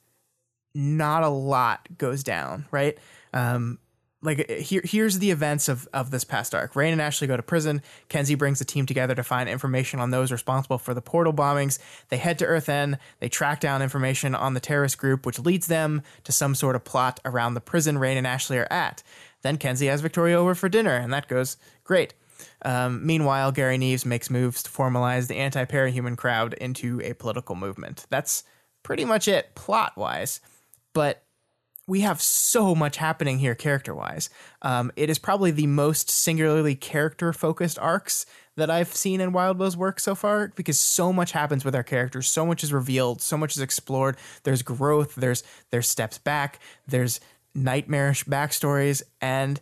not a lot goes down, right? Um, like here here's the events of of this past arc. Rain and Ashley go to prison. Kenzie brings the team together to find information on those responsible for the portal bombings. They head to Earth N. They track down information on the terrorist group, which leads them to some sort of plot around the prison Rain and Ashley are at. Then Kenzie has Victoria over for dinner, and that goes great. Um, meanwhile, Gary Neves makes moves to formalize the anti-parahuman crowd into a political movement. That's pretty much it plot wise. But we have so much happening here character wise. Um, it is probably the most singularly character focused arcs that I've seen in Wildbow's work so far because so much happens with our characters, so much is revealed, so much is explored. There's growth, there's there's steps back, there's nightmarish backstories, and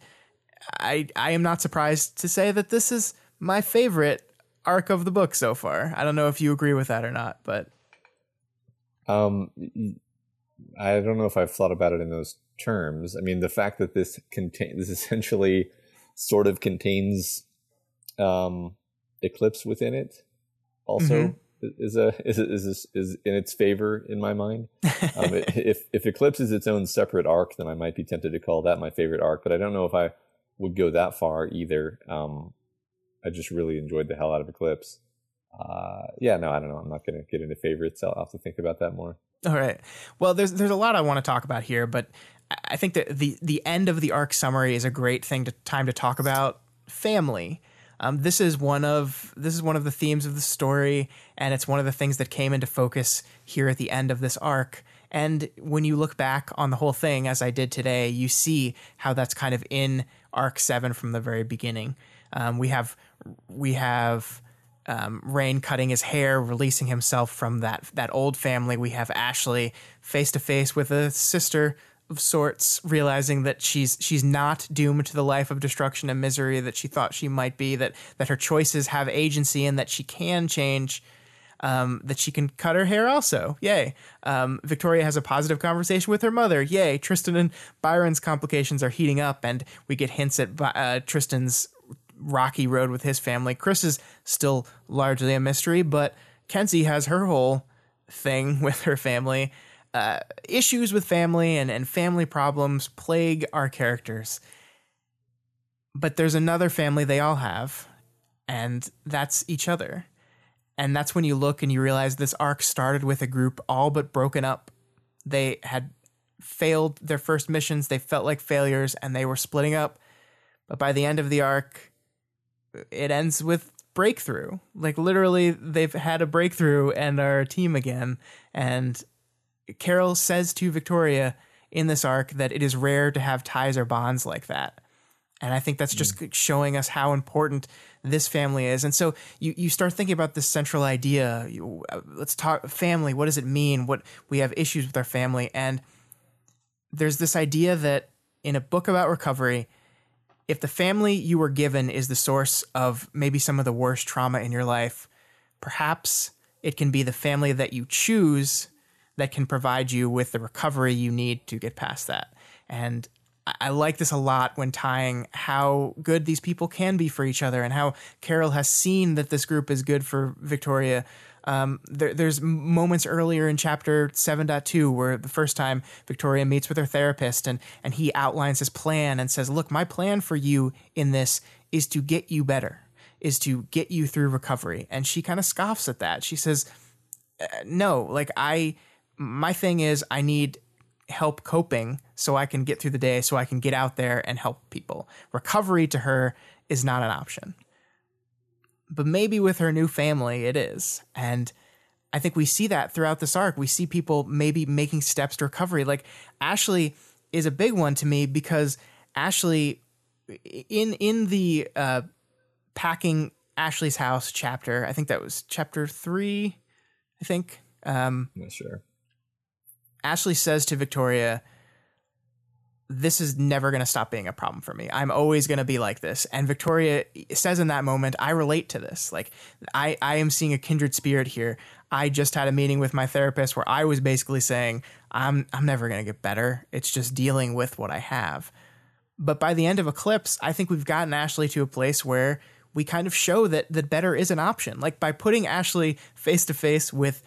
I I am not surprised to say that this is my favorite arc of the book so far. I don't know if you agree with that or not, but um I don't know if I've thought about it in those terms. I mean, the fact that this contain this *laughs* essentially sort of contains um, Eclipse within it, also mm-hmm. Is a *laughs* is is is in its favor in my mind. *laughs* Um, if if Eclipse is its own separate arc, then I might be tempted to call that my favorite arc. But I don't know if I would go that far either. Um, I just really enjoyed the hell out of Eclipse. Uh, yeah, no, I don't know. I'm not going to get into favorites. I'll have to think about that more. All right. Well, there's there's a lot I want to talk about here, but I think that the the end of the arc summary is a great thing to time to talk about family. Um, this is one of this is one of the themes of the story, and it's one of the things that came into focus here at the end of this arc. And when you look back on the whole thing, as I did today, you see how that's kind of in arc seven from the very beginning. Um, we have we have um, Rain cutting his hair, releasing himself from that that old family. We have Ashley face to face with a sister of sorts, realizing that she's she's not doomed to the life of destruction and misery that she thought she might be. That that her choices have agency and that she can change. Um, that she can cut her hair also. Yay. Um, Victoria has a positive conversation with her mother. Yay. Tristan and Byron's complications are heating up, and we get hints at uh, Tristan's rocky road with his family. Chris is still largely a mystery, but Kenzie has her whole thing *laughs* with her family. Uh, issues with family and, and family problems plague our characters. But there's another family they all have, and that's each other. And that's when you look and you realize this arc started with a group all but broken up. They had failed their first missions, they felt like failures, and they were splitting up. But by the end of the arc, it ends with breakthrough. Like literally, they've had a breakthrough and are a team again. And Carol says to Victoria in this arc that it is rare to have ties or bonds like that. And I think that's just mm. showing us how important this family is. And so you, you start thinking about this central idea. You, uh, let's talk family. What does it mean? What we have issues with our family. And there's this idea that in a book about recovery, if the family you were given is the source of maybe some of the worst trauma in your life, perhaps it can be the family that you choose that can provide you with the recovery you need to get past that. And I like this a lot when tying how good these people can be for each other and how Carol has seen that this group is good for Victoria. Um, there, there's moments earlier in chapter 7.2 where the first time Victoria meets with her therapist and, and he outlines his plan and says, Look, my plan for you in this is to get you better, is to get you through recovery. And she kind of scoffs at that. She says, uh, No, like I, my thing is, I need help coping so I can get through the day, so I can get out there and help people. Recovery to her is not an option. But maybe with her new family, it is. And I think we see that throughout this arc. We see people maybe making steps to recovery. Like Ashley is a big one to me because Ashley, in in the uh, packing Ashley's house chapter, I think that was chapter three. I think. Um, Not sure. Ashley says to Victoria, this is never going to stop being a problem for me. I'm always going to be like this. And Victoria says in that moment, I relate to this. Like, I, I am seeing a kindred spirit here. I just had a meeting with my therapist where I was basically saying, I'm, I'm never going to get better. It's just dealing with what I have. But by the end of Eclipse, I think we've gotten Ashley to a place where we kind of show that, that better is an option. Like, by putting Ashley face to face with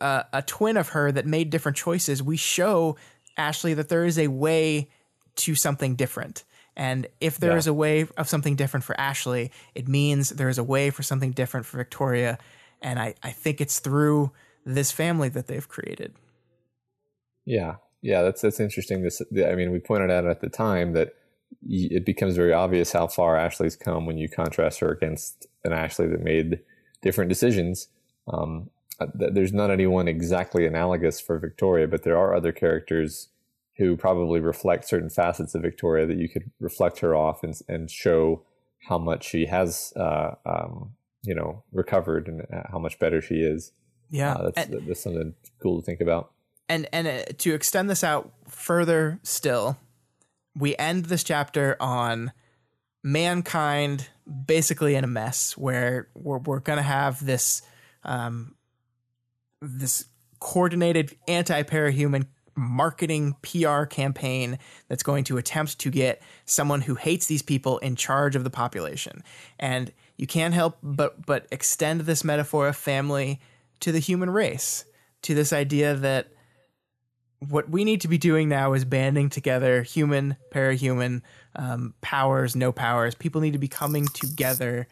a, a twin of her that made different choices, we show Ashley that there is a way to something different. And if there yeah. is a way of something different for Ashley, it means there is a way for something different for Victoria. And I, I think it's through this family that they've created. Yeah. Yeah. That's, that's interesting. This, I mean, we pointed out at the time that it becomes very obvious how far Ashley's come when you contrast her against an Ashley that made different decisions. Um, there's not anyone exactly analogous for Victoria, but there are other characters who probably reflect certain facets of Victoria that you could reflect her off and, and show how much she has, uh, um, you know, recovered and uh, how much better she is. Yeah, uh, that's, and, that's something cool to think about. And and uh, to extend this out further, still, we end this chapter on mankind basically in a mess where we're, we're going to have this um, this coordinated anti-parahuman marketing PR campaign that's going to attempt to get someone who hates these people in charge of the population. And you can't help but but extend this metaphor of family to the human race, to this idea that what we need to be doing now is banding together human, parahuman, um, powers, no powers. People need to be coming together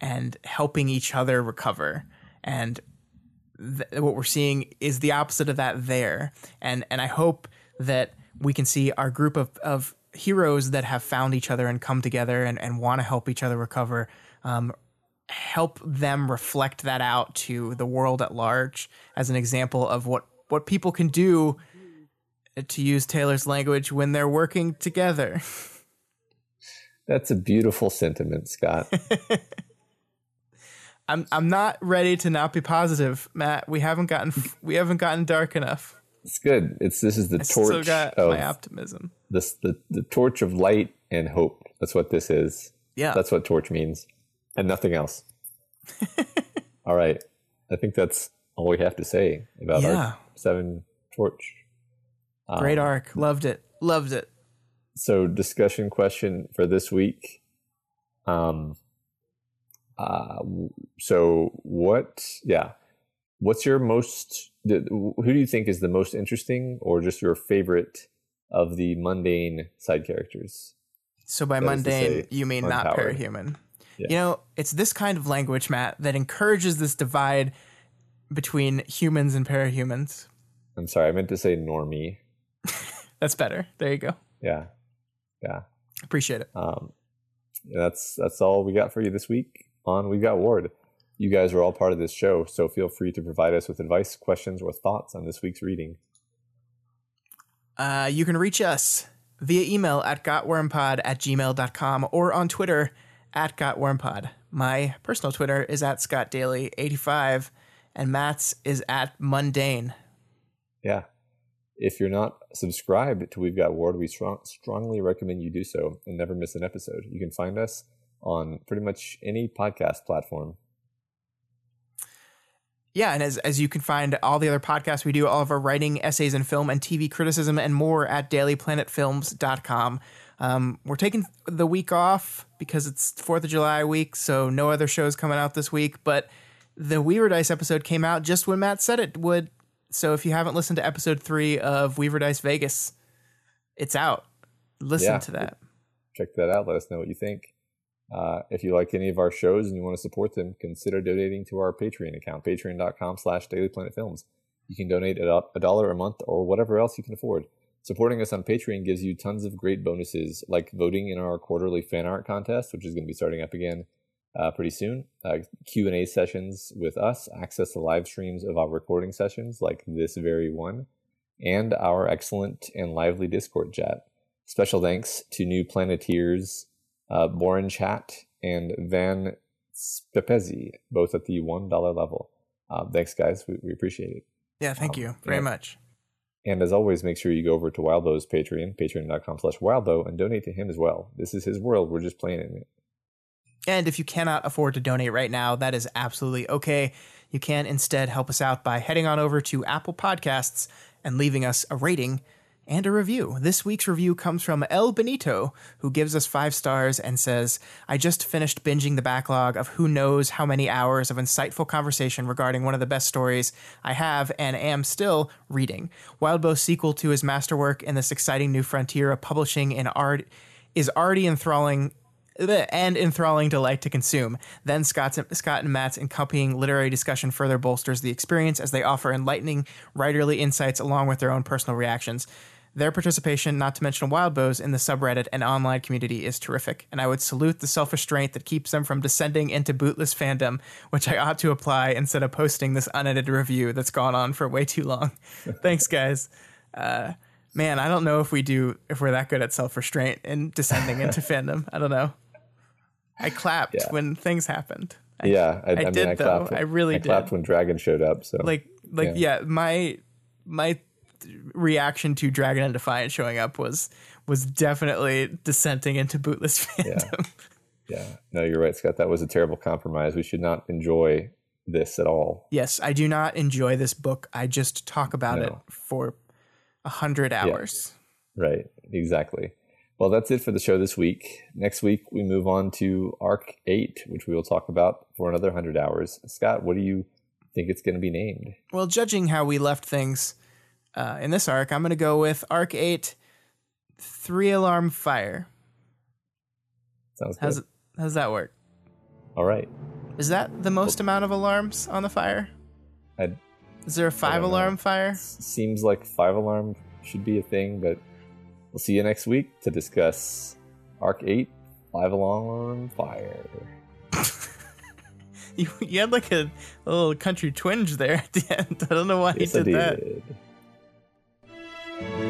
and helping each other recover. And th- what we're seeing is the opposite of that there. And and I hope that we can see our group of, of heroes that have found each other and come together and, and want to help each other recover um, help them reflect that out to the world at large as an example of what what people can do to use Taylor's language when they're working together. *laughs* That's a beautiful sentiment, Scott. *laughs* I'm I'm not ready to not be positive, Matt. We haven't gotten we haven't gotten dark enough. It's good. It's this is the I torch still got of my optimism. This the the torch of light and hope. That's what this is. Yeah. That's what torch means, and nothing else. *laughs* All right. I think that's all we have to say about yeah. our Seven Torch. Great um, arc. Loved it. Loved it. So, discussion question for this week. Um, uh, so what? Yeah, what's your most? Who do you think is the most interesting, or just your favorite of the mundane side characters? So by that mundane, you mean unpowered. not parahuman. Yeah. You know, it's this kind of language, Matt, that encourages this divide between humans and parahumans. I'm sorry, I meant to say normie. *laughs* that's better. There you go. Yeah, yeah. Appreciate it. Um, that's that's all we got for you this week on We've Got Worm. You guys are all part of this show, so feel free to provide us with advice, questions, or thoughts on this week's reading. Uh, you can reach us via email at gotwormpod at gmail.com or on Twitter at gotwormpod. My personal Twitter is at scottdaly85 and Matt's is at mundane. Yeah. If you're not subscribed to We've Got Worm, we strong, strongly recommend you do so and never miss an episode. You can find us on pretty much any podcast platform. Yeah, and as as you can find all the other podcasts we do, all of our writing, essays, and film and TV criticism and more at dailyplanetfilms.com. Um, we're taking the week off because it's Fourth of July week, so no other shows coming out this week. But the Weaver Dice episode came out just when Matt said it would. So if you haven't listened to episode three of Weaver Dice Vegas, it's out. Listen yeah, to that. Check that out. Let us know what you think. Uh, if you like any of our shows and you want to support them, consider donating to our Patreon account, patreon.com slash dailyplanetfilms. You can donate a dollar a month or whatever else you can afford. Supporting us on Patreon gives you tons of great bonuses, like voting in our quarterly fan art contest, which is going to be starting up again uh, pretty soon. Uh, Q and A sessions with us, access to live streams of our recording sessions, like this very one, and our excellent and lively Discord chat. Special thanks to new Planeteers uh, Boren Chat and Van Spepezi, both at the $1 level. Um, thanks, guys. We, we, appreciate it. Yeah, thank um, you very and, much. And as always, make sure you go over to Wildbow's Patreon, patreon.com slash wildbow, and donate to him as well. This is his world. We're just playing in it. And if you cannot afford to donate right now, that is absolutely okay. You can instead help us out by heading on over to Apple Podcasts and leaving us a rating and a review. This week's review comes from El Benito, who gives us five stars and says, I just finished binging the backlog of who knows how many hours of insightful conversation regarding one of the best stories I have and am still reading. Wildbow's sequel to his masterwork in this exciting new frontier of publishing in art is already enthralling and enthralling delight to consume. Then Scott's, Scott and Matt's accompanying literary discussion further bolsters the experience as they offer enlightening writerly insights along with their own personal reactions. Their participation, not to mention Wildbow's, in the subreddit and online community is terrific, and I would salute the self restraint that keeps them from descending into bootless fandom, which I ought to apply instead of posting this unedited review that's gone on for way too long. *laughs* Thanks, guys. Uh, man, I don't know if we do if we're that good at self restraint and descending into *laughs* fandom. I don't know. I clapped yeah. when things happened. I, yeah, I, I, I mean, did I though. When, I really I did. clapped when Dragon showed up. So like, like yeah, yeah my my reaction to Dragon and Defiant showing up was was definitely dissenting into bootless fandom. Yeah. yeah. No, you're right, Scott. That was a terrible compromise. We should not enjoy this at all. Yes, I do not enjoy this book. I just talk about no. it for a hundred hours. Yeah. Right. Exactly. Well, that's it for the show this week. Next week we move on to Arc Eight, which we will talk about for another hundred hours. Scott, what do you think it's going to be named? Well, judging how we left things uh, in this arc, I'm going to go with Arc 8 Three Alarm Fire. Sounds good. How's, how's that work? All right. Is that the most well, amount of alarms on the fire? I'd, Is there a five alarm know. fire? Seems like five alarm should be a thing, but we'll see you next week to discuss Arc 8 Five Alarm Fire. *laughs* you, you had like a, a, little country twinge there at the end. *laughs* I don't know why yes, you did, did. that. Bye.